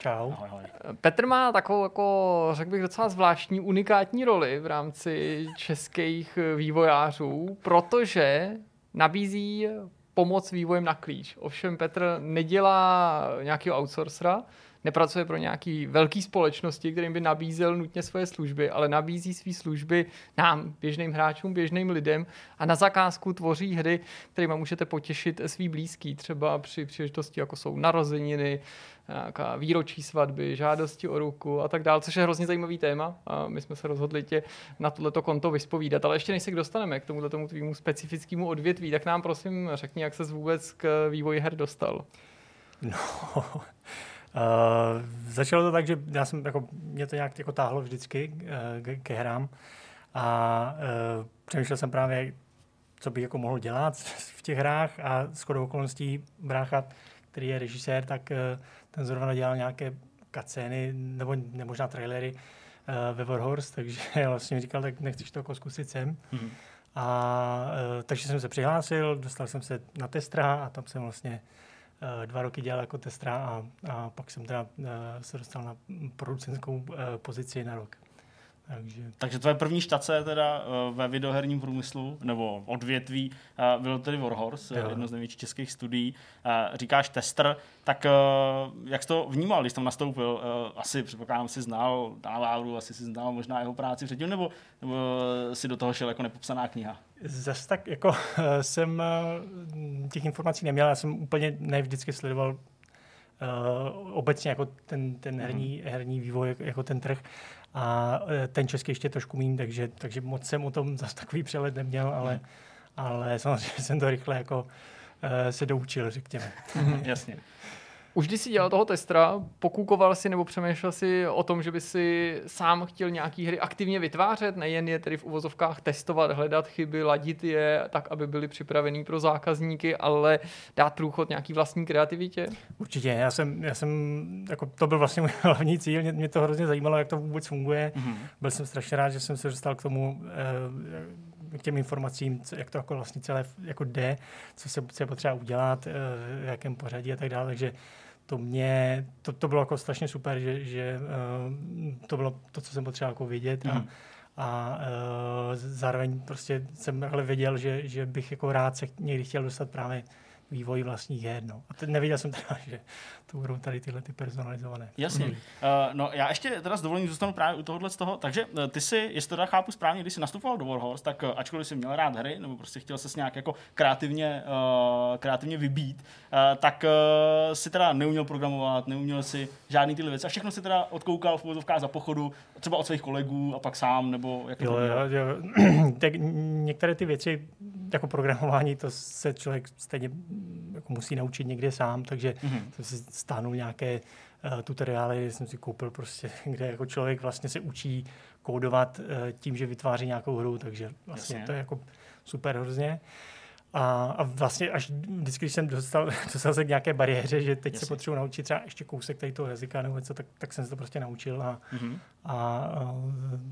Čau. Ahoj, ahoj. Petr má takovou, jako, řekl bych, docela zvláštní, unikátní roli v rámci českých vývojářů, protože nabízí pomoc vývojem na klíč. Ovšem Petr nedělá nějakého outsourcera, nepracuje pro nějaký velký společnosti, kterým by nabízel nutně svoje služby, ale nabízí své služby nám, běžným hráčům, běžným lidem a na zakázku tvoří hry, kterými můžete potěšit svý blízký, třeba při příležitosti, jako jsou narozeniny, nějaká výročí svatby, žádosti o ruku a tak dále, což je hrozně zajímavý téma a my jsme se rozhodli tě na tohleto konto vyspovídat. Ale ještě než se dostaneme k tomuto tomu tvýmu specifickému odvětví, tak nám prosím řekni, jak se vůbec k vývoji her dostal. No, Uh, začalo to tak, že já jsem, jako, mě to nějak jako táhlo vždycky uh, ke, ke hrám a uh, přemýšlel jsem právě, co bych jako mohl dělat v těch hrách a shodou okolností brácha, který je režisér, tak uh, ten zrovna dělal nějaké kacény nebo možná trailery uh, ve Warhorse, takže vlastně mi říkal, tak nechceš to jako zkusit sem. Mm-hmm. A uh, takže jsem se přihlásil, dostal jsem se na testra a tam jsem vlastně uh, dva roky dělal jako testra a, a pak jsem teda uh, se dostal na producentskou uh, pozici na rok. Takže... Takže tvoje první štace teda uh, ve videoherním průmyslu, nebo odvětví, uh, bylo tedy Warhorse, jo. jedno z největších českých studií. Uh, říkáš tester, tak jak jsi to vnímal, když tam nastoupil? Asi předpokládám, si znal Dana asi si znal možná jeho práci předtím, nebo, nebo si do toho šel jako nepopsaná kniha? Zase tak jako jsem těch informací neměl, já jsem úplně nevždycky sledoval Uh, obecně jako ten, ten mhm. herní, herní vývoj, jako ten trh. A e, ten český ještě trošku méně, takže, takže moc jsem o tom zase takový přehled neměl, ale, hmm. ale samozřejmě jsem to rychle jako uh, se doučil, řekněme. Jasně. Už když jsi dělal toho testra, pokukoval si nebo přemýšlel si o tom, že by si sám chtěl nějaký hry aktivně vytvářet, nejen je tedy v uvozovkách testovat, hledat chyby, ladit je tak, aby byly připravený pro zákazníky, ale dát průchod nějaký vlastní kreativitě? Určitě, já jsem, já jsem jako to byl vlastně můj hlavní cíl, mě, mě to hrozně zajímalo, jak to vůbec funguje. Mm-hmm. Byl jsem strašně rád, že jsem se dostal k tomu, eh, k těm informacím, co, jak to jako vlastně celé jako jde, co se, co je potřeba udělat, eh, v jakém pořadí a tak dále, takže to mě, to, to bylo jako strašně super, že, že uh, to bylo to, co jsem potřeboval jako vědět a, mm. a uh, zároveň prostě jsem věděl, že, že bych jako rád se někdy chtěl dostat právě vývoj vlastních her. No. A teď neviděl jsem teda, že to budou tady tyhle ty personalizované. Jasně. Mm. Uh, no já ještě teda s dovolením zůstanu právě u tohohle z toho. Takže uh, ty si, jestli to teda chápu správně, když jsi nastupoval do Warhorse, tak uh, ačkoliv jsi měl rád hry, nebo prostě chtěl se nějak jako kreativně, uh, kreativně vybít, uh, tak uh, si teda neuměl programovat, neuměl si žádný tyhle věci. A všechno si teda odkoukal v úvodovkách za pochodu, třeba od svých kolegů a pak sám, nebo jak jo, to jo, jo. tak některé ty věci, jako programování, to se člověk stejně jako musí naučit někde sám, takže mm-hmm. jsem si stáhnul nějaké uh, tutoriály, jsem si koupil prostě, kde jako člověk vlastně se učí kódovat uh, tím, že vytváří nějakou hru, takže vlastně Jasně. to je jako super hrozně. A, a vlastně až vždycky, když jsem dostal, dostal se k nějaké bariéře, že teď Jasně. se potřebuji naučit třeba ještě kousek tady toho jazyka nebo něco, tak, tak jsem se to prostě naučil. A, mm-hmm. A, a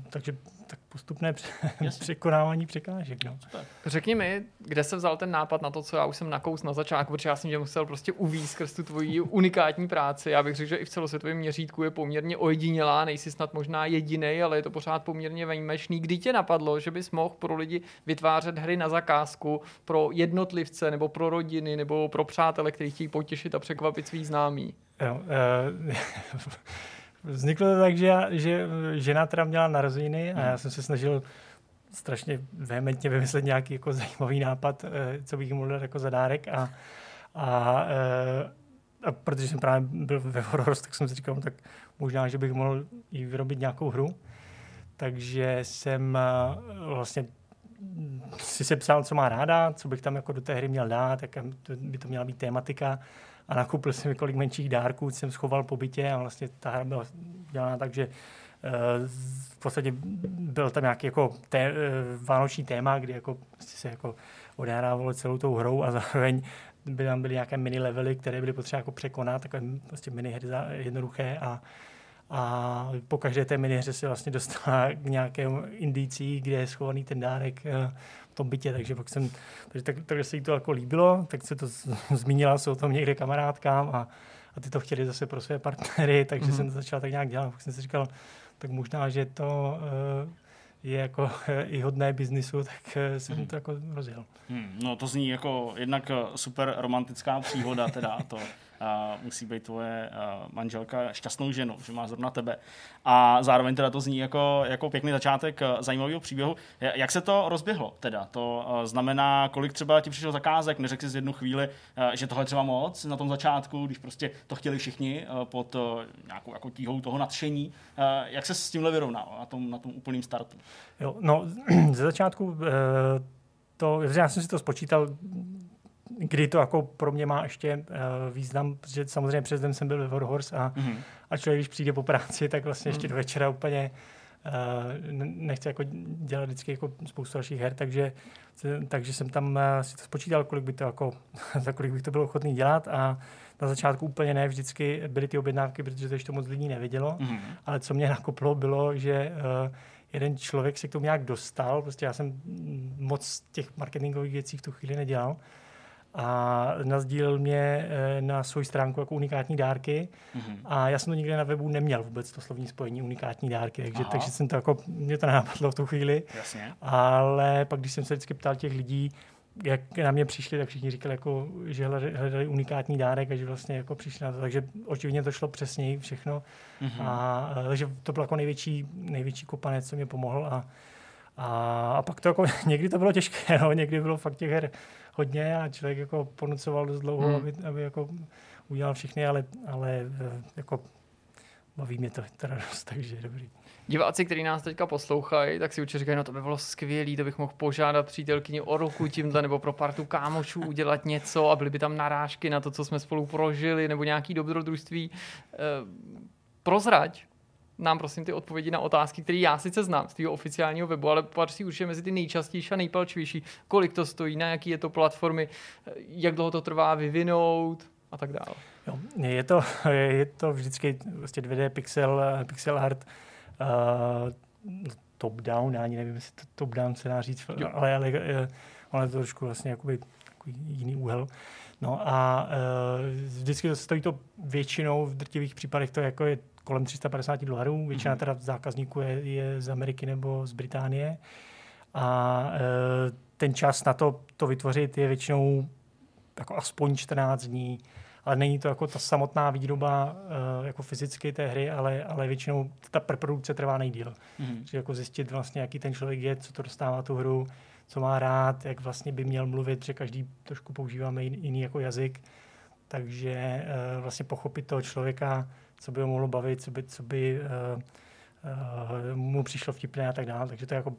takže tak postupné překonávání překážek. No. Řekni mi, kde se vzal ten nápad na to, co já už jsem nakous na začátku, protože já jsem že musel prostě uvízt skrz tu tvoji unikátní práci. Já bych řekl, že i v celosvětovém měřítku je poměrně ojedinělá, nejsi snad možná jediný, ale je to pořád poměrně výjimečný. Kdy tě napadlo, že bys mohl pro lidi vytvářet hry na zakázku pro jednotlivce nebo pro rodiny nebo pro přátele, kteří chtějí potěšit a překvapit svý známý? Jo, uh... Vzniklo to tak, že, že žena teda měla narozeniny a já jsem se snažil strašně vehementně vymyslet nějaký jako zajímavý nápad, eh, co bych mohl dát jako zadárek a, a, eh, a protože jsem právě byl ve horror, tak jsem si říkal, no, tak možná, že bych mohl jí vyrobit nějakou hru. Takže jsem eh, vlastně si sepsal, co má ráda, co bych tam jako do té hry měl dát, jak by to měla být tématika a nakoupil jsem několik menších dárků, jsem schoval po bytě a vlastně ta hra byla dělána tak, že eh, v podstatě byl tam nějaký jako té, eh, vánoční téma, kdy jako se jako odehrávalo celou tou hrou a zároveň by tam byly nějaké mini levely, které byly potřeba jako překonat, takové prostě mini hry jednoduché a a po každé té minihře se vlastně dostala k nějakému indicí, kde je schovaný ten dárek eh, tom bytě, takže pak jsem, takže, tak, takže se jí to jako líbilo, tak se to zmínila se o tom někde kamarádkám a, a ty to chtěli zase pro své partnery, takže mm-hmm. jsem to začal tak nějak dělat. Pak jsem si říkal, tak možná, že to uh, je jako i hodné biznisu, tak eh, jsem mm. to jako rozjel. Hmm, no to zní jako jednak super romantická příhoda teda to musí být tvoje manželka šťastnou ženou, že má zrovna tebe. A zároveň teda to zní jako, jako pěkný začátek zajímavého příběhu. Jak se to rozběhlo teda? To znamená, kolik třeba ti přišlo zakázek? Neřekl jsi z jednu chvíli, že tohle třeba moc na tom začátku, když prostě to chtěli všichni pod nějakou jako tíhou toho nadšení. Jak se s tímhle vyrovnal na tom, na tom úplným startu? Jo, no, ze začátku eh, to, já jsem si to spočítal, kdy to jako pro mě má ještě uh, význam, protože samozřejmě přes den jsem byl ve Warhorse a, mm-hmm. a člověk, když přijde po práci, tak vlastně ještě mm-hmm. do večera úplně uh, nechce jako dělat vždycky jako spoustu dalších her, takže, takže jsem tam uh, si to spočítal, kolik by to jako, za kolik bych to bylo ochotný dělat a na začátku úplně ne, vždycky byly ty objednávky, protože to ještě moc lidí nevědělo, mm-hmm. ale co mě nakoplo bylo, že uh, jeden člověk se k tomu nějak dostal, prostě já jsem moc těch marketingových věcí v tu chvíli nedělal, a nazdílel mě eh, na svou stránku jako unikátní dárky mm-hmm. a já jsem to nikdy na webu neměl vůbec to slovní spojení unikátní dárky, takže, takže jsem to jako, mě to nenapadlo v tu chvíli, Jasně. ale pak když jsem se vždycky ptal těch lidí, jak na mě přišli, tak všichni říkali, jako, že hledali unikátní dárek a že vlastně jako přišli na to. Takže očividně to šlo přesněji všechno. Mm-hmm. A, takže to byl jako největší, největší kopanec, co mě pomohl. A, a, a pak to jako, někdy to bylo těžké, no, někdy bylo fakt těch her hodně a člověk jako ponucoval dost dlouho, hmm. aby, aby jako udělal všechny, ale, ale eh, jako baví mě to teda dost, takže dobrý. Diváci, kteří nás teďka poslouchají, tak si určitě říkají, no to by bylo skvělé, to bych mohl požádat přítelkyni o ruku tímhle, nebo pro partu kámošů udělat něco a byly by tam narážky na to, co jsme spolu prožili, nebo nějaký dobrodružství. E, prozrať nám prosím ty odpovědi na otázky, které já sice znám z toho oficiálního webu, ale patří určitě mezi ty nejčastější a nejpalčivější. Kolik to stojí, na jaký je to platformy, jak dlouho to trvá vyvinout a tak dále. Jo, je, to, je to vždycky vlastně 2D pixel, pixel art uh, top-down, já ani nevím, jestli to top-down se dá říct, jo. ale, ale, ale to trošku vlastně jakoby, jakoby jiný úhel. No a uh, vždycky to stojí to většinou, v drtivých případech to jako je kolem 350 dolarů, většina mm-hmm. teda zákazníků je, je z Ameriky nebo z Británie. A uh, ten čas na to, to vytvořit je většinou jako aspoň 14 dní ale není to jako ta samotná výroba uh, jako fyzicky té hry, ale, ale většinou ta preprodukce trvá nejdíl. Že jako zjistit vlastně, jaký ten člověk je, co to dostává tu hru, co má rád, jak vlastně by měl mluvit, že každý trošku používáme jiný, jiný jako jazyk. Takže uh, vlastně pochopit toho člověka, co by ho mohlo bavit, co by, co by uh, uh, mu přišlo vtipné a tak dále. Takže to je jako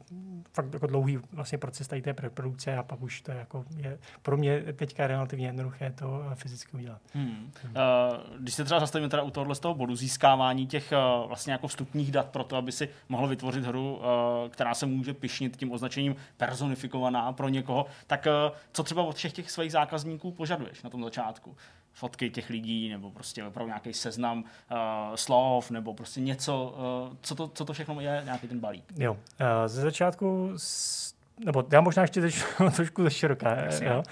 fakt jako dlouhý vlastně proces tady té produkce a pak už to je jako je pro mě teďka relativně jednoduché to eh, fyzicky udělat. Hmm. Hmm. Uh, když se třeba zastavíme teda u tohohle z toho bodu získávání těch uh, vlastně jako vstupních dat pro to, aby si mohl vytvořit hru, uh, která se může pišnit tím označením personifikovaná pro někoho, tak uh, co třeba od všech těch svých zákazníků požaduješ na tom začátku? Fotky těch lidí, nebo prostě opravdu nějaký seznam uh, slov, nebo prostě něco, uh, co, to, co to všechno je, nějaký ten balík. Jo, uh, ze začátku, s, nebo já možná ještě začnu trošku ze široká, jo?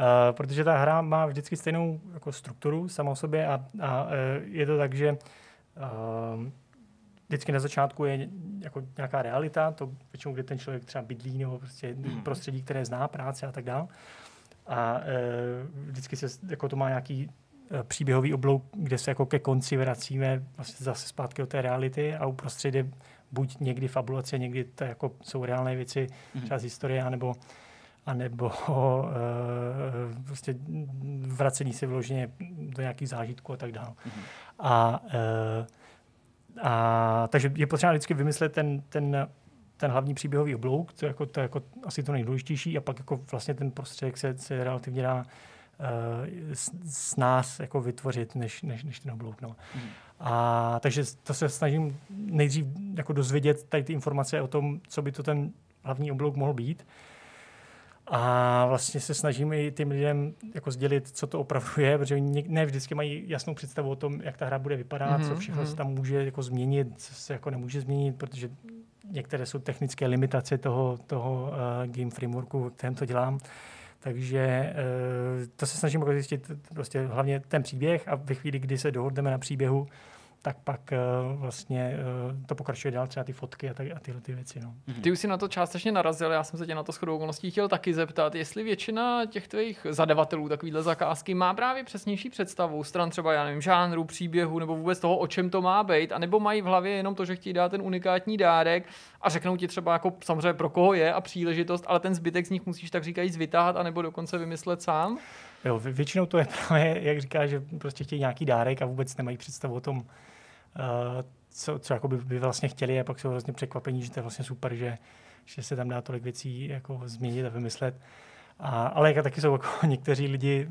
Uh, protože ta hra má vždycky stejnou jako strukturu samou sobě a, a uh, je to tak, že uh, vždycky na začátku je jako nějaká realita, to většinou, kde ten člověk třeba bydlí, nebo prostě hmm. prostředí, které zná, práce a tak dále. A e, vždycky se jako to má nějaký e, příběhový oblouk, kde se jako ke konci vracíme vlastně zase zpátky do té reality a uprostřed je buď někdy fabulace, někdy to jako jsou reálné věci, mm-hmm. třeba z historie, anebo, anebo e, prostě vracení se vloženě do nějakých zážitků a tak dále. Mm-hmm. A, e, a, takže je potřeba vždycky vymyslet ten, ten ten hlavní příběhový oblouk, to je, jako, to je jako asi to nejdůležitější, a pak jako vlastně ten prostředek se, se relativně dá uh, s, s nás jako vytvořit, než, než, než ten oblouk. No. Mm. A, takže to se snažím nejdřív jako dozvědět tady ty informace o tom, co by to ten hlavní oblouk mohl být. A vlastně se snažím i těm lidem jako sdělit, co to opravdu je, protože ne vždycky mají jasnou představu o tom, jak ta hra bude vypadat, mm-hmm. co všechno mm-hmm. se tam může jako změnit, co se jako nemůže změnit, protože některé jsou technické limitace toho, toho uh, game frameworku, kterém to dělám. Takže uh, to se snažím jako zjistit prostě hlavně ten příběh a ve chvíli, kdy se dohodneme na příběhu, tak pak uh, vlastně uh, to pokračuje dál, třeba ty fotky a, tak, a tyhle ty věci. No. Ty už si na to částečně narazil, já jsem se tě na to shodou okolností chtěl taky zeptat, jestli většina těch tvých zadavatelů takovýhle zakázky má právě přesnější představu stran třeba, já nevím, žánru, příběhu nebo vůbec toho, o čem to má být, anebo mají v hlavě jenom to, že chtějí dát ten unikátní dárek a řeknou ti třeba jako samozřejmě pro koho je a příležitost, ale ten zbytek z nich musíš tak říkajíc vytáhat anebo dokonce vymyslet sám? Jo, většinou to je právě, jak říká, že prostě chtějí nějaký dárek a vůbec nemají představu o tom, co, co jako by, by vlastně chtěli a pak jsou vlastně překvapení, že to je vlastně super, že, že se tam dá tolik věcí jako změnit a vymyslet. A, ale taky jsou jako někteří lidi,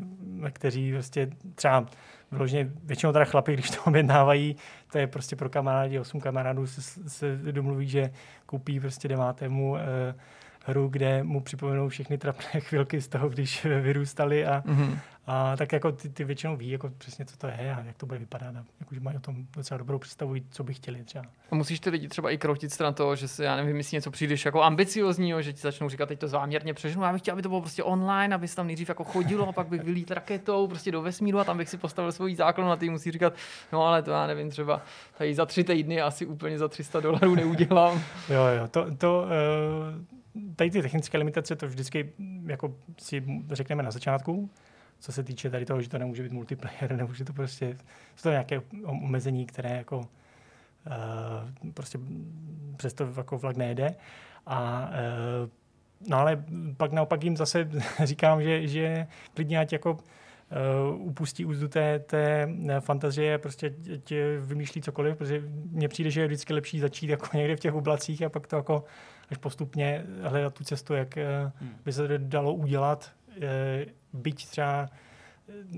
kteří prostě třeba vyloženě, většinou teda chlapi, když to objednávají, to je prostě pro kamarádi, osm kamarádů se, se domluví, že koupí prostě devátému eh, hru, kde mu připomenou všechny trapné chvilky z toho, když vyrůstali a, mm-hmm. A tak jako ty, ty většinou ví jako přesně, co to je a jak to bude vypadat. A jako, že mají o tom docela dobrou představu, co by chtěli třeba. A musíš ty lidi třeba i kroutit stran toho, že se, já nevím, myslí něco příliš jako ambiciozního, že ti začnou říkat, teď to záměrně přeženu. Já bych chtěl, aby to bylo prostě online, aby se tam nejdřív jako chodilo a pak bych vylít raketou prostě do vesmíru a tam bych si postavil svůj záklon a ty musí říkat, no ale to já nevím, třeba tady za tři týdny asi úplně za 300 dolarů neudělám. jo, jo, to, to uh, tady ty technické limitace to vždycky jako si řekneme na začátku, co se týče tady toho, že to nemůže být multiplayer, nebo že to prostě, jsou to nějaké omezení, které jako uh, prostě přesto jako vlak nejde. A uh, no ale pak naopak jim zase říkám, že, že klidně ať jako uh, upustí úzdu té, té fantazie, prostě tě vymýšlí cokoliv, protože mně přijde, že je vždycky lepší začít jako někde v těch oblacích a pak to jako až postupně hledat tu cestu, jak hmm. by se dalo udělat, byť třeba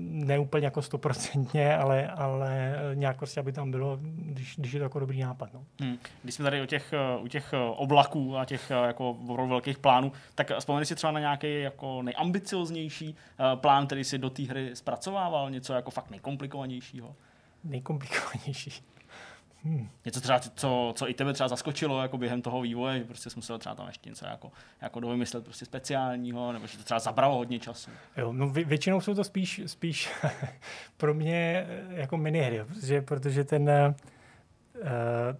neúplně jako stoprocentně, ale, ale nějak prostě, aby tam bylo, když, když je to jako dobrý nápad. No. Hmm. Když jsme tady u těch, u těch oblaků a těch jako velkých plánů, tak vzpomeni si třeba na nějaký jako nejambicioznější eh, plán, který si do té hry zpracovával, něco jako fakt nejkomplikovanějšího? Nejkomplikovanější. Hmm. Něco třeba, co, co i tebe třeba zaskočilo jako během toho vývoje, že prostě jsi musel třeba tam ještě něco jako, jako dovymyslet prostě speciálního, nebo že to třeba zabralo hodně času. Jo, no vě, většinou jsou to spíš, spíš pro mě eh, jako minihry, protože, protože ten Uh,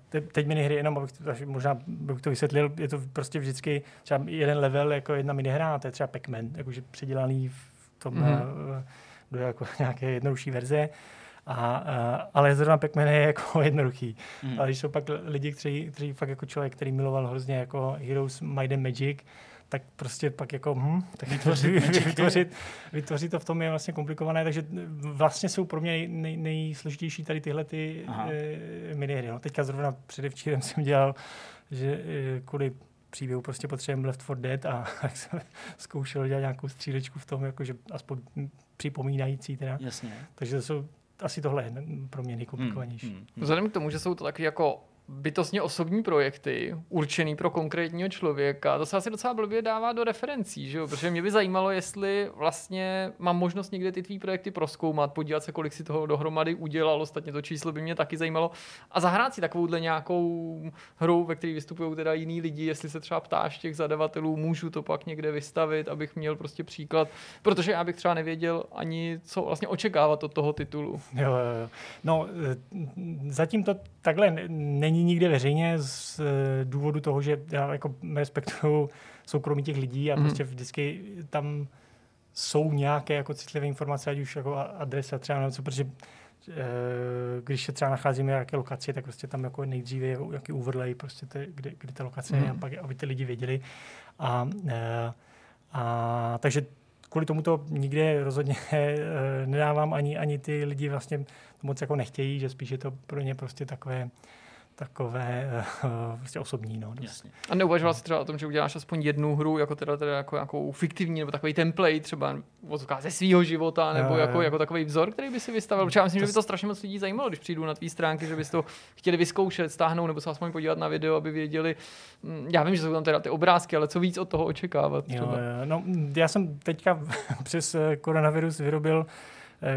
te, teď minihry, jenom abych, možná bych to vysvětlil, je to prostě vždycky třeba jeden level jako jedna minihra, a to je třeba Pac-Man, jakože předělaný v tom mm-hmm. uh, do jako nějaké jednodušší verze. A, a, ale zrovna pac je jako jednoduchý. Mm. Ale když jsou pak lidi, kteří, kteří fakt jako člověk, který miloval hrozně jako Heroes Might and Magic, tak prostě pak jako hm, tak vytvořit, vytvořit, vytvořit to v tom je vlastně komplikované, takže vlastně jsou pro mě nej, nej, nejsložitější tady tyhle ty e, minihry. No. Teďka zrovna předevčírem jsem dělal, že e, kvůli příběhu prostě potřebujeme Left 4 Dead a tak jsem zkoušel dělat nějakou střílečku v tom, jakože aspoň připomínající teda. Jasně. Takže to jsou asi tohle je pro mě nejkomplikovanější. Hmm, hmm, hmm. Vzhledem k tomu, že jsou to taky jako bytostně osobní projekty, určený pro konkrétního člověka. To se asi docela blbě dává do referencí, že jo? protože mě by zajímalo, jestli vlastně mám možnost někde ty tvý projekty proskoumat, podívat se, kolik si toho dohromady udělal, ostatně to číslo by mě taky zajímalo, a zahrát si takovouhle nějakou hru, ve které vystupují teda jiní lidi, jestli se třeba ptáš těch zadavatelů, můžu to pak někde vystavit, abych měl prostě příklad, protože já bych třeba nevěděl ani, co vlastně očekávat od toho titulu. Jo, jo, jo. No, e, zatím to takhle není není nikde veřejně z eh, důvodu toho, že já jako respektuju soukromí těch lidí a mm. prostě vždycky tam jsou nějaké jako citlivé informace, ať už jako adresa třeba nebo co, protože eh, když se třeba nacházíme nějaké lokaci, tak prostě tam jako nejdříve je jaký overlay, prostě te, kde, kde ta lokace mm. je, a pak, aby ty lidi věděli. A, eh, a takže kvůli tomu to nikde rozhodně nedávám, ani, ani ty lidi vlastně to moc jako nechtějí, že spíš je to pro ně prostě takové takové uh, prostě osobní. No, Jasně. A neuvažoval jsi třeba o tom, že uděláš aspoň jednu hru, jako teda, teda jako, jako fiktivní, nebo takový template třeba ze svého života, nebo uh, jako, jako takový vzor, který by si vystavil. Protože já myslím, to že by to strašně moc lidí zajímalo, když přijdu na tvý stránky, že bys to chtěli vyzkoušet, stáhnout, nebo se aspoň podívat na video, aby věděli. Mm, já vím, že jsou tam teda ty obrázky, ale co víc od toho očekávat? Třeba? Jo, jo, no, já jsem teďka přes eh, koronavirus vyrobil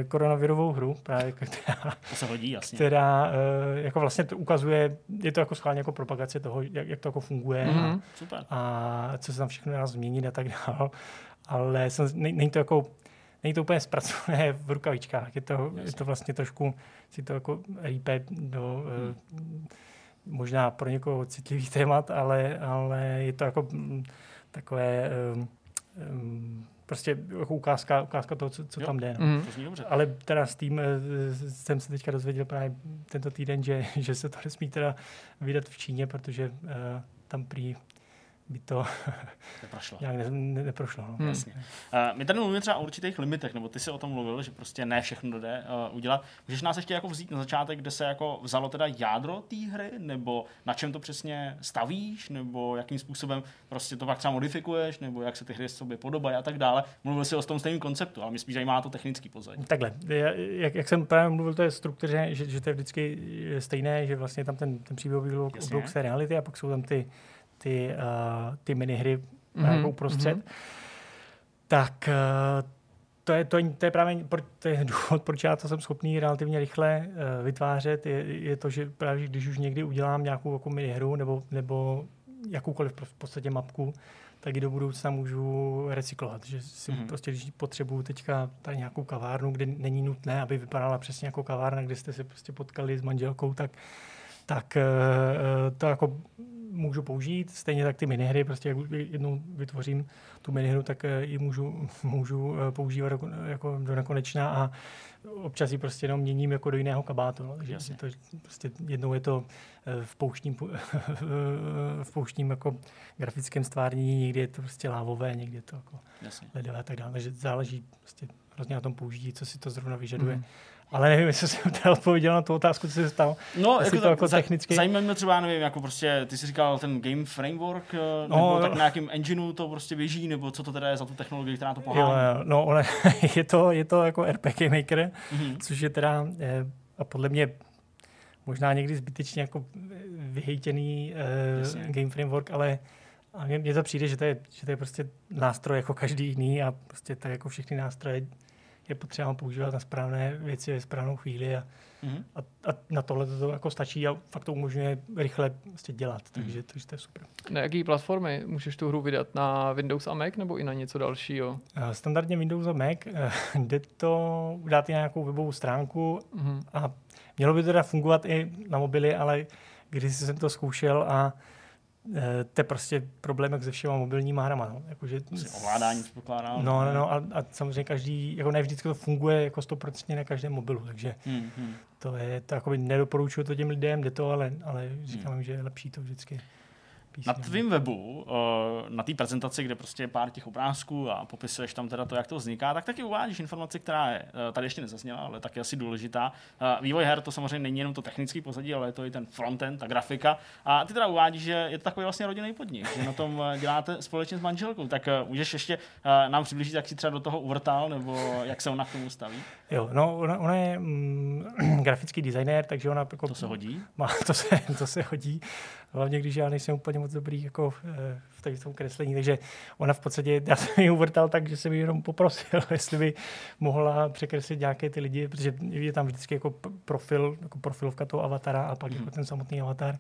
koronavirovou hru, právě, která, to se hodí, jasně. která eh, jako vlastně to ukazuje, je to jako schválně jako propagace toho, jak, jak to jako funguje mm-hmm. a, Super. a co se tam všechno dá změnit a tak dále. Ale jsem, není to jako není to úplně zpracované v rukavičkách. Je to, je to vlastně trošku si to jako rýpe do hmm. možná pro někoho citlivý témat, ale, ale je to jako mm, takové um, um, prostě jako ukázka, ukázka toho, co, co tam jde. No. Mm. Ale teda s tím eh, jsem se teďka dozvěděl právě tento týden, že, že se to nesmí teda vydat v Číně, protože uh, tam prý by to neprošlo. nějak ne, ne, neprošlo. No. Hmm. Jasně. Uh, my tady mluvíme třeba o určitých limitech, nebo ty si o tom mluvil, že prostě ne všechno jde uh, udělat. Můžeš nás ještě jako vzít na začátek, kde se jako vzalo teda jádro té hry, nebo na čem to přesně stavíš, nebo jakým způsobem prostě to pak třeba modifikuješ, nebo jak se ty hry sobě podobají a tak dále. Mluvil si o tom stejném konceptu, ale mě spíš zajímá to technický pozadí. Takhle, jak, jak jsem právě mluvil, to je struktuře, že, že to je vždycky stejné, že vlastně tam ten, ten příběhový blok té reality a pak jsou tam ty ty, uh, ty minihry mm-hmm. jako uprostřed, mm-hmm. tak uh, to je, to, je, to je právě to je důvod, proč já to jsem schopný relativně rychle uh, vytvářet, je, je to, že právě když už někdy udělám nějakou jako minihru nebo, nebo jakoukoliv v podstatě mapku, tak i do budoucna můžu recyklovat. Že si mm-hmm. prostě, když potřebuju teďka tady nějakou kavárnu, kde není nutné, aby vypadala přesně jako kavárna, kde jste se prostě potkali s manželkou, tak, tak uh, to jako můžu použít. Stejně tak ty minihry, prostě jak jednou vytvořím tu minihru, tak eh, ji můžu, můžu eh, používat jako do nekonečna a občas ji prostě jenom měním jako do jiného kabátu. No. Takže asi to, prostě jednou je to eh, v pouštním, v pouštním jako grafickém stvárnění, někdy je to prostě lávové, někdy je to jako ledové a tak dále. Takže záleží prostě hrozně na tom použijí, co si to zrovna vyžaduje. Mm. Ale nevím, jestli jsem teda odpověděl na tu otázku, co se stalo. No, jako, to, jako technicky. Zajímavé mě třeba, nevím, jako prostě, ty jsi říkal ten game framework, eh, no, nebo tak na jakým engineu to prostě běží, nebo co to teda je za tu technologii, která to pohání? Jo, no, ale je to, je to jako RPG Maker, mm-hmm. což je teda, eh, a podle mě možná někdy zbytečně jako vyhejtěný uh, game framework, ale a mně to přijde, že to, je, že to je prostě nástroj jako každý jiný a prostě tak jako všechny nástroje je potřeba používat na správné věci ve správnou chvíli a, mm-hmm. a, a na tohle to jako stačí a fakt to umožňuje rychle prostě dělat, mhm. takže, mm-hmm. takže to je super. Na jaký platformy můžeš tu hru vydat? Na Windows a Mac nebo i na něco dalšího? Standardně Windows a Mac, eh, jde to dát i na nějakou webovou stránku mm-hmm. a mělo by to teda fungovat i na mobily, ale když jsem to zkoušel a Eh, to je prostě problém jak se všema mobilníma hrama. No. Jakože, ovládání předpokládá. No, no, no a, a, samozřejmě každý, jako ne vždycky to funguje jako 100% na každém mobilu, takže hmm, hmm. to je, to jakoby nedoporučuju to těm lidem, jde to, ale, ale říkám, hmm. že je lepší to vždycky. Na tvém webu, eh, na té prezentaci, kde prostě je pár těch obrázků a popisuješ tam teda to, jak to vzniká, tak taky uvádíš informaci, která je eh, tady ještě nezazněla, ale taky asi důležitá. Eh, vývoj her to samozřejmě není jenom to technické pozadí, ale je to i ten frontend, ta grafika. A ty teda uvádíš, že je to takový vlastně rodinný podnik, že na tom děláte společně s manželkou. Tak můžeš ještě nám přiblížit, jak si třeba do toho uvrtal, nebo jak se ona k tomu staví? Jo, no ona, ona je mm, grafický designér, takže ona jako, To se hodí? Má, to, se, to se hodí. Hlavně, když já nejsem úplně moc dobrý jako eh, v tom kreslení, takže ona v podstatě, já jsem ji uvrtal tak, že jsem ji jenom poprosil, jestli by mohla překreslit nějaké ty lidi, protože je tam vždycky jako profil, jako profilovka toho avatara a pak mm. jako ten samotný avatar.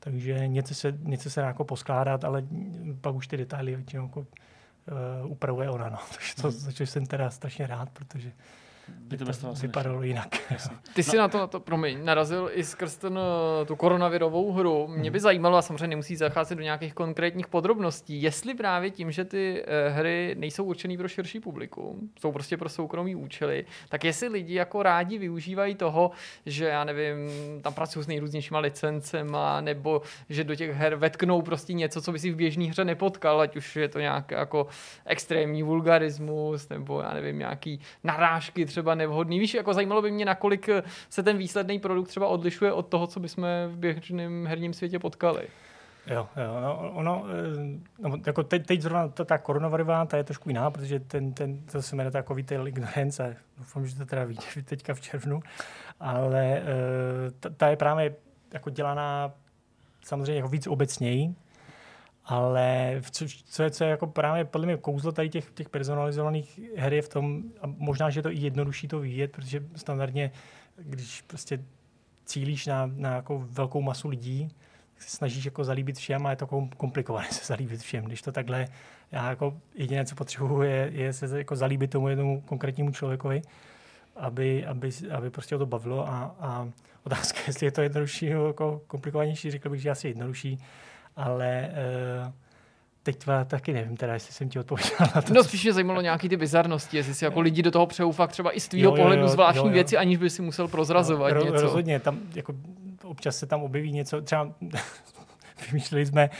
Takže něco se, něco se dá jako poskládat, ale pak už ty detaily většinou jako, uh, upravuje ona. No. Takže to, za jsem teda strašně rád, protože by to, bez toho vypadalo jinak. Ty jsi no. na to, na to promiň, narazil i skrz ten, eh, tu koronavirovou hru. Mě by hmm. zajímalo, a samozřejmě nemusí zacházet do nějakých konkrétních podrobností, jestli právě tím, že ty eh, hry nejsou určený pro širší publikum, jsou prostě pro soukromý účely, tak jestli lidi jako rádi využívají toho, že já nevím, tam pracují s nejrůznějšíma licencema, nebo že do těch her vetknou prostě něco, co by si v běžné hře nepotkal, ať už je to nějaký jako extrémní vulgarismus, nebo já nevím, nějaký narážky třeba nevhodný. Víš, jako zajímalo by mě, nakolik se ten výsledný produkt třeba odlišuje od toho, co bychom v běžném herním světě potkali. Jo, jo, no, ono, eh, no, jako teď, teď zrovna ta, ta koronavirová, ta je trošku jiná, protože ten, ten to se jmenuje takový Retail Ignorance, doufám, že to teda vidíte teďka v červnu, ale eh, ta, ta je právě jako dělaná samozřejmě jako víc obecněji, ale co, co, je, co je jako právě podle mě kouzlo tady těch, těch personalizovaných her je v tom, a možná, že je to i jednodušší to vidět, protože standardně, když prostě cílíš na, na jako velkou masu lidí, tak se snažíš jako zalíbit všem a je to komplikované se zalíbit všem. Když to takhle, já jako jediné, co potřebuji, je, je se jako zalíbit tomu jednomu konkrétnímu člověkovi, aby, aby, aby prostě ho to bavilo a, a otázka, jestli je to jednodušší nebo jako komplikovanější, řekl bych, že asi jednodušší ale uh, teď tva, taky nevím, teda, jestli jsem ti odpověděl na to. No spíš mě zajímalo nějaký ty bizarnosti, jestli si jako lidi do toho přejou fakt třeba i z tvýho pohledu zvláštní jo, jo. věci, aniž by si musel prozrazovat ro, něco. Rozhodně, tam jako občas se tam objeví něco, třeba vymýšleli jsme,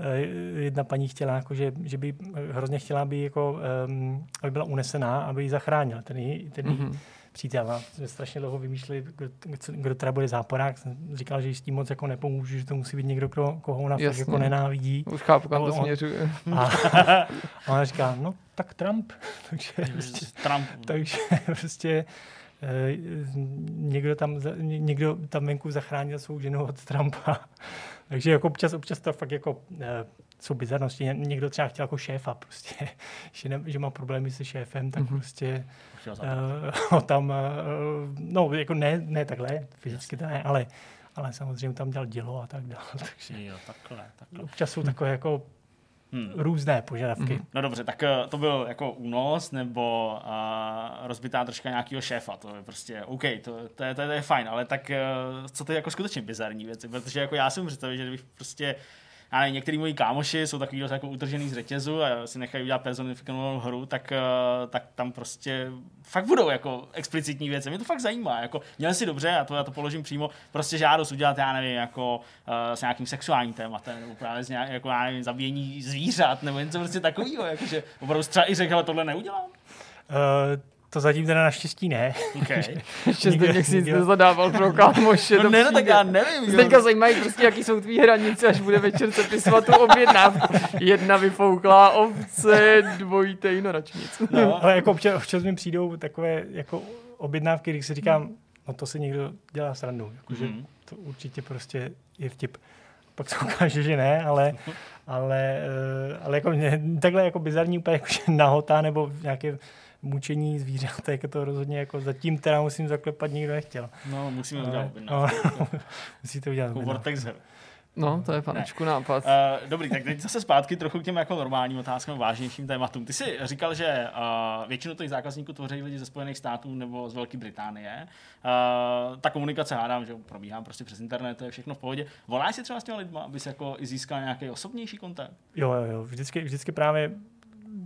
eh, jedna paní chtěla, jako, že, že by hrozně chtěla, aby, jako, um, aby byla unesená, aby ji zachránila. Ten, ten mm-hmm přítel. A jsme strašně dlouho vymýšleli, kdo, kdo teda bude záporák. Jsem říkal, že s tím moc jako nepomůžu, že to musí být někdo, kdo, koho ona fakt jako nenávidí. Už chápu, kam to směřuje. A, a ona říká, no tak Trump. takže, prostě, Trump. takže prostě eh, někdo tam, někdo tam venku zachránil svou ženu od Trumpa. Takže jako občas, občas to fakt jako eh, jsou bizarnosti. Někdo třeba chtěl jako šéfa prostě, že, ne, že má problémy se šéfem, tak mm-hmm. prostě uh, tam, uh, no jako ne, ne takhle, fyzicky to ne, ale, ale samozřejmě tam dělal dělo a tak dále. Takže jo, takhle, takhle. Občas jsou takové jako Hmm. různé požadavky. Hmm. No dobře, tak to byl jako únos nebo uh, rozbitá troška nějakého šéfa, to je prostě OK, to, to, je, to, je, to je fajn, ale tak uh, co to je jako skutečně bizarní věci, protože jako já jsem představil, že kdybych prostě já nevím, některý moji kámoši jsou takový jako utržený z řetězu a si nechají udělat personifikovanou hru, tak, eh, tak tam prostě fakt budou jako explicitní věci. Mě to fakt zajímá. Jako, měli si dobře, a to já to položím přímo, prostě žádost udělat, já nevím, jako uh, s nějakým sexuálním tématem, nebo právě s nějak, jako, já nevím, zabíjení zvířat, nebo něco prostě takového, jakože opravdu třeba i řekl, ale tohle neudělám. Uh, To zatím teda naštěstí ne. Okay. Ještě zde si nic nezadával pro kámoše. No ne, no tak já nevím. Teďka zajímají prostě, jaký jsou tvý hranice, až bude večer se pisovat tu objednávku. Jedna vyfouklá ovce, dvojitej noračnic. No. Ale jako občas, občas mi přijdou takové jako objednávky, když si říkám, no to si někdo dělá srandu. Jakože mm. to určitě prostě je vtip. Pak se ukáže, že ne, ale, ale, eh, ale jako mě, takhle jako bizarní úplně jako nahota nebo nějaké mučení zvířat, tak to rozhodně jako zatím teda musím zaklepat, nikdo nechtěl. No, musíme udělat no, Musíte udělat jako Vortex No, to je panečku nápad. Uh, dobrý, tak teď zase zpátky trochu k těm jako normálním otázkám, vážnějším tématům. Ty jsi říkal, že uh, většinu těch zákazníků tvoří lidi ze Spojených států nebo z Velké Británie. Uh, ta komunikace hádám, že probíhá prostě přes internet, to je všechno v pohodě. Voláš si třeba s těmi lidmi, abys jako i získal nějaký osobnější kontakt? Jo, jo, jo. Vždycky, vždycky právě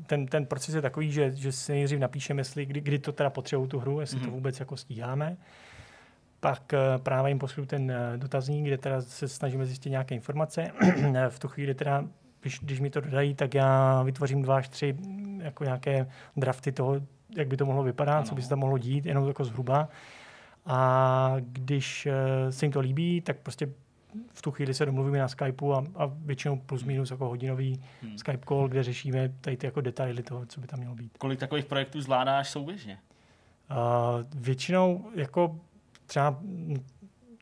ten, ten proces je takový, že, že si nejdřív napíšeme, jestli, kdy, kdy to teda potřebují tu hru, jestli mm-hmm. to mhm. vůbec jako stíháme. Pak eh, právě jim pošlu ten eh, dotazník, kde teda se snažíme zjistit nějaké informace. v tu chvíli teda, když, když mi to dodají, tak já vytvořím dva až tři mm, jako nějaké drafty toho, jak by to mohlo vypadat, ano. co by se tam mohlo dít, jenom jako zhruba. A když eh, se jim to líbí, tak prostě v tu chvíli se domluvíme na Skypeu a, a většinou plus minus jako hodinový hmm. Skype call, kde řešíme tady ty jako detaily toho, co by tam mělo být. Kolik takových projektů zvládáš souběžně? Uh, většinou jako třeba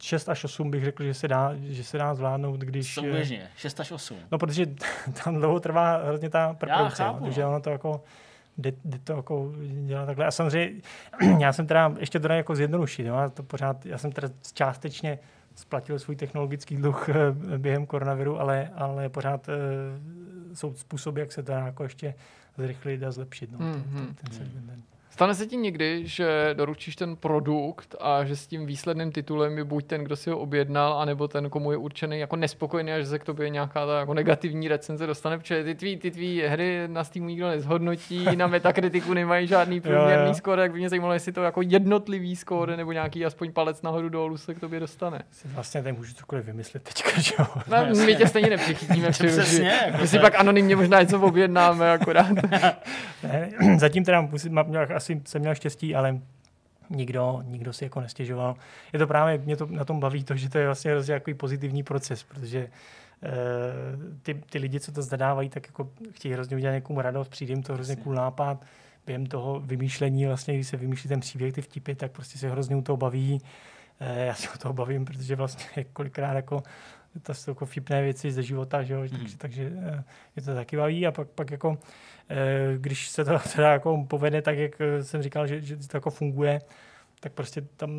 6 až 8 bych řekl, že se dá, že se dá zvládnout, když... Souběžně, 6 až 8. No, protože tam dlouho trvá hrozně ta preprodukce, no, takže no. ono to jako jde, jde to jako dělat takhle. A samozřejmě, já jsem teda ještě to jako zjednodušit, jo, to pořád, já jsem teda částečně splatil svůj technologický dluh eh, během koronaviru, ale, ale pořád jsou způsoby, jak se to jako ještě zrychlit a zlepšit. No, mm-hmm. ten, ten, ten, ten. Stane se ti někdy, že doručíš ten produkt a že s tím výsledným titulem je buď ten, kdo si ho objednal, anebo ten, komu je určený jako nespokojený a že se k tobě nějaká ta jako negativní recenze dostane, protože ty tvý, ty tvý hry na Steamu nikdo nezhodnotí, na Metakritiku nemají žádný průměrný skóre, jak by mě zajímalo, jestli to jako jednotlivý skóre nebo nějaký aspoň palec nahoru dolů se k tobě dostane. Vlastně tady můžu cokoliv vymyslet teďka, že jo? No, my tě stejně nepřichytíme. Přesně. Jako my si pak anonymně možná něco objednáme akorát. ne, zatím teda musím, mám asi jsem měl štěstí, ale nikdo, nikdo si jako nestěžoval. Je to právě, mě to na tom baví to, že to je vlastně hrozně jako pozitivní proces, protože e, ty, ty lidi, co to zadávají, tak jako chtějí hrozně udělat někomu radost, přijde jim to hrozně cool nápad, během toho vymýšlení, vlastně, když se vymýšlí ten příběh, ty vtipy, tak prostě se hrozně u toho baví. E, já se o toho bavím, protože vlastně kolikrát jako to jsou jako vtipné věci ze života, že jo? Mm. takže, takže eh, je to taky baví a pak, pak jako Eh, když se to teda jako povede tak, jak eh, jsem říkal, že, že to jako funguje, tak prostě tam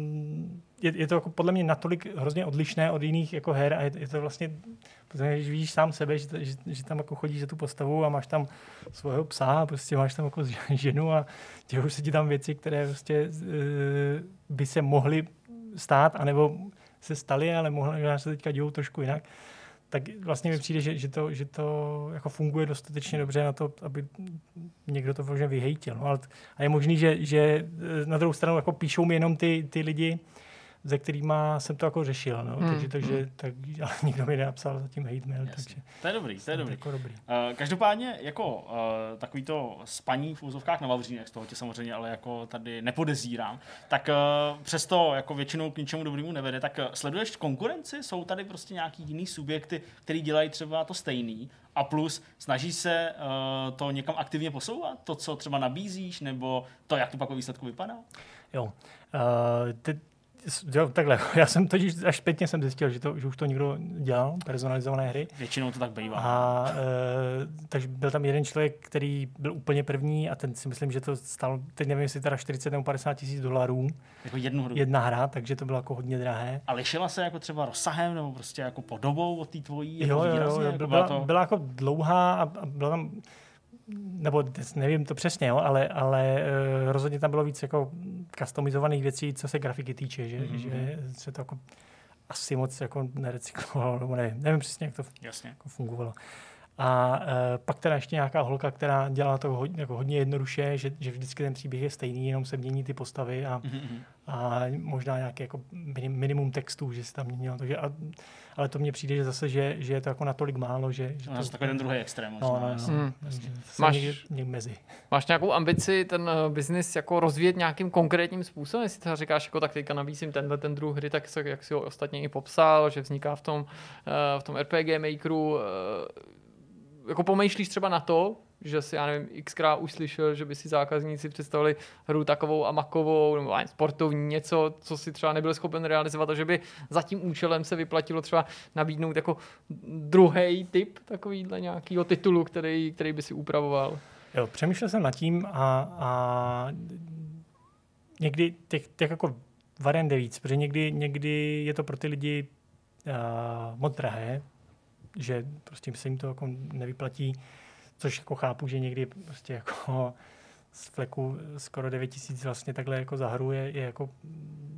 je, je to jako podle mě natolik hrozně odlišné od jiných jako her a je, je to vlastně, když vidíš sám sebe, že, že, že tam jako chodíš za tu postavu a máš tam svého psa a prostě máš tam jako ženu a dějou se ti tam věci, které prostě by se mohly stát, anebo se staly, ale mohly se teďka dějou trošku jinak tak vlastně mi přijde, že, že, to, že to jako funguje dostatečně dobře na to, aby někdo to možná vyhejtil. No, ale, a je možný, že, že eh, na druhou stranu jako píšou mi jenom ty, ty lidi, ze kterými jsem to jako řešil. No. Hmm. Takže, takže hmm. tak, ale nikdo mi nenapsal zatím hate mail. Takže to je dobrý, to je dobrý. Jako dobrý. Uh, každopádně jako uh, takový to spaní v úzovkách na Vavřínek, z toho tě samozřejmě ale jako tady nepodezírám, tak uh, přesto jako většinou k ničemu dobrému nevede, tak uh, sleduješ konkurenci? Jsou tady prostě nějaký jiný subjekty, který dělají třeba to stejný a plus snaží se uh, to někam aktivně posouvat? To, co třeba nabízíš, nebo to, jak to pak o výsledku vypadá? Jo. Uh, ty, Jo, takhle, já jsem totiž až zpětně jsem zjistil, že, to, že už to někdo dělal, personalizované hry. Většinou to tak bývá. A, e, takže byl tam jeden člověk, který byl úplně první a ten si myslím, že to stalo, teď nevím, jestli teda 40 nebo 50 tisíc dolarů. Jako jednu hru. Jedna hra, takže to bylo jako hodně drahé. A lišila se jako třeba rozsahem nebo prostě jako podobou od té tvojí? Jo, jako jo, jo, jo, jako byla, byla, to... byla jako dlouhá a, a byla tam nebo nevím to přesně, jo, ale, ale uh, rozhodně tam bylo víc jako customizovaných věcí, co se grafiky týče, že, mm-hmm. že se to jako asi moc jako nerecyklovalo, nebo nevím, nevím přesně, jak to Jasně. Jako fungovalo. A uh, pak teda ještě nějaká holka, která dělá to hodně, jako hodně jednoduše, že, že vždycky ten příběh je stejný, jenom se mění ty postavy a, mm-hmm. a možná nějaké jako minimum textů, že se tam měnilo. Takže a, ale to mně přijde že zase, že, že je to jako natolik málo, že... že no, to, takový ten druhý extrém. Možná, no, no, no, hmm. máš, někde, mezi. máš nějakou ambici ten uh, biznis jako rozvíjet nějakým konkrétním způsobem? Jestli třeba říkáš, jako tak teďka nabízím tenhle ten druh hry, tak jak si ho ostatně i popsal, že vzniká v tom, uh, v tom RPG Makeru, uh, jako pomýšlíš třeba na to, že si, já nevím, xkrát už slyšel, že by si zákazníci představili hru takovou a makovou, nebo sportovní, něco, co si třeba nebyl schopen realizovat, a že by za tím účelem se vyplatilo třeba nabídnout jako druhý typ takovýhle nějakého titulu, který, který by si upravoval. Jo, přemýšlel jsem nad tím a, a někdy těch, těch jako variant je víc, protože někdy, někdy je to pro ty lidi uh, moc drahé, že prostě se jim to jako nevyplatí, což jako chápu, že někdy prostě jako z fleku skoro 9 tisíc vlastně takhle jako za hru je, je jako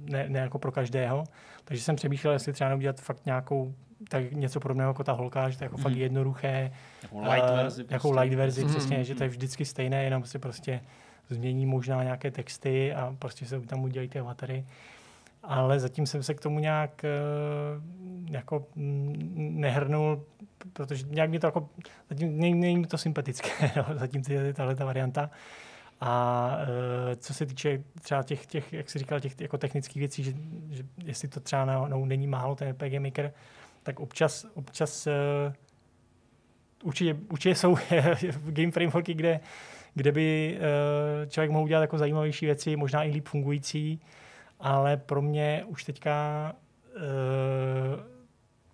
ne, ne, jako pro každého. Takže jsem přemýšlel, jestli třeba udělat fakt nějakou tak něco podobného jako ta holka, že to je jako mm. fakt mhm. jednoduché. Jako light verzi. Uh, jako light verzi, mm. přesně, že to je vždycky stejné, jenom si prostě změní možná nějaké texty a prostě se tam udělají ty avatary ale zatím jsem se k tomu nějak eh, jako nehrnul, protože nějak mi to jako, zatím není to sympatické, no, zatím tahle ta varianta. A uh, co se týče třeba těch, těch jak jsi říkal, těch jako technických věcí, že, že jestli to třeba no, no, není málo ten RPG Maker, tak občas, občas uh, určitě, určitě jsou game frameworky, kde, kde by člověk mohl udělat jako zajímavější věci, možná i líp fungující, ale pro mě už teďka uh,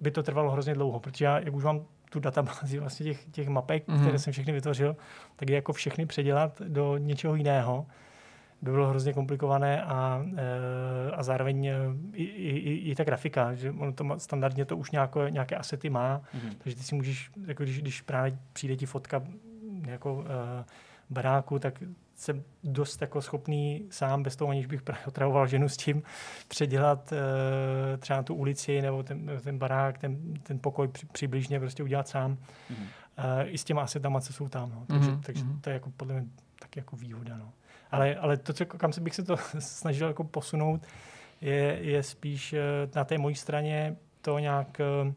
by to trvalo hrozně dlouho, protože já, jak už mám tu databázi vlastně těch, těch mapek, mm-hmm. které jsem všechny vytvořil, tak je jako všechny předělat do něčeho jiného by bylo hrozně komplikované a, eh, a zároveň eh, i, i, i ta grafika, že ono to standardně to už nějaké, nějaké asety má, mm-hmm. takže ty si můžeš, jako když, když právě přijde ti fotka jako uh, baráku, tak jsem dost jako schopný sám, bez toho aniž bych otravoval ženu s tím, předělat uh, třeba tu ulici nebo ten, ten barák, ten, ten pokoj při, přibližně prostě udělat sám. Mm-hmm. Uh, I s těma asetama, co jsou tam. No. Takže, mm-hmm. takže to je jako podle mě tak jako výhoda. No. Ale, ale to, co, kam se bych se to snažil jako posunout, je, je spíš uh, na té mojí straně to nějak uh,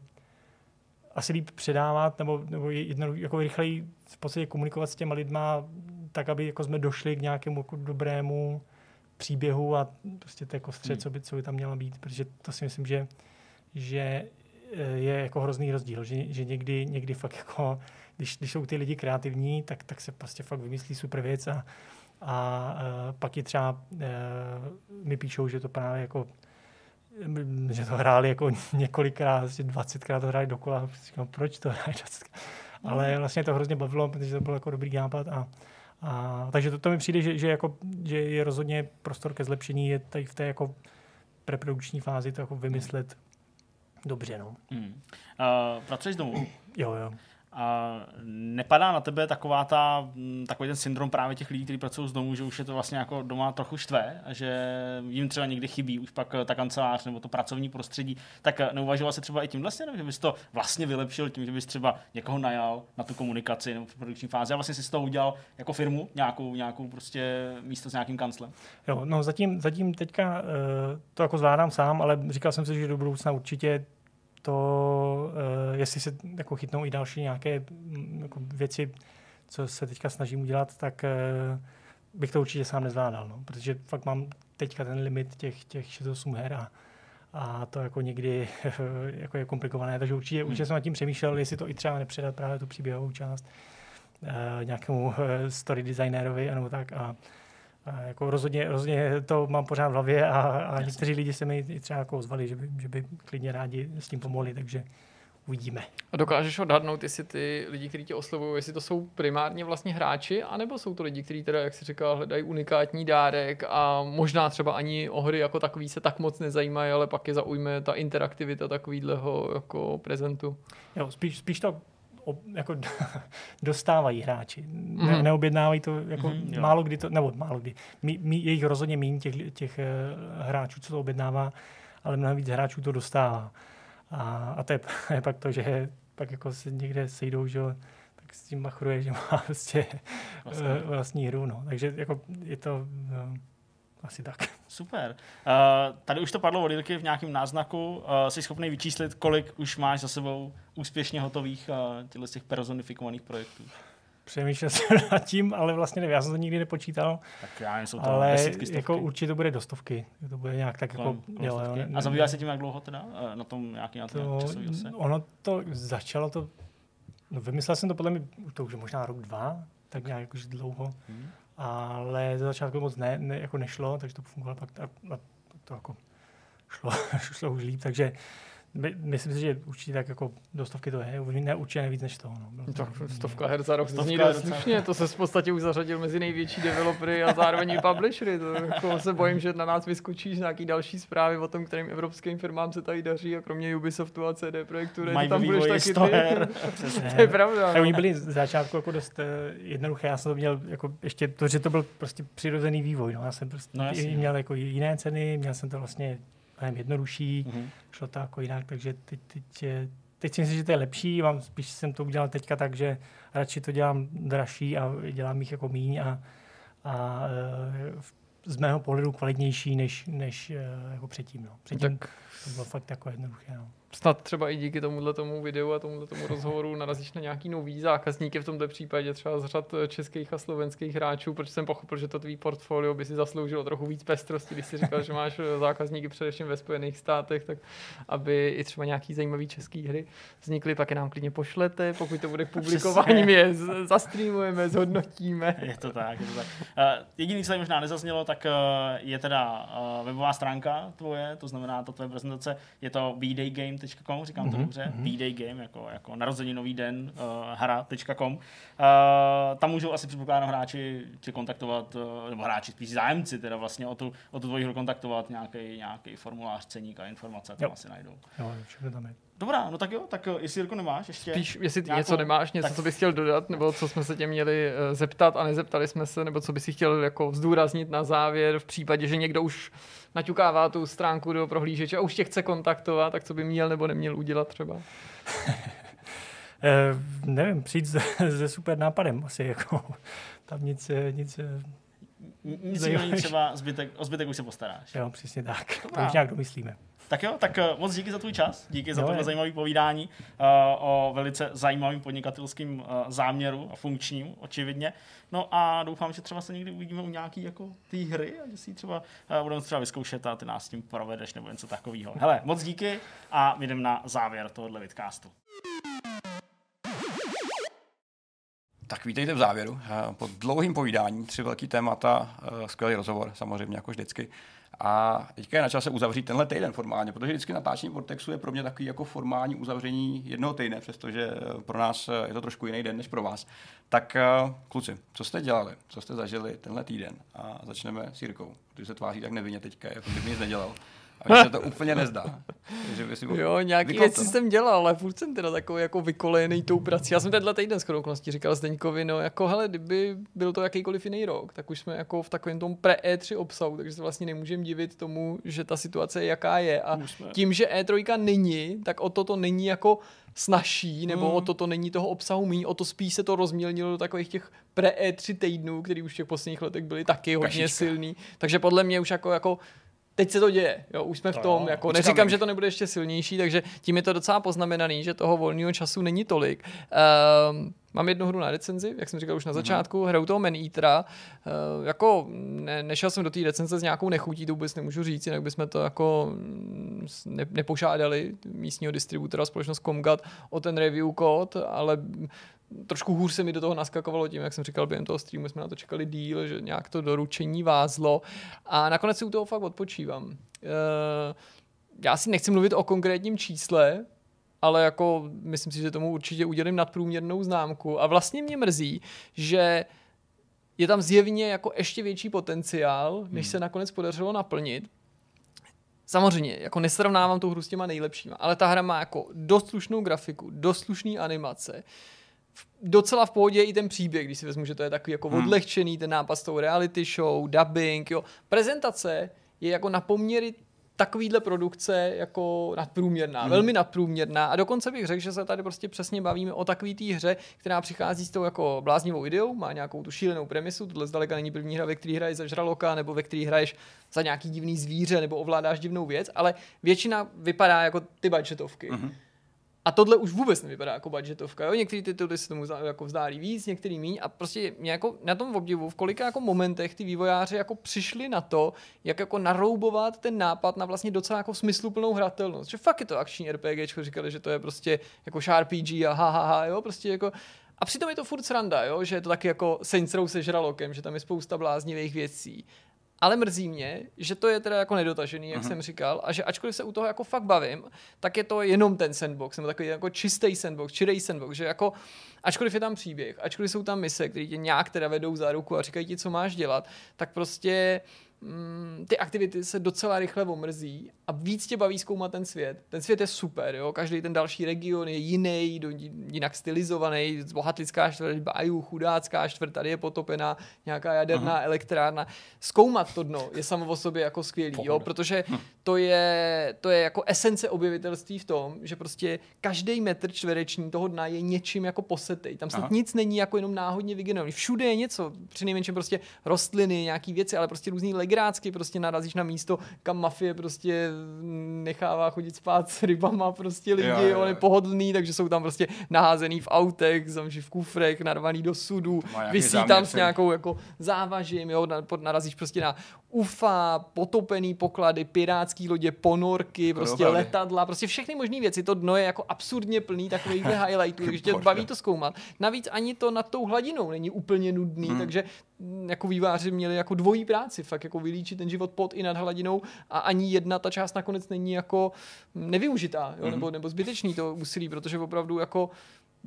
asi líp předávat nebo, nebo jedno, jako rychleji v podstatě komunikovat s těma lidma tak, aby jako jsme došli k nějakému jako dobrému příběhu a prostě to jako střed, hmm. co, by, co by tam měla být, protože to si myslím, že, že eh, je jako hrozný rozdíl, že, že někdy, někdy fakt jako, když, když jsou ty lidi kreativní, tak, tak se prostě fakt vymyslí super věc a, a, eh, pak je třeba eh, mi píšou, že to právě jako že to hráli jako několikrát, 20krát vlastně to hráli dokola. Říkám, proč to hráli 20krát? Ale vlastně to hrozně bavilo, protože to byl jako dobrý nápad a, a, takže to, to mi přijde, že, že, jako, že je rozhodně prostor ke zlepšení je tady v té jako preprodukční fázi to jako vymyslet dobře. No. Hmm. Uh, pracuješ domů? jo, jo. A nepadá na tebe taková ta, mm, takový ten syndrom právě těch lidí, kteří pracují z domu, že už je to vlastně jako doma trochu štve a že jim třeba někdy chybí už pak ta kancelář nebo to pracovní prostředí, tak neuvažoval se třeba i tím vlastně, že bys to vlastně vylepšil tím, že bys třeba někoho najal na tu komunikaci nebo v produkční fázi a vlastně si z toho udělal jako firmu, nějakou, nějakou prostě místo s nějakým kanclem. Jo, no zatím, zatím teďka uh, to jako zvládám sám, ale říkal jsem si, že do budoucna určitě to, uh, jestli se jako chytnou i další nějaké mm, jako věci, co se teďka snažím udělat, tak uh, bych to určitě sám nezvládal, no, protože fakt mám teďka ten limit těch, těch 68 her a, a to jako někdy jako je komplikované, takže určitě, hmm. určitě jsem nad tím přemýšlel, jestli to i třeba nepředat právě tu příběhovou část uh, nějakému story designérovi nebo tak. A jako rozhodně, rozhodně to mám pořád v hlavě a, a někteří lidi se mi třeba jako ozvali, že by, že by klidně rádi s tím pomohli, takže uvidíme. A dokážeš odhadnout, jestli ty lidi, kteří tě oslovují, jestli to jsou primárně vlastně hráči, anebo jsou to lidi, kteří teda, jak jsi říkal, hledají unikátní dárek a možná třeba ani o hry jako takový se tak moc nezajímají, ale pak je zaujme ta interaktivita takovýhleho jako prezentu. Jo, spíš, spíš to jako dostávají hráči. Ne, mm-hmm. Neobjednávají to jako mm-hmm, málo kdy to, nebo málo kdy. Mí, mí, je jich rozhodně méně těch, těch uh, hráčů, co to objednává, ale mnohem víc hráčů to dostává. A, a to je, je pak to, že pak jako se někde sejdou, že tak s tím machruje, že má prostě vlastně. vlastní hru. No. Takže jako je to no, asi tak. Super. Uh, tady už to padlo od Jirky v nějakém náznaku. Uh, jsi schopný vyčíslit, kolik už máš za sebou úspěšně hotových uh, těch personifikovaných projektů? Přemýšlel jsem nad tím, ale vlastně nevím, já jsem to nikdy nepočítal. Tak já jsou to ale desítky, stovky. jako určitě to bude do stovky. To bude nějak tak jako... Kolem jo, ne, A zabývá se tím jak dlouho teda? Na tom nějaký na to, časový Ono to začalo to... No, vymyslel jsem to podle mě, to už možná rok, dva, tak nějak už dlouho. Hmm. Ale za začátku moc ne, ne, jako nešlo, takže to fungovalo pak a, a to jako šlo, šlo už líp, takže my, myslím si, že určitě tak jako do stovky to je, ne, určitě nevíc než toho. No. To, stovka her za rok, to zní slušně, to se v podstatě už zařadil mezi největší developery a zároveň i publishery. To jako se bojím, že na nás vyskočí nějaký další zprávy o tom, kterým evropským firmám se tady daří a kromě Ubisoftu a CD Projektu, Mají tam budeš taky ty. Her. to je pravda. No. Oni byli z začátku jako dost uh, jednoduché, já jsem to měl jako ještě to, že to byl prostě přirozený vývoj. No. Já jsem prostě no, měl jako jiné ceny, měl jsem to vlastně mnohem jednodušší, mm-hmm. šlo to jako jinak, takže teď, teď, teď si myslím, že to je lepší, mám, spíš jsem to udělal teďka tak, že radši to dělám dražší a dělám jich jako míň a, a e, z mého pohledu kvalitnější než, než e, jako předtím. No. Předtím tak... to bylo fakt jako jednoduché. No snad třeba i díky tomuhle tomu videu a tomuhle tomu rozhovoru narazíš na nějaký nový zákazníky v tomto případě třeba z řad českých a slovenských hráčů, protože jsem pochopil, že to tvý portfolio by si zasloužilo trochu víc pestrosti, když jsi říkal, že máš zákazníky především ve Spojených státech, tak aby i třeba nějaký zajímavý český hry vznikly, pak je nám klidně pošlete, pokud to bude publikování, my je zastreamujeme, zhodnotíme. Je to tak, je to tak. Uh, jediný, co tady možná nezaznělo, tak uh, je teda uh, webová stránka tvoje, to znamená to tvoje prezentace, je to bdaygame hra.com, říkám mm-hmm, to mhm, dobře, mm-hmm. B-Day Game, jako, jako narozeninový den uh, hra.com. Uh, tam můžou asi předpokládám hráči tě kontaktovat, uh, nebo hráči spíš zájemci teda vlastně o tu, o tu tvoji hru kontaktovat, nějaký, nějaký formulář, ceník a informace tam jo. asi najdou. Jo, všechno tam je. Dobrá, no tak jo, tak jestli Jirko nemáš ještě... Spíš, jestli ty nějakou... něco nemáš, něco, tak... co bys chtěl dodat, nebo co jsme se tě měli zeptat a nezeptali jsme se, nebo co bys si chtěl jako zdůraznit na závěr v případě, že někdo už naťukává tu stránku do prohlížeče a už tě chce kontaktovat, tak co by měl nebo neměl udělat třeba? eh, nevím, přijít se, super nápadem asi, jako tam nic, nic nic není třeba, zbytek, o zbytek už se postaráš. Jo, přesně tak. Dobrá. To už nějak domyslíme. Tak jo, tak uh, moc díky za tvůj čas, díky za tohle zajímavé povídání uh, o velice zajímavým podnikatelským uh, záměru a funkčním, očividně. No a doufám, že třeba se někdy uvidíme u nějaký jako té hry a že si třeba uh, budeme třeba vyzkoušet a ty nás s tím provedeš nebo něco takového. Hele, moc díky a jdeme na závěr tohohle vidcastu. Tak vítejte v závěru. Po dlouhým povídání tři velký témata, skvělý rozhovor, samozřejmě jako vždycky. A teďka je na čase uzavřít tenhle týden formálně, protože vždycky natáčení Vortexu je pro mě takový jako formální uzavření jednoho týdne, přestože pro nás je to trošku jiný den než pro vás. Tak kluci, co jste dělali, co jste zažili tenhle týden? A začneme s Jirkou, protože se tváří tak nevinně teďka, jako kdyby nic nedělal. Mně se to úplně nezdá. Že by si jo, nějaký věci to. jsem dělal, ale furt jsem teda takový jako vykolejený tou prací. Já jsem tenhle týden skoro okolností říkal Zdeňkovi, no jako hele, kdyby byl to jakýkoliv jiný rok, tak už jsme jako v takovém tom pre-E3 obsahu, takže se vlastně nemůžeme divit tomu, že ta situace je jaká je. A tím, že E3 není, tak o to to není jako snažší, nebo hmm. o to to není toho obsahu méně, o to spíš se to rozmělnilo do takových těch pre-E3 týdnů, který už v těch posledních letech byly taky hodně Kašička. silný. Takže podle mě už jako, jako teď se to děje, jo, už jsme v tom, no, jako neříkám, že to nebude ještě silnější, takže tím je to docela poznamenaný, že toho volného času není tolik. Um, Mám jednu hru na recenzi, jak jsem říkal už na mhm. začátku, mm-hmm. hraju toho Man Eatera. Uh, jako ne, nešel jsem do té recenze s nějakou nechutí, to vůbec nemůžu říct, jinak bychom to jako ne, nepožádali místního distributora společnost Comgat o ten review kód, ale trošku hůř se mi do toho naskakovalo tím, jak jsem říkal během toho streamu, jsme na to čekali díl, že nějak to doručení vázlo a nakonec si u toho fakt odpočívám. Uh, já si nechci mluvit o konkrétním čísle, ale jako myslím si, že tomu určitě udělím nadprůměrnou známku a vlastně mě mrzí, že je tam zjevně jako ještě větší potenciál, než hmm. se nakonec podařilo naplnit. Samozřejmě, jako nesrovnávám tu hru s těma nejlepšíma, ale ta hra má jako dost slušnou grafiku, dost slušný animace, docela v pohodě i ten příběh, když si vezmu, že to je takový jako hmm. odlehčený, ten nápad s tou reality show, dubbing, jo. Prezentace je jako na poměry takovýhle produkce jako nadprůměrná, hmm. velmi nadprůměrná a dokonce bych řekl, že se tady prostě přesně bavíme o takový té hře, která přichází s tou jako bláznivou ideou, má nějakou tu šílenou premisu, tohle zdaleka není první hra, ve které hraješ za žraloka nebo ve které hraješ za nějaký divný zvíře nebo ovládáš divnou věc, ale většina vypadá jako ty budgetovky. Hmm. A tohle už vůbec nevypadá jako budgetovka. Jo? Některé tituly se tomu jako vzdálí víc, některý míň. A prostě mě jako na tom obdivu, v kolika jako momentech ty vývojáři jako přišli na to, jak jako naroubovat ten nápad na vlastně docela jako smysluplnou hratelnost. Že fakt je to akční RPG, říkali, že to je prostě jako RPG a ha, ha, ha jo, prostě jako a přitom je to furt sranda, jo? že je to taky jako Saints Row se žralokem, že tam je spousta bláznivých věcí. Ale mrzí mě, že to je teda jako nedotažený, jak uh-huh. jsem říkal, a že ačkoliv se u toho jako fakt bavím, tak je to jenom ten sandbox, nebo takový jako čistý sandbox, čirý sandbox, že jako ačkoliv je tam příběh, ačkoliv jsou tam mise, které tě nějak teda vedou za ruku a říkají ti, co máš dělat, tak prostě mm, ty aktivity se docela rychle omrzí a víc tě baví zkoumat ten svět. Ten svět je super, jo? každý ten další region je jiný, jinak stylizovaný, bohatlická čtvrt, bajů, chudácká čtvrt, tady je potopená nějaká jaderná uh-huh. elektrárna. Zkoumat to dno je samo o sobě jako skvělý, jo? protože hm. to je, to je jako esence objevitelství v tom, že prostě každý metr čtvereční toho dna je něčím jako posetej. Tam snad Aha. nic není jako jenom náhodně vygenerovaný. Všude je něco, přinejmenším prostě rostliny, nějaký věci, ale prostě různý legrácky prostě narazíš na místo, kam mafie prostě nechává chodit spát s rybama prostě lidi, jo, jo, on je pohodlný, takže jsou tam prostě naházený v autech, zamži v kufrech, narvaný do sudu, vysí tam s nějakou jako závažím, jo, narazíš prostě na UFA, potopený poklady, pirátský lodě, ponorky, prostě Dobre. letadla, prostě všechny možné věci. To dno je jako absurdně plný takových highlightů, takže tě baví to zkoumat. Navíc ani to nad tou hladinou není úplně nudný, hmm. takže mm, jako výváři měli jako dvojí práci, fakt jako vylíčit ten život pod i nad hladinou a ani jedna ta část nakonec není jako nevyužitá, jo, hmm. nebo, nebo zbytečný to úsilí, protože opravdu jako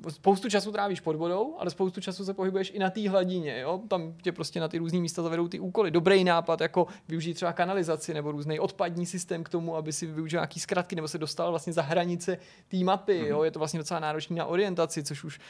spoustu času trávíš pod vodou, ale spoustu času se pohybuješ i na té hladině. Jo? Tam tě prostě na ty různé místa zavedou ty úkoly. Dobrý nápad, jako využít třeba kanalizaci nebo různý odpadní systém k tomu, aby si využil nějaký zkratky nebo se dostal vlastně za hranice té mapy. Mm-hmm. Jo? Je to vlastně docela náročný na orientaci, což už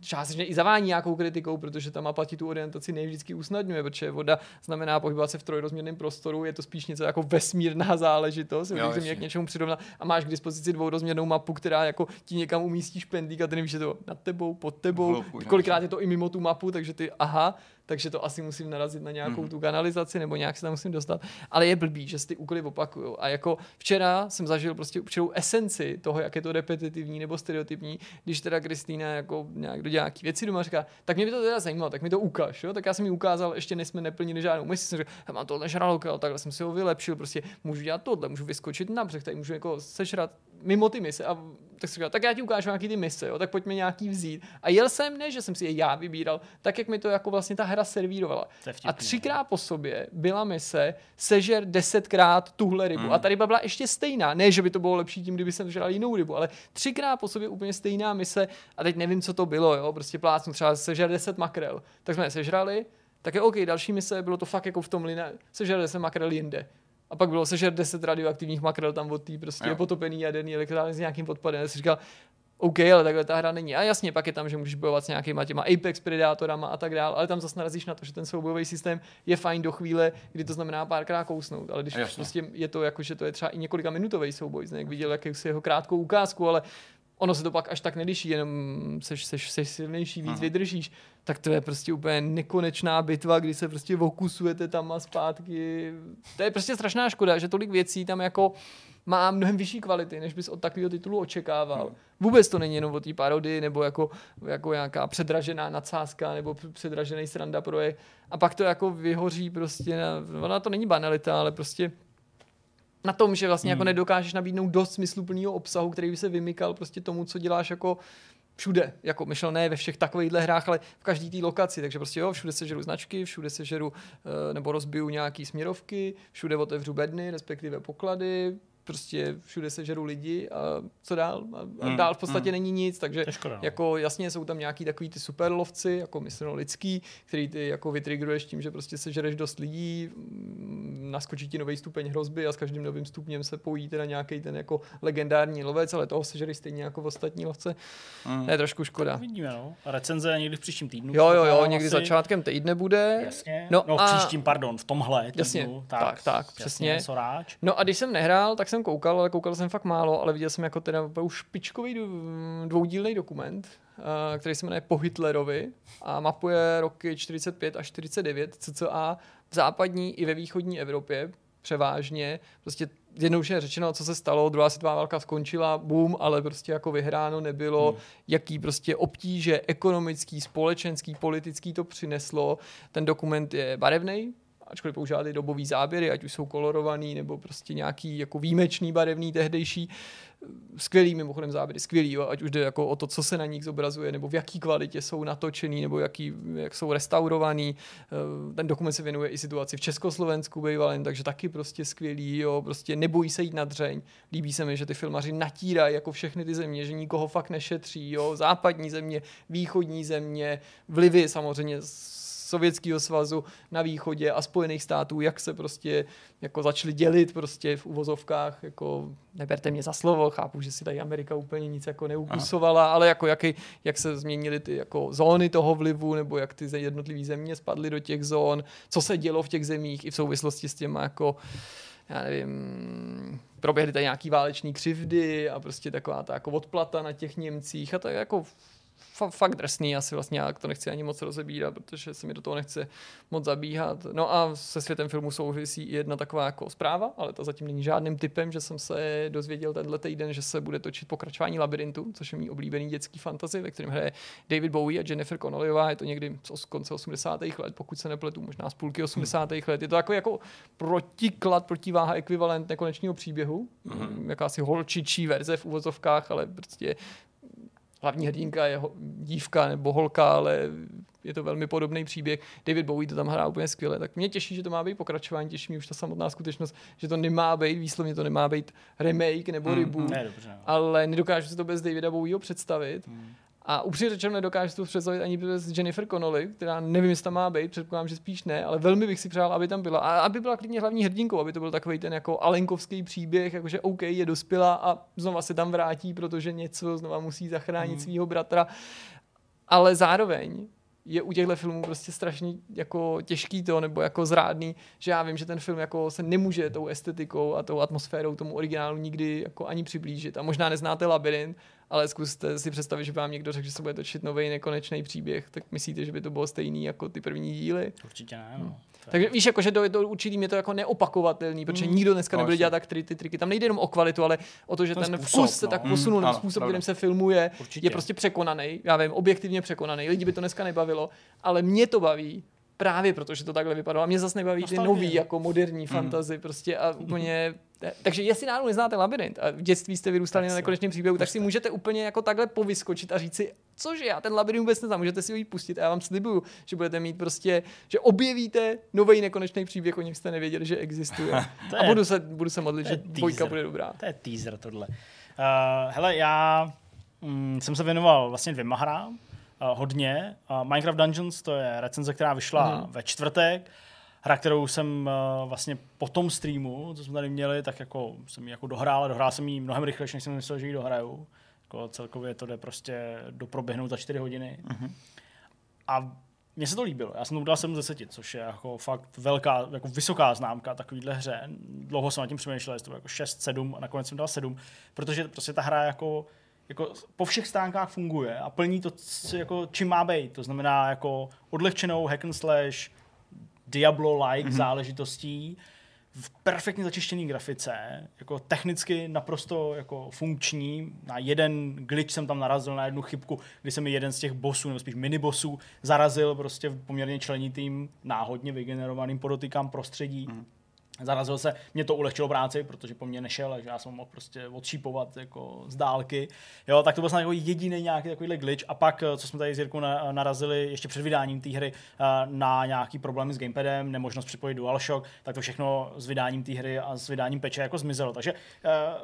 částečně i zavání nějakou kritikou, protože ta mapa ti tu orientaci nevždycky usnadňuje, protože voda znamená pohybovat se v trojrozměrném prostoru, je to spíš něco jako vesmírná záležitost, jo, mě k něčemu přirovnat a máš k dispozici dvourozměrnou mapu, která jako ti někam umístíš pendlík a ty nevíš, že to nad tebou, pod tebou, Hloupu, kolikrát je to i mimo tu mapu, takže ty aha, takže to asi musím narazit na nějakou mm. tu kanalizaci nebo nějak se tam musím dostat. Ale je blbý, že se ty úkoly opakují. A jako včera jsem zažil prostě určitou esenci toho, jak je to repetitivní nebo stereotypní, když teda Kristýna jako nějak do nějaký věci doma říká, tak mě by to teda zajímalo, tak mi to ukáž. Jo? Tak já jsem mi ukázal, ještě než jsme neplnili žádnou misi, jsem řekl, mám tohle žraloka, takhle jsem si ho vylepšil, prostě můžu dělat tohle, můžu vyskočit na břeh, tady můžu jako sešrat mimo ty mise a tak jsem říkal, tak já ti ukážu nějaký ty mise, jo, tak pojďme nějaký vzít. A jel jsem, ne, že jsem si je já vybíral, tak jak mi to jako vlastně ta hra servírovala. A třikrát po sobě byla mise sežer desetkrát tuhle rybu. Mm. A ta ryba byla ještě stejná. Ne, že by to bylo lepší tím, kdyby jsem žral jinou rybu, ale třikrát po sobě úplně stejná mise. A teď nevím, co to bylo, jo, prostě plácnu třeba sežer deset makrel. Tak jsme je sežrali, tak je OK, další mise, bylo to fakt jako v tom line, sežer deset makrel jinde. A pak bylo sežer 10 radioaktivních makrel tam od té prostě jo. potopený jaderný elektrárny s nějakým podpadem. Já si říkal, OK, ale takhle ta hra není. A jasně, pak je tam, že můžeš bojovat s nějakýma těma Apex predátorama a tak dále, ale tam zase narazíš na to, že ten soubojový systém je fajn do chvíle, kdy to znamená párkrát kousnout. Ale když prostě je to jako, že to je třeba i několika minutový souboj, jak viděl jaký jeho krátkou ukázku, ale ono se to pak až tak neliší, jenom seš, seš, seš silnější, víc Aha. vydržíš, tak to je prostě úplně nekonečná bitva, kdy se prostě okusujete tam a zpátky. To je prostě strašná škoda, že tolik věcí tam jako má mnohem vyšší kvality, než bys od takového titulu očekával. Hmm. Vůbec to není jenom o té parody, nebo jako, jako nějaká předražená nadsázka, nebo předražený sranda projekt. A pak to jako vyhoří prostě, na, ona to není banalita, ale prostě na tom, že vlastně jako hmm. jako nedokážeš nabídnout dost smysluplného obsahu, který by se vymykal prostě tomu, co děláš jako všude, jako myšlel ne ve všech takovýchhle hrách, ale v každé té lokaci, takže prostě jo, všude se žeru značky, všude se žeru uh, nebo rozbiju nějaký směrovky, všude otevřu bedny, respektive poklady, prostě všude se žerou lidi a co dál? A Mm, dál v podstatě mm. není nic, takže škoda, no. jako jasně jsou tam nějaký takový ty superlovci, jako myslím lidský, který ty jako vytrigruješ tím, že prostě sežereš dost lidí, mm, naskočí ti nový stupeň hrozby a s každým novým stupněm se pojí teda nějaký ten jako legendární lovec, ale toho sežereš stejně jako v ostatní lovce. Mm. To je trošku škoda. Vidíme, no. A recenze někdy v příštím týdnu. Jo, jo, jo, někdy asi. začátkem týdne bude. Jasně. No No, no a- v příštím, pardon, v tomhle týdnu. Jasně, tak, tak, přesně. Jasně, soráč. No a když jsem nehrál, tak jsem koukal, ale koukal jsem fakt málo, ale viděl jsem jako teda opravdu špičkový dvou- dvoudílný dokument, eh, který se jmenuje Po Hitlerovi a mapuje roky 45 až 49 cca v západní i ve východní Evropě převážně. Prostě jednoduše řečeno, co se stalo, druhá světová válka skončila, boom, ale prostě jako vyhráno nebylo, hmm. jaký prostě obtíže ekonomický, společenský, politický to přineslo. Ten dokument je barevný, ačkoliv používá ty dobový záběry, ať už jsou kolorovaný, nebo prostě nějaký jako výjimečný barevný tehdejší. Skvělý mimochodem záběry, skvělý, jo, ať už jde jako o to, co se na nich zobrazuje, nebo v jaký kvalitě jsou natočený, nebo jaký, jak jsou restaurovaný. Eh, Ten dokument se věnuje i situaci v Československu bývalém, takže taky prostě skvělý, jo, prostě nebojí se jít na dřeň. Líbí se mi, že ty filmaři natírají jako všechny ty země, že nikoho fakt nešetří, jo, západní země, východní země, vlivy samozřejmě Sovětského svazu na východě a Spojených států, jak se prostě jako začali dělit prostě v uvozovkách, jako neberte mě za slovo, chápu, že si tady Amerika úplně nic jako neukusovala, ale jako jaký, jak se změnily ty jako zóny toho vlivu, nebo jak ty jednotlivé země spadly do těch zón, co se dělo v těch zemích i v souvislosti s těma jako já nevím, proběhly tady nějaký váleční křivdy a prostě taková ta jako odplata na těch Němcích a to je jako fa- fakt drsný, asi vlastně já to nechci ani moc rozebírat, protože se mi do toho nechce moc zabíhat. No a se světem filmu souvisí i jedna taková jako zpráva, ale to zatím není žádným typem, že jsem se dozvěděl tenhle týden, že se bude točit pokračování Labirintu, což je mý oblíbený dětský fantasy, ve kterém hraje David Bowie a Jennifer Connellyová, je to někdy z konce 80. let, pokud se nepletu, možná z půlky 80. let. Je to jako, jako protiklad, protiváha, ekvivalent nekonečného příběhu, mm. jakási holčičí verze v uvozovkách, ale prostě hlavní hrdinka je ho- dívka nebo holka, ale je to velmi podobný příběh. David Bowie to tam hrá úplně skvěle. Tak mě těší, že to má být pokračování, těší mě už ta samotná skutečnost, že to nemá být, výslovně to nemá být remake nebo Mm, reboot, Ne, dobře. No. ale nedokážu si to bez Davida Bowieho představit. Hmm. A upřímně řečeno nedokážu si to představit ani bez Jennifer Connolly, která nevím, jestli tam má být, předpokládám, že spíš ne, ale velmi bych si přál, aby tam byla. A aby byla klidně hlavní hrdinkou, aby to byl takový ten jako alenkovský příběh, jakože OK, je dospělá a znova se tam vrátí, protože něco znova musí zachránit Mhm. svého bratra. Ale zároveň je u těchto filmů prostě strašně jako těžký to, nebo jako zrádný, že já vím, že ten film jako se nemůže tou estetikou a tou atmosférou tomu originálu nikdy jako ani přiblížit. A možná neznáte Labyrint, ale zkuste si představit, že vám někdo řekl, že se bude točit nový nekonečný příběh, tak myslíte, že by to bylo stejný jako ty první díly? Určitě ne, no. Je- Takže víš, jako, že do, do určitý je to jako neopakovatelný, protože nikdo dneska No, nebude dělat tak ty, ty triky. Tam nejde jenom o kvalitu, ale o to, že Ten ten, způsob, vkus se no. tak Mm, posunul, ano, způsob, pravda. kterým se filmuje, Určitě. je prostě překonaný. Já vím, objektivně překonaný. Lidi by to dneska nebavilo, ale mě to baví. Právě protože to takhle vypadalo. A mě zase nebaví ty nový, jako moderní fantazy prostě a úplně... Takže jestli náhodou neznáte labirint a v dětství jste vyrůstali Tak na nekonečném příběhu, tak si můžete úplně jako takhle povyskočit a říct si, cože já ten labirint vůbec neznám, můžete si ho jít pustit a já vám slibuju, že budete mít prostě, že objevíte nový nekonečný příběh, o něm jste nevěděli, že existuje. A budu se, budu se modlit, že dvojka bude dobrá. To je teaser tohle. Uh, hele, já mm, jsem se věnoval vlastně dvěma hrám, hodně. Uh, Minecraft Dungeons, to je recenze, která vyšla Mhm. ve čtvrtek. Hra, kterou jsem uh, vlastně po tom streamu, co jsme tady měli, tak jako jsem ji jako dohrál a dohrál jsem ji mnohem rychleji, než jsem myslel, že ji dohraju. Jako celkově to jde prostě doproběhnout za 4 hodiny. A mně se to líbilo. Já jsem to udělal 7 z 10, což je jako fakt velká, jako vysoká známka takovýhle hře. Dlouho jsem nad tím přemýšlel, jestli to bylo jako 6, 7 a nakonec jsem dal 7, protože prostě ta hra jako, jako po všech stránkách funguje a plní to, co, jako, čím má být. To znamená jako odlehčenou hack and slash, Diablo-like mm-hmm. záležitostí, v perfektně začištěné grafice, jako technicky naprosto jako funkční. Na jeden glitch jsem tam narazil, na jednu chybku, kdy se mi jeden z těch bossů, nebo spíš minibosů, zarazil prostě v poměrně členitým, náhodně vygenerovaným podotykám prostředí. Mm. Zarazil se, mě to ulehčilo práci, protože po mně nešel, takže já jsem mohl prostě odšípovat jako z dálky. Jo, tak to byl snad jako jediný nějaký takovýhle glitch. A pak, co jsme tady s Jirkou narazili ještě před vydáním té hry na nějaký problémy s gamepadem, nemožnost připojit DualShock, tak to všechno s vydáním té hry a s vydáním peče jako zmizelo. Takže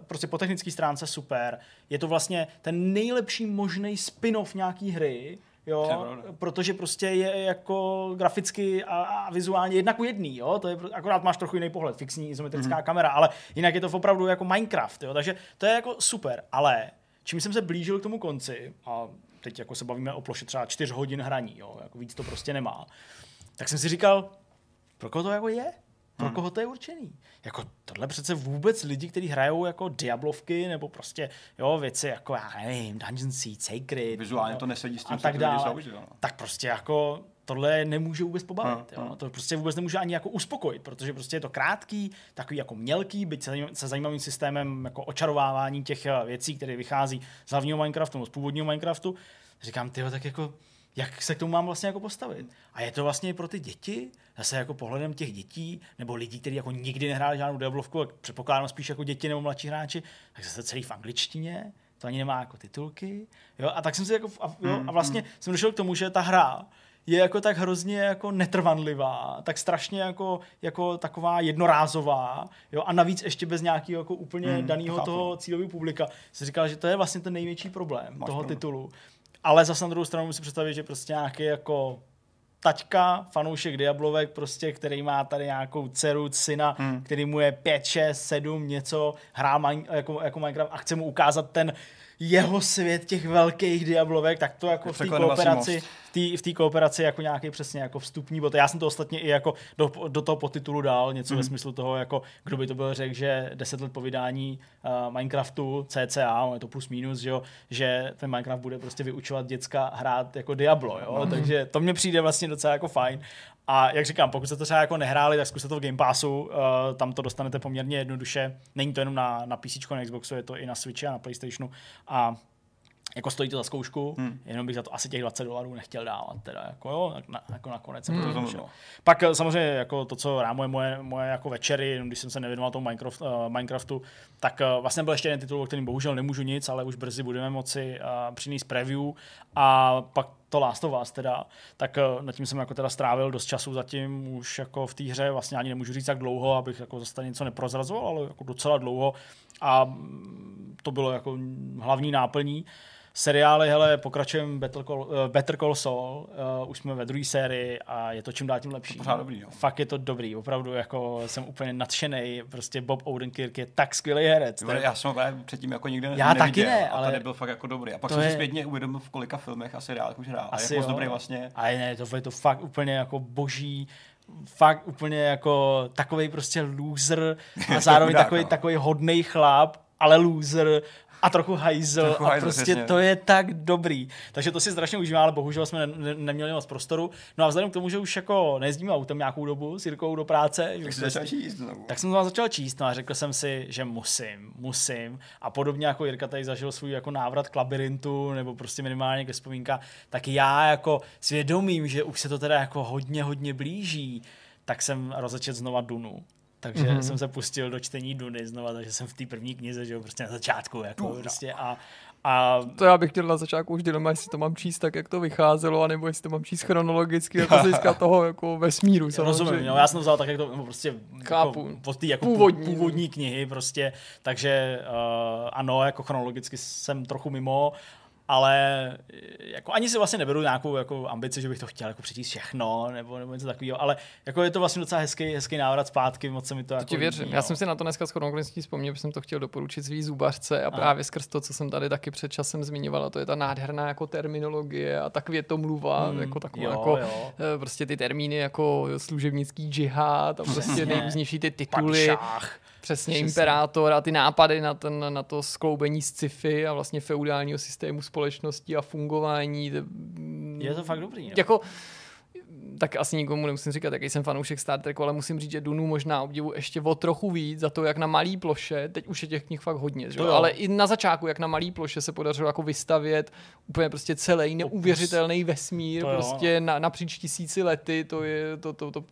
prostě po technické stránce super. Je to vlastně ten nejlepší možný spin-off nějaký hry, jo, protože prostě je jako graficky a, a vizuálně jednak u jedný, jo, to je, akorát máš trochu jiný pohled, fixní izometrická mm-hmm. kamera, ale jinak je to opravdu jako Minecraft, jo, takže to je jako super, ale čím jsem se blížil k tomu konci, a teď jako se bavíme o ploše třeba 4 hodin hraní, jo, jako víc to prostě nemá, tak jsem si říkal, pro koho to jako je? Pro hmm. koho to je určený? Jako tohle přece vůbec lidi, kteří hrajou jako Diablovky nebo prostě jo, věci jako, já nevím, Dungeon Seed, Sacred. Vizuálně to nesedí s tím, a tak dále. Tak prostě jako tohle nemůže vůbec pobavit. Hmm, jo? To prostě vůbec nemůže ani jako uspokojit, protože prostě je to krátký, takový jako mělký, byť se zajímavým systémem jako očarovávání těch eh, věcí, které vychází z hlavního Minecraftu, z původního Minecraftu. Říkám, ty tak jako jak se k tomu mám vlastně jako postavit. A je to vlastně pro ty děti, zase jako pohledem těch dětí, nebo lidí, kteří jako nikdy nehráli žádnou Diablovku, předpokládám spíš jako děti nebo mladší hráči, tak zase celý v angličtině, to ani nemá jako titulky. Jo? A tak jsem si jako, a, jo, a vlastně mm. jsem došel k tomu, že ta hra je jako tak hrozně jako netrvanlivá, tak strašně jako, jako taková jednorázová, jo, a navíc ještě bez nějakého jako úplně mm, daného toho cílového publika. Jsem říkal, že to je vlastně ten největší problém Máš toho problém. titulu, ale zase na druhou stranu musím představit, že prostě nějaký jako taťka, fanoušek Diablovek, prostě, který má tady nějakou dceru, syna, hmm. který mu je 5, 6, 7, něco, hrá man, jako, jako Minecraft a chce mu ukázat ten jeho svět těch velkých Diablovek, tak to jako v té kooperaci, v té kooperaci jako nějaký přesně jako vstupní bod. Já jsem to ostatně i jako do, do toho podtitulu dal, něco mm. ve mhm. smyslu toho, jako kdo by to byl řekl, že 10 let po vydání uh, Minecraftu CCA, je to plus minus, že, jo, že ten Minecraft bude prostě vyučovat děcka hrát jako Diablo, jo? Mm. takže to mně přijde vlastně docela jako fajn. A jak říkám, pokud jste to třeba jako nehráli, tak zkuste to v Game Passu, uh, tam to dostanete poměrně jednoduše. Není to jenom na, na PC, na Xboxu, je to i na Switchi a na PlayStationu. A jako stojí to za zkoušku, hmm. jenom bych za to asi těch 20 dolarů nechtěl dávat, teda jako jo, na, jako nakonec. Hmm. To no. Pak eh, samozřejmě jako to, co rámuje moje, moje jako večery, když jsem se nevěnoval tomu Minecraft, uh, Minecraftu, tak uh, vlastně byl ještě jeden titul, o kterým bohužel nemůžu nic, ale už brzy budeme moci uh, přinést preview a pak to Last of Us teda, tak uh, nad tím jsem jako teda strávil dost času zatím už jako v té hře, vlastně ani nemůžu říct tak dlouho, abych jako zase něco neprozrazoval, ale jako docela dlouho a mm, to bylo jako hlavní náplní. Seriály, hele, pokračujeme Better Call, uh, Better Call Saul, uh, už jsme ve druhé sérii a je to čím dál tím lepší. To dobrý, jo. Fakt je to dobrý, opravdu jako jsem úplně nadšený, prostě Bob Odenkirk je tak skvělý herec. Jo, já jsem ho předtím jako nikdy já neviděl, taky ne, ale tady byl fakt jako dobrý. A pak jsem je... si zpětně uvědomil, v kolika filmech a seriálech už hrál. Asi a je moc dobrý vlastně. A ne, to je to fakt úplně jako boží fakt úplně jako takový prostě loser a zároveň takový, takový hodný chlap, ale loser a trochu hajzl trochu a hajzl, prostě přesně. to je tak dobrý. Takže to si strašně užívám, ale bohužel jsme ne, ne, neměli moc prostoru. No a vzhledem k tomu, že už jako nejezdíme autem nějakou dobu s Jirkou do práce, tak, jsem začal číst, znovu. tak jsem to začal číst no a řekl jsem si, že musím, musím. A podobně jako Jirka tady zažil svůj jako návrat k labirintu nebo prostě minimálně ke vzpomínka, tak já jako svědomím, že už se to teda jako hodně, hodně blíží, tak jsem rozečet znova Dunu. Takže mm-hmm. jsem se pustil do čtení Duny znova, takže jsem v té první knize, že jo, prostě na začátku, jako Duna. prostě a, a... To já bych chtěl na začátku už dilema, jestli to mám číst tak, jak to vycházelo, anebo jestli to mám číst chronologicky, jako z hlediska toho jako vesmíru. Samozřejmě. Rozumím, no, já jsem vzal tak, jak to no, prostě Chápu. Jako, od té jako původní. původní knihy prostě, takže uh, ano, jako chronologicky jsem trochu mimo, ale eh, jako ani si vlastně neberu nějakou jako ambici, že bych to chtěl jako přečíst všechno nebo, nebo něco takového, ale jako je to vlastně docela hezký, hezký návrat zpátky, moc se mi to, to jako ti věřím. Já jsem si na to dneska s okolností vzpomněl, že jsem to chtěl doporučit svý zubařce a, a právě skrz to, co jsem tady taky před časem zmiňovala, to je ta nádherná jako terminologie a tak větomluva, hmm, jako taková jo, jako jo. Eh, prostě ty termíny jako služebnický džihad a prostě nejrůznější ty tituly. Padšách. Přesně, Přesně, imperátor a ty nápady na, ten, na to skloubení sci-fi a vlastně feudálního systému společnosti a fungování. Je to fakt dobrý. No? Jako, tak asi nikomu nemusím říkat, jaký jsem fanoušek Star Treku, ale musím říct, že Dunu možná obdivu ještě o trochu víc za to, jak na malý ploše, teď už je těch knih fakt hodně, že? ale i na začátku, jak na malý ploše se podařilo jako vystavět úplně prostě celý neuvěřitelný vesmír, to prostě na, napříč tisíci lety, to je, to, to, to,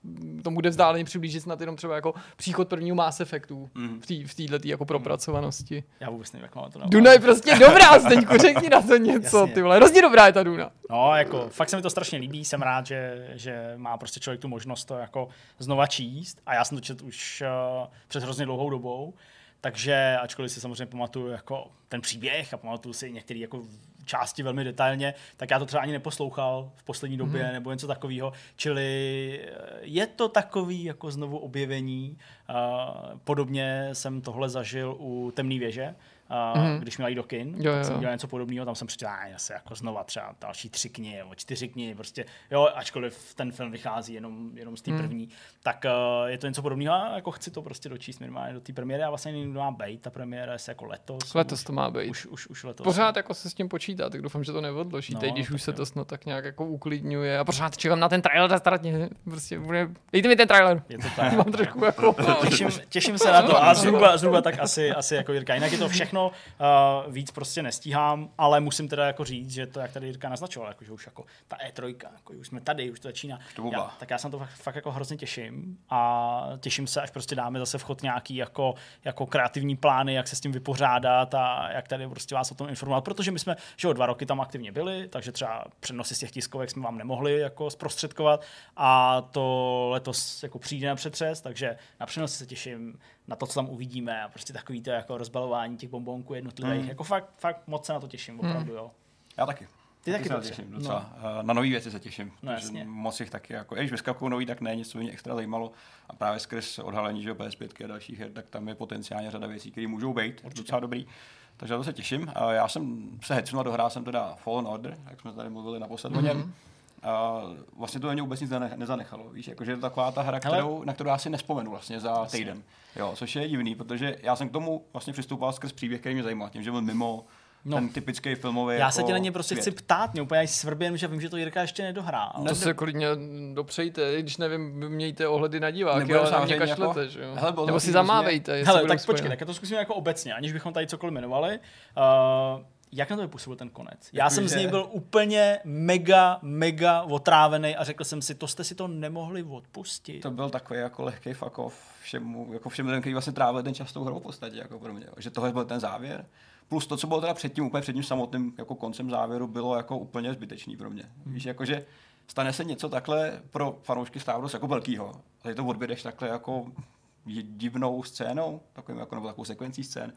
to bude vzdáleně přiblížit snad jenom třeba jako příchod prvního Mass Effectu mm. v této jako propracovanosti. Já vůbec nevím, jak mám to Duna je prostě dobrá, Zdeňku, řekni na to něco, Jasně. ty vole, hrozně dobrá je ta Duna. No, jako, fakt se mi to strašně líbí, jsem rád, že, že má prostě člověk tu možnost to jako znova číst a já jsem to četl už uh, před hrozně dlouhou dobou, takže ačkoliv si samozřejmě pamatuju jako ten příběh a pamatuju si některé jako části velmi detailně, tak já to třeba ani neposlouchal v poslední době mm. nebo něco takového. Čili eh, je to takový jako znovu objevení. Uh, podobně jsem tohle zažil u Temné věže, uh, mm-hmm. když měla jít do kin, jo, tak jo. jsem dělal něco podobného, tam jsem přečetl asi jako znova třeba další tři knihy nebo čtyři knihy, prostě, jo, ačkoliv ten film vychází jenom, jenom z té mm. první, tak uh, je to něco podobného a jako chci to prostě dočíst minimálně do té premiéry a vlastně někdo má být, ta premiéra je jako letos. Letos to má být. Už, už, už letos. Pořád jako se s tím počítá, tak doufám, že to neodloží, no, teď, když už se to snad tak nějak jako uklidňuje a pořád čekám na ten trailer, startně, prostě bude, dejte mi ten trailer. Je to tak. Mám trošku jako... těším, těším, se na to a zhruba, zhruba tak asi, asi jako Jirka. Jinak je to všechno všechno, uh, víc prostě nestíhám, ale musím teda jako říct, že to, jak tady Jirka naznačoval, jako, že už jako ta E3, jako, už jsme tady, už to začíná. To já, tak já se na to fakt, fakt, jako hrozně těším a těším se, až prostě dáme zase vchod nějaký jako, jako kreativní plány, jak se s tím vypořádat a jak tady prostě vás o tom informovat, protože my jsme, že o dva roky tam aktivně byli, takže třeba přenosy z těch tiskovek jsme vám nemohli jako zprostředkovat a to letos jako přijde na přetřes, takže na přenosy se těším, na to, co tam uvidíme a prostě takový to jako rozbalování těch bombonků jednotlivých. Mm. Jako fakt, fakt moc se na to těším, hmm. opravdu, mm. jo. Já taky. Ty taky, taky se těším docela. No. Na nové věci se těším. No, jasně. Moc jich taky, jako, když vyskakují nový, tak ne, něco mě extra zajímalo. A právě skrz odhalení že PS5 a dalších her, tak tam je potenciálně řada věcí, které můžou být Určitě. docela dobrý. Takže na to se těším. A já jsem se hecnul a dohrál jsem teda Fallen Order, jak jsme tady mluvili naposled mm-hmm. o něm. A vlastně to na mě vůbec nic nezanechalo. Víš, jakože je to taková ta hra, kterou, na kterou já si nespomenu vlastně za týden. Jo, což je divný, protože já jsem k tomu vlastně přistupoval skrz příběh, který mě zajímal, tím, že byl mimo No. ten typický filmový. Já jako se tě na ně prostě svět. chci ptát, mě úplně svrbím, že vím, že to Jirka ještě nedohrál. To se klidně dopřejte, když nevím, mějte ohledy na diváky, ale mě kašlete, jako, že jo? Hele, Nebo si zamávejte. Hele, tak počkej, tak to zkusíme jako obecně, aniž bychom tady cokoliv jmenovali. Uh, jak na to vypůsobil ten konec? Já jsem že... z něj byl úplně mega, mega otrávený a řekl jsem si, to jste si to nemohli odpustit. To byl takový jako lehký off všemu, jako všem lidem, kteří vlastně trávili ten čas tou hrou v podstatě, jako pro mě. Že tohle byl ten závěr. Plus to, co bylo teda předtím, úplně před tím samotným jako koncem závěru, bylo jako úplně zbytečný pro mě. Hmm. Víš, jakože stane se něco takhle pro fanoušky Star Wars jako velkýho. A ty to odbědeš takhle jako divnou scénou, takovým jako, nebo takovou sekvencí scén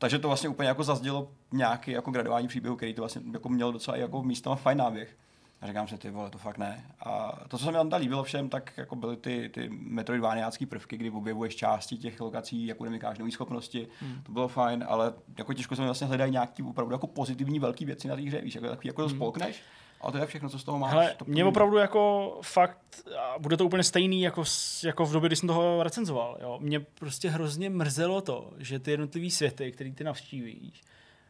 takže to vlastně úplně jako zazdělo nějaký jako gradování příběhu, který to vlastně jako měl docela jako místama fajn náběh. A říkám si, ty vole, to fakt ne. A to, co se mi tam líbilo všem, tak jako byly ty, ty metroidvániácké prvky, kdy objevuješ části těch lokací, jako nemykáš nové schopnosti, hmm. to bylo fajn, ale jako těžko se mi vlastně hledají nějaký opravdu jako pozitivní velké věci na té hře, víš, jako, takový, jako hmm. to spolkneš a to je všechno, co z toho máš. Hele, mě opravdu jako fakt, a bude to úplně stejný jako, jako v době, kdy jsem toho recenzoval. Jo. Mě prostě hrozně mrzelo to, že ty jednotlivé světy, které ty navštívíš,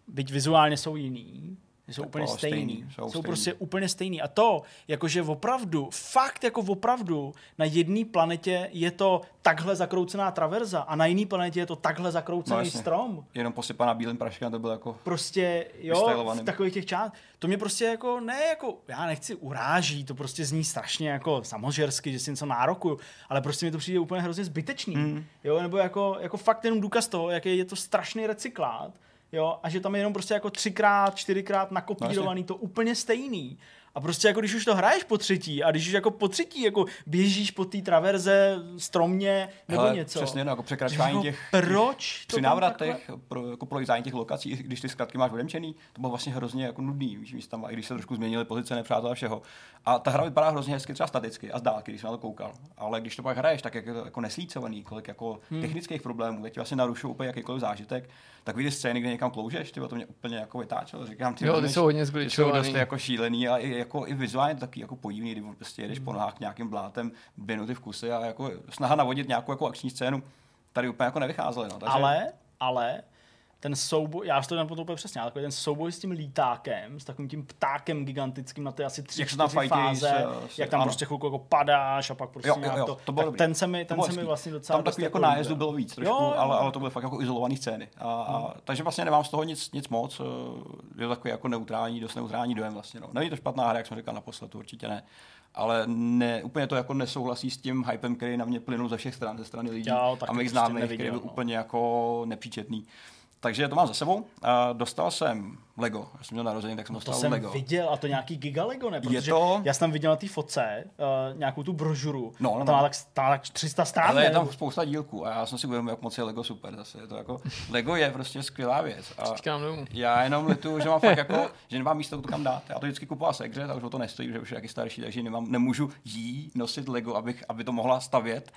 byť vizuálně jsou jiný, jsou úplně stejný. stejný. Jsou, jsou stejný. prostě úplně stejný. A to, jakože opravdu, fakt jako opravdu, na jedné planetě je to takhle zakroucená traverza a na jiné planetě je to takhle zakroucený no, strom. Jenom posypaná bílým praškem, to bylo jako Prostě, jo, v takových těch část. To mě prostě jako, ne jako, já nechci uráží, to prostě zní strašně jako samozžersky, že si něco nárokuju, ale prostě mi to přijde úplně hrozně zbytečný. Mm. Jo, nebo jako, jako fakt jenom důkaz toho, jaký je to strašný recyklát jo, a že tam je jenom prostě jako třikrát, čtyřikrát nakopírovaný, no, to úplně stejný. A prostě jako když už to hraješ po třetí a když už jako po třetí jako běžíš po té traverze stromně nebo Hele, něco. Přesně, no, jako překračování jako těch, proč při návratech, takhle... pro, jako prolezání těch lokací, když ty zkratky máš odemčený, to bylo vlastně hrozně jako nudný, víš, tam, i když se trošku změnily pozice nepřátel a všeho. A ta hra vypadá hrozně hezky třeba staticky a z dálky, když jsem na to koukal. Ale když to pak hraješ, tak jak je to jako neslícovaný, kolik jako hmm. technických problémů, teď vlastně narušují úplně jakýkoliv zážitek, tak vidíš scény, kde někam kloužeš, ty to mě úplně jako vytáčelo. Říkám, ty, jo, ty jsou hodně jsou dost jako šílený a i, jako i vizuálně taky jako podivný, kdy prostě jedeš po nohách nějakým blátem dvě minuty v kuse a jako snaha navodit nějakou jako akční scénu tady úplně jako nevycházely. No. Takže... Ale, ale ten souboj, já to to úplně přesně, ale takový ten souboj s tím lítákem, s takovým tím ptákem gigantickým na ty asi tři, Jak se tam čtyři fáze, s- s- jak tam ano. prostě chvilku jako padáš a pak prostě Jo, jo, jo, to, to bylo tak dobrý. ten se mi, ten se mi vlastně docela Tam takový jako líbil. nájezdu bylo víc trošku, Jo, jo. ale, ale to byly fakt jako izolované scény. A, a, takže vlastně nemám z toho nic, nic moc. eh, Je to takový jako neutrální, dost neutrální dojem vlastně. No. Není to špatná hra, jak jsem říkal naposled, určitě ne. Ale ne, úplně to jako nesouhlasí s tím hypem, který na mě plynul ze všech stran, ze strany lidí taky a mých prostě známých, který byl no. úplně jako nepříčetný. Takže to mám za sebou. Dostal jsem Lego. Já jsem měl narození, tak jsem No To dostal jsem Lego. viděl, a to nějaký Giga Lego, ne? Protože to- já jsem tam viděl na té fotce uh, nějakou tu brožuru. No, no, tam, má no. tak, tam má tak 300 stran. Ale je tam spousta dílků a já jsem si uvědomil, jak moc je Lego super zase. Je to jako, Lego je prostě skvělá věc. A domů. já jenom lituju, že mám fakt jako, že nemám místo to kam dát. Já to vždycky kupoval se hře, a už o to nestojí, že už je taky starší, takže nemám, nemůžu jí nosit Lego, abych, aby to mohla stavět.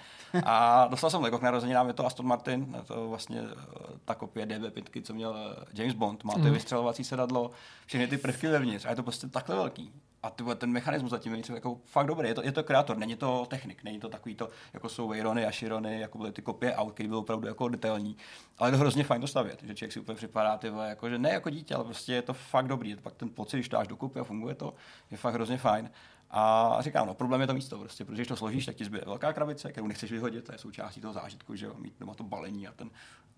A dostal jsem Lego k narozeninám, je to Aston Martin, je to vlastně eh, ta kopie DB5, co měl eh, James Bond. Má to mm. vystřelovací sedadlo, všechny ty prvky vevnitř a je to prostě takhle velký. A ty, ten mechanismus zatím je jako fakt dobrý. Je to, je to kreator, není to technik, není to takový to, jako jsou Veyrony a Chirony, jako byly ty kopie aut, které byly opravdu jako detailní. Ale je to hrozně fajn to stavět, že člověk si úplně připadá, ty vole, jako, že ne jako dítě, ale prostě je to fakt dobrý. Je to pak ten pocit, když to dáš dokupy a funguje to, je fakt hrozně fajn. A říkám, no, problém je to místo, prostě, protože když to složíš, tak ti zbyde velká krabice, kterou nechceš vyhodit, to je součástí toho zážitku, že jo, mít doma to balení a ten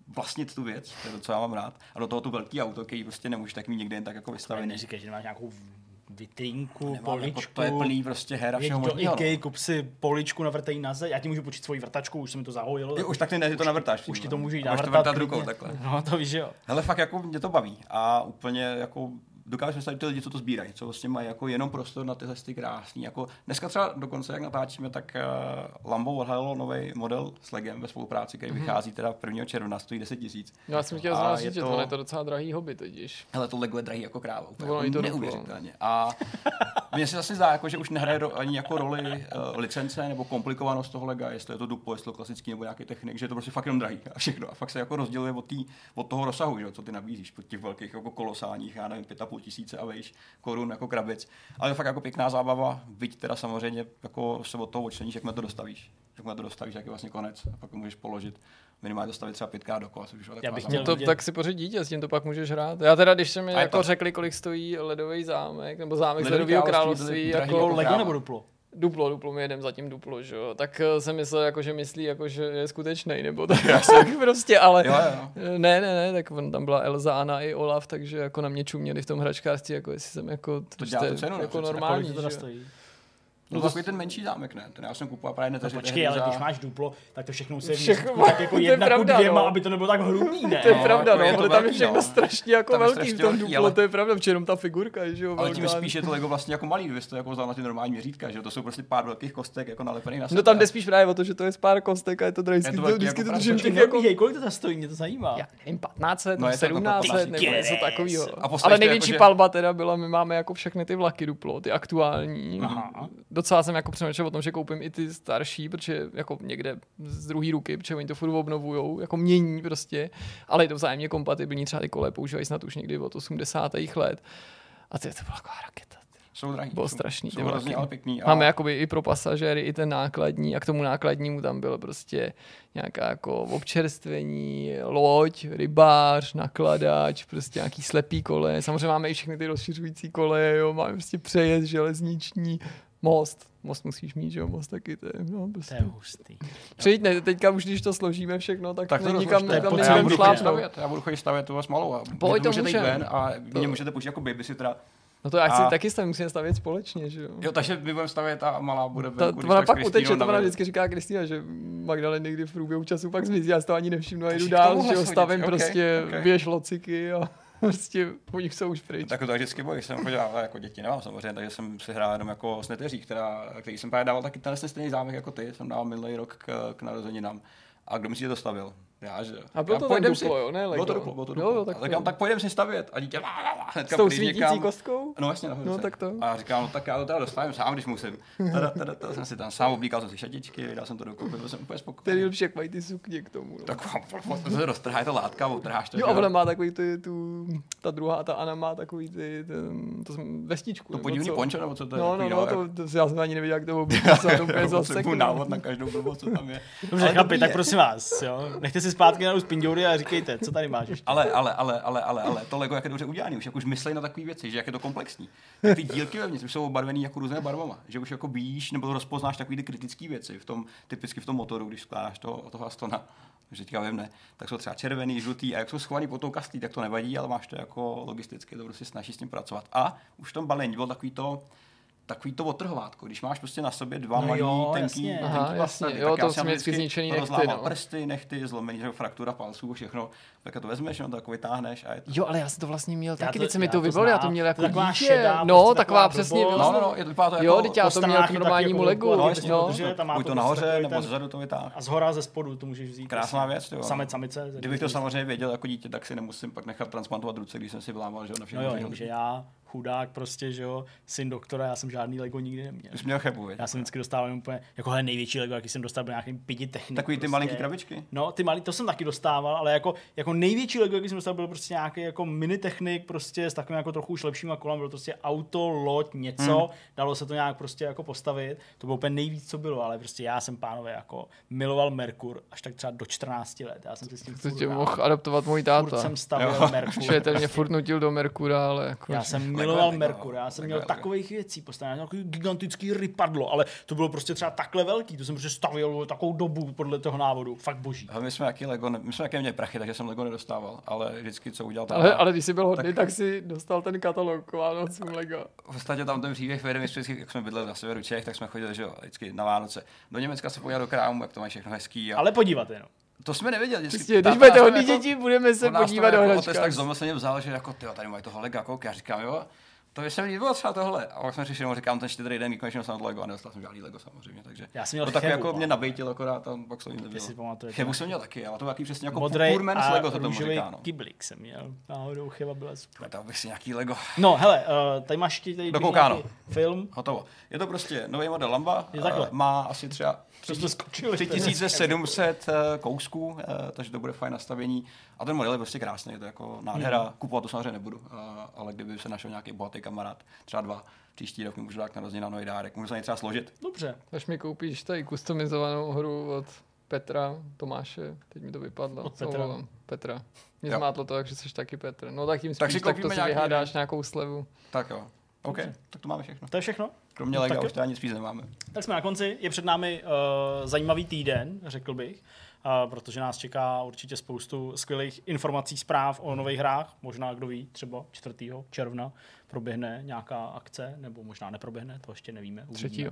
vlastnit tu věc, to je to, co já mám rád. A do toho tu velký auto, který prostě nemůžeš tak mít někde jen tak jako vystavený. neříkej, že nemáš nějakou vitrínku, Nemám, poličku. jako, to je plný prostě her a všeho do možného. Ikea, kup si poličku, navrtej na zeď. Já ti můžu počít svoji vrtačku, už se mi to zahojilo. Jo, už tak ne, ty to navrtáš. už přímo, ti to no. můžu jít A Máš to navrtat vrtat rukou takhle. No to víš, že jo. Hele, fakt jako mě to baví a úplně jako dokážu představit ty lidi, co to sbírají, co vlastně mají jako jenom prostor na tyhle ty krásný. Jako dneska třeba dokonce, jak natáčíme, tak uh, Lambo odhalilo nový model s Legem ve spolupráci, který vychází teda 1. června, stojí 10 tisíc. Já jsem chtěl znát že to- je to docela drahý hobby totiž. Hele, to Lego je drahý jako kráva, úplně Ono jako neuvěřitelně. A mně se zase zdá, jako, že už nehraje ro- ani jako roli uh, licence nebo komplikovanost toho Lega, jestli je to duplo, jestli je to klasický nebo nějaký technik, že je to prostě fakt jenom drahý a všechno. A fakt se jako rozděluje od, tý, od toho rozsahu, že, co ty nabízíš, pod těch velkých jako kolosálních, já nevím, 5,5 tisíce a vejš korun jako krabic. Ale je fakt jako pěkná zábava, byť teda samozřejmě jako se od toho odčleníš, jak to dostavíš. Jak to dostavíš, jak je vlastně konec a pak můžeš položit. Minimálně dostavit třeba pětkrát dokola, což taková bych chtěl to, tak si pořiď dítě, s tím to pak můžeš hrát. Já teda, když se mi jako to- řekli, kolik stojí ledový zámek, nebo zámek z Ledový ledového království království, jako jako Lego nebo duplo? Duplo, duplo, my jedem zatím duplo, že jo, tak eh, jsem myslel, jako, že myslí, jako, že je skutečný, nebo tak, tak prostě, ale Jo, jo. ne, ne, ne, tak on tam byla Elza, Anna i Olaf, takže jako na mě čuměli v tom hračkářství, jako jestli jsem jako, To dělá tu je cenu, jako normální, to že stojí? No, to takový ten menší zámek, ne? Ten já jsem kupoval právě No neteři. počkej, ale když máš duplo, tak to všechno musí Všechno tak jako to je jedna ku pravda, dvěma, no. aby to nebylo tak hrubý, ne? To je No, pravda, jako no, je to ale tam je všechno no. strašně jako Tam je velký v strašně tom velký, duplo, ale- to je pravda, protože jenom ta figurka, že jo, Ale tím velká. spíš je to Lego vlastně jako malý, kdybyste to jako vzal na ty normální měřítka, že jo? To jsou prostě pár velkých kostek jako nalepených na sebe. No tam jde spíš právě o to, že to je z pár kostek a je to drahý, Je to vždycky jako to držím práce. těch jako jako... kolik to stojí, mě to zajímá. já nevím, 1500, No, no, je to jako 1700 15 nebo něco takového. Ale největší jako, palba teda byla, my máme jako všechny ty vlaky duplo, ty aktuální. Docela jsem jako přemýšlel o tom, že koupím i ty starší, protože jako někde z druhé ruky, protože oni to furt obnovujou, jako mění prostě, ale je to vzájemně kompatibilní, třeba ty kole používají snad už někdy od 80. let. A to, je to byla taková raketa. ty. Jsou drahý. Bylo jsou- strašný, ty Jsou hrozně ale pěkný. A Máme jakoby i pro pasažéry, i ten nákladní a k tomu nákladnímu tam bylo prostě nějaká jako občerstvení, loď, rybář, nakladač, prostě nějaký slepý kole. Samozřejmě máme i všechny ty rozšiřující kole, jo, máme prostě přejezd železniční, most. Most musíš mít, že jo, most taky, to je, no, To prostě. je hustý. Přijď, ne, teďka už, když to složíme všechno, tak, tak to to nikam, nikam to já budu šlápnout. stavět, já budu chodit stavět tu vás malou. A Pojď, to můžete jít ven a To- mě můžete použít jako babysittera. No to já chci A- taky stavit, musíme stavět společně, že jo. Jo, takže my budeme stavět a malá bude Ta, venku, to ona pak uteče, to ona na- vždycky říká Kristýna, že Magdalena někdy v průběhu času pak zmizí, já si to ani nevšimnu a jdu dál, že jo, stavím ok, prostě ok. věž lociky a prostě oni jsou už pryč. Tak to vždycky bojím, jsem chodil, jako děti nemám samozřejmě, takže jsem si hrál jenom jako s neteří, která, který jsem právě dával taky ten stejný zámek jako ty, jsem dal minulý rok k, k narozeninám. A kdo myslí, že to stavil? Já, že jo. A bylo Já to tak duplo, jo, ne Lego? Bylo to duplo, bylo to duplo. jo, Jo, tak tak, to- tak pojedem si stavět. A dítě hnedka S tou svítící někam- kostkou? No jasně, nahoře. No, tak to. A říkám, no tak já to teda dostavím sám, když musím. Tada, tada, tada, jsem si tam sám oblíkal jsem si šatičky, dal jsem to dokupy, byl jsem úplně To je spokojený. nejlepší, jak mají ty sukně k tomu. No. Tak to se roztrhá, je to látka, utrháš to. Jo, a ona má takový tu, tu ta druhá, ta Anna má takový ty, ten, to jsem vestičku. To podivný pončo, nebo co to je? No, no, no, jak- to, to, já jsem ani nevěděl, jak to vůbec to úplně zase. návod na každou blbost, co tam je. Dobře, Ale chlapi, dobrý tak prosím vás, jo. Nechte si zpátky na Spindoury a říkejte, co tady máš ještě. Ale, ale, ale, ale, ale, ale, to Lego, jak je dobře udělaný, už jak už myslí na takové věci, že jak je to komplexní. Tak ty dílky vevnitř jsou obarvený jako různé barvama, že už jako víš nebo rozpoznáš takové ty kritické věci v tom, typicky v tom motoru, když skládáš toho, toho Astona, že teďka vím, ne, tak jsou třeba červený, žlutý a jak jsou schovaný pod tou kastí, tak to nevadí, ale máš to jako logisticky, to prostě snaží s tím pracovat. A už v tom balení bylo takový to, takový to otrhovátko, když máš prostě na sobě dva No malý, jo, tenký, jasně. tenký Aha, jasně, plastany, jo, tak já to jsem jsem vždycky vždycky zničený nechty, no. prsty, nechty, zlomený, že jo, fraktura palců, všechno, tak to vezmeš, no, to jako vytáhneš a je to Jo, ale já jsem to vlastně měl taky, to- teď se mi já to to vybavilo, já to měl jako taková dítě. šedá, No, prostě taková taková přesně. No, no, no, je to vypadá to jako... Jo, teď já to měl k je normálnímu taky legu. no, prostě No, buď to to prostě nahoře, takový nebo zezadu to vytáhne. A z hora, ze spodu to můžeš vzít. Krásná věc, jo. Samec, samice. Kdybych to samozřejmě věděl jako dítě, tak si nemusím pak nechat transplantovat ruce, když jsem si vlámal, že jo, na No všechno. jo, všechno. jenomže já, chudák prostě, že jo, syn doktora, já jsem žádný Lego nikdy neměl. Už měl chebu, viď? Já jsem vždycky dostával úplně, jako hele, největší Lego, jaký jsem dostal, byl nějaký pidi technik. Takový ty prostě. malinký krabičky? No, ty malý, to jsem taky dostával, ale jako, jako největší Lego, jaký jsem dostal, byl prostě nějaký jako mini technik, prostě s takovým jako trochu už lepšíma kolem, byl prostě auto, loď, něco, hmm. dalo se to nějak prostě jako postavit. To bylo úplně nejvíc, co bylo, ale prostě já jsem pánové jako miloval Merkur až tak třeba do 14 let. Já jsem si s tím To furt tě mohl adaptovat můj Furt táta. jsem stavil Jo. Merkur. Že ten mě furt nutil do Merkura, ale jako... Já jsem miloval Merkur, já jsem měl takových věcí postavené, takový gigantický rypadlo, ale to bylo prostě třeba takhle velký, to jsem prostě stavil takovou dobu podle toho návodu, fakt boží. Ale my jsme jaký Lego, ne- my jsme jaký měli prachy, takže jsem Lego nedostával, ale vždycky, co udělal Ale, ale když jsi byl hodný, Tak- tak, si dostal ten katalog k Vánocům Lego. v podstatě tam ten příběh vede, my jsme vždycky, jak jsme bydleli na severu Čech, tak jsme chodili, že jo, vždycky na Vánoce. Do Německa se podívat do krámu, jak to mají všechno hezký. A Ale podívat jenom. To jsme nevěděli. Vždycky, Přesně, když budete hodný děti, budeme se podívat do jako hračka. Otec tak zlomyslně vzal, že jako, tyjo, tady mají toho lega, kouk, já říkám, jo, to by se mi líbilo třeba tohle. A pak jsme řešili, no, říkám, ten čtyři den, konečně jsem to Lego a nedostal jsem žádný Lego samozřejmě. Takže Já jsem měl to tak Chevu, jako mě ale- nabejtil akorát a pak to Ty nebylo. si pamatujete. Chevu jsem měl taky, ale to taky přesně jako Modrý poor man's a Lego se tomu říká. No. kyblik jsem měl. Náhodou chyba byla super. To bych si nějaký Lego. No, hele, uh, tady máš ještě tady Dokoukáno. film. Hotovo. Je to prostě nový model Lamba. Je takhle. eh, Má asi třeba Co jste skočili? 3700 eh, kousků, eh, takže to bude fajn nastavení. A ten model je prostě krásný, je to jako nádhera. Hmm. Kupovat to samozřejmě nebudu, ale kdyby se našel nějaký bohatý kamarád, třeba dva, příští rok mi můžu dát na nový dárek, můžu se třeba složit. Dobře. Až mi koupíš tady customizovanou hru od Petra, Tomáše, teď mi to vypadlo. Od Petra. volám? Petra. Mě Jo. zmátlo to, jak že jsi taky Petr. No tak tím spíš, Tak si tak, to si vyhádáš nějakou slevu. Tak jo. OK, tak to máme všechno. To je všechno? Kromě no, Lega už teda nic spíš nemáme. Tak jsme na konci, je před námi uh, zajímavý týden, řekl bych, uh, protože nás čeká určitě spoustu skvělých informací, zpráv o nových hrách. Možná, kdo ví, třeba 4. června proběhne nějaká akce, nebo možná neproběhne, to ještě nevíme. 3.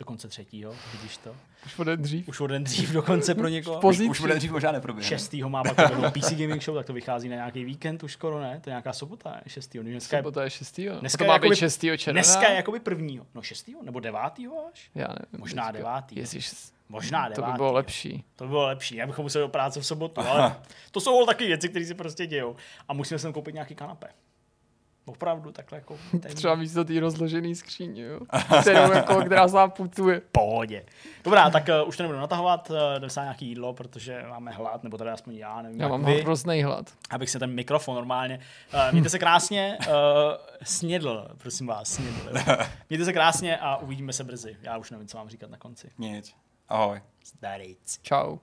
Dokonce třetího, vidíš to. Už o den dřív. Už o den dřív dokonce pro někoho. Pozítří. Už bude dřív možná neproběhne. Šestýho má pak takovou PC Gaming Show, tak to vychází na nějaký víkend už skoro, ne? To je nějaká sobota, ne? Šestýho. Dneska je, Sobota je 6. Dneska to je má jakoby- být 6. června. dneska je jakoby prvního. No šestýho? Nebo devátýho až? Já nevím. Možná teďka. devátý. Ježiš, Možná to devátý. by bylo lepší. To by bylo lepší, abychom museli do práce v sobotu, ale to jsou taky věci, které se prostě dějou. A musíme sem koupit nějaký kanapé. Opravdu, takhle jako... Ten... Třeba místo té rozložené skříně, jo? Kterou, jako, která se vám putuje. Pohodě. Dobrá, tak uh, už to nebudu natahovat, uh, jdeme se na nějaký jídlo, protože máme hlad, nebo tady aspoň já, nevím, Já jak mám vy, hrozný hlad. abych se ten mikrofon normálně... Uh, mějte se krásně, uh, snědl, prosím vás, snědl. Mějte se krásně a uvidíme se brzy. Já už nevím, co mám říkat na konci. Nic. Ahoj. Zdaric. Čau.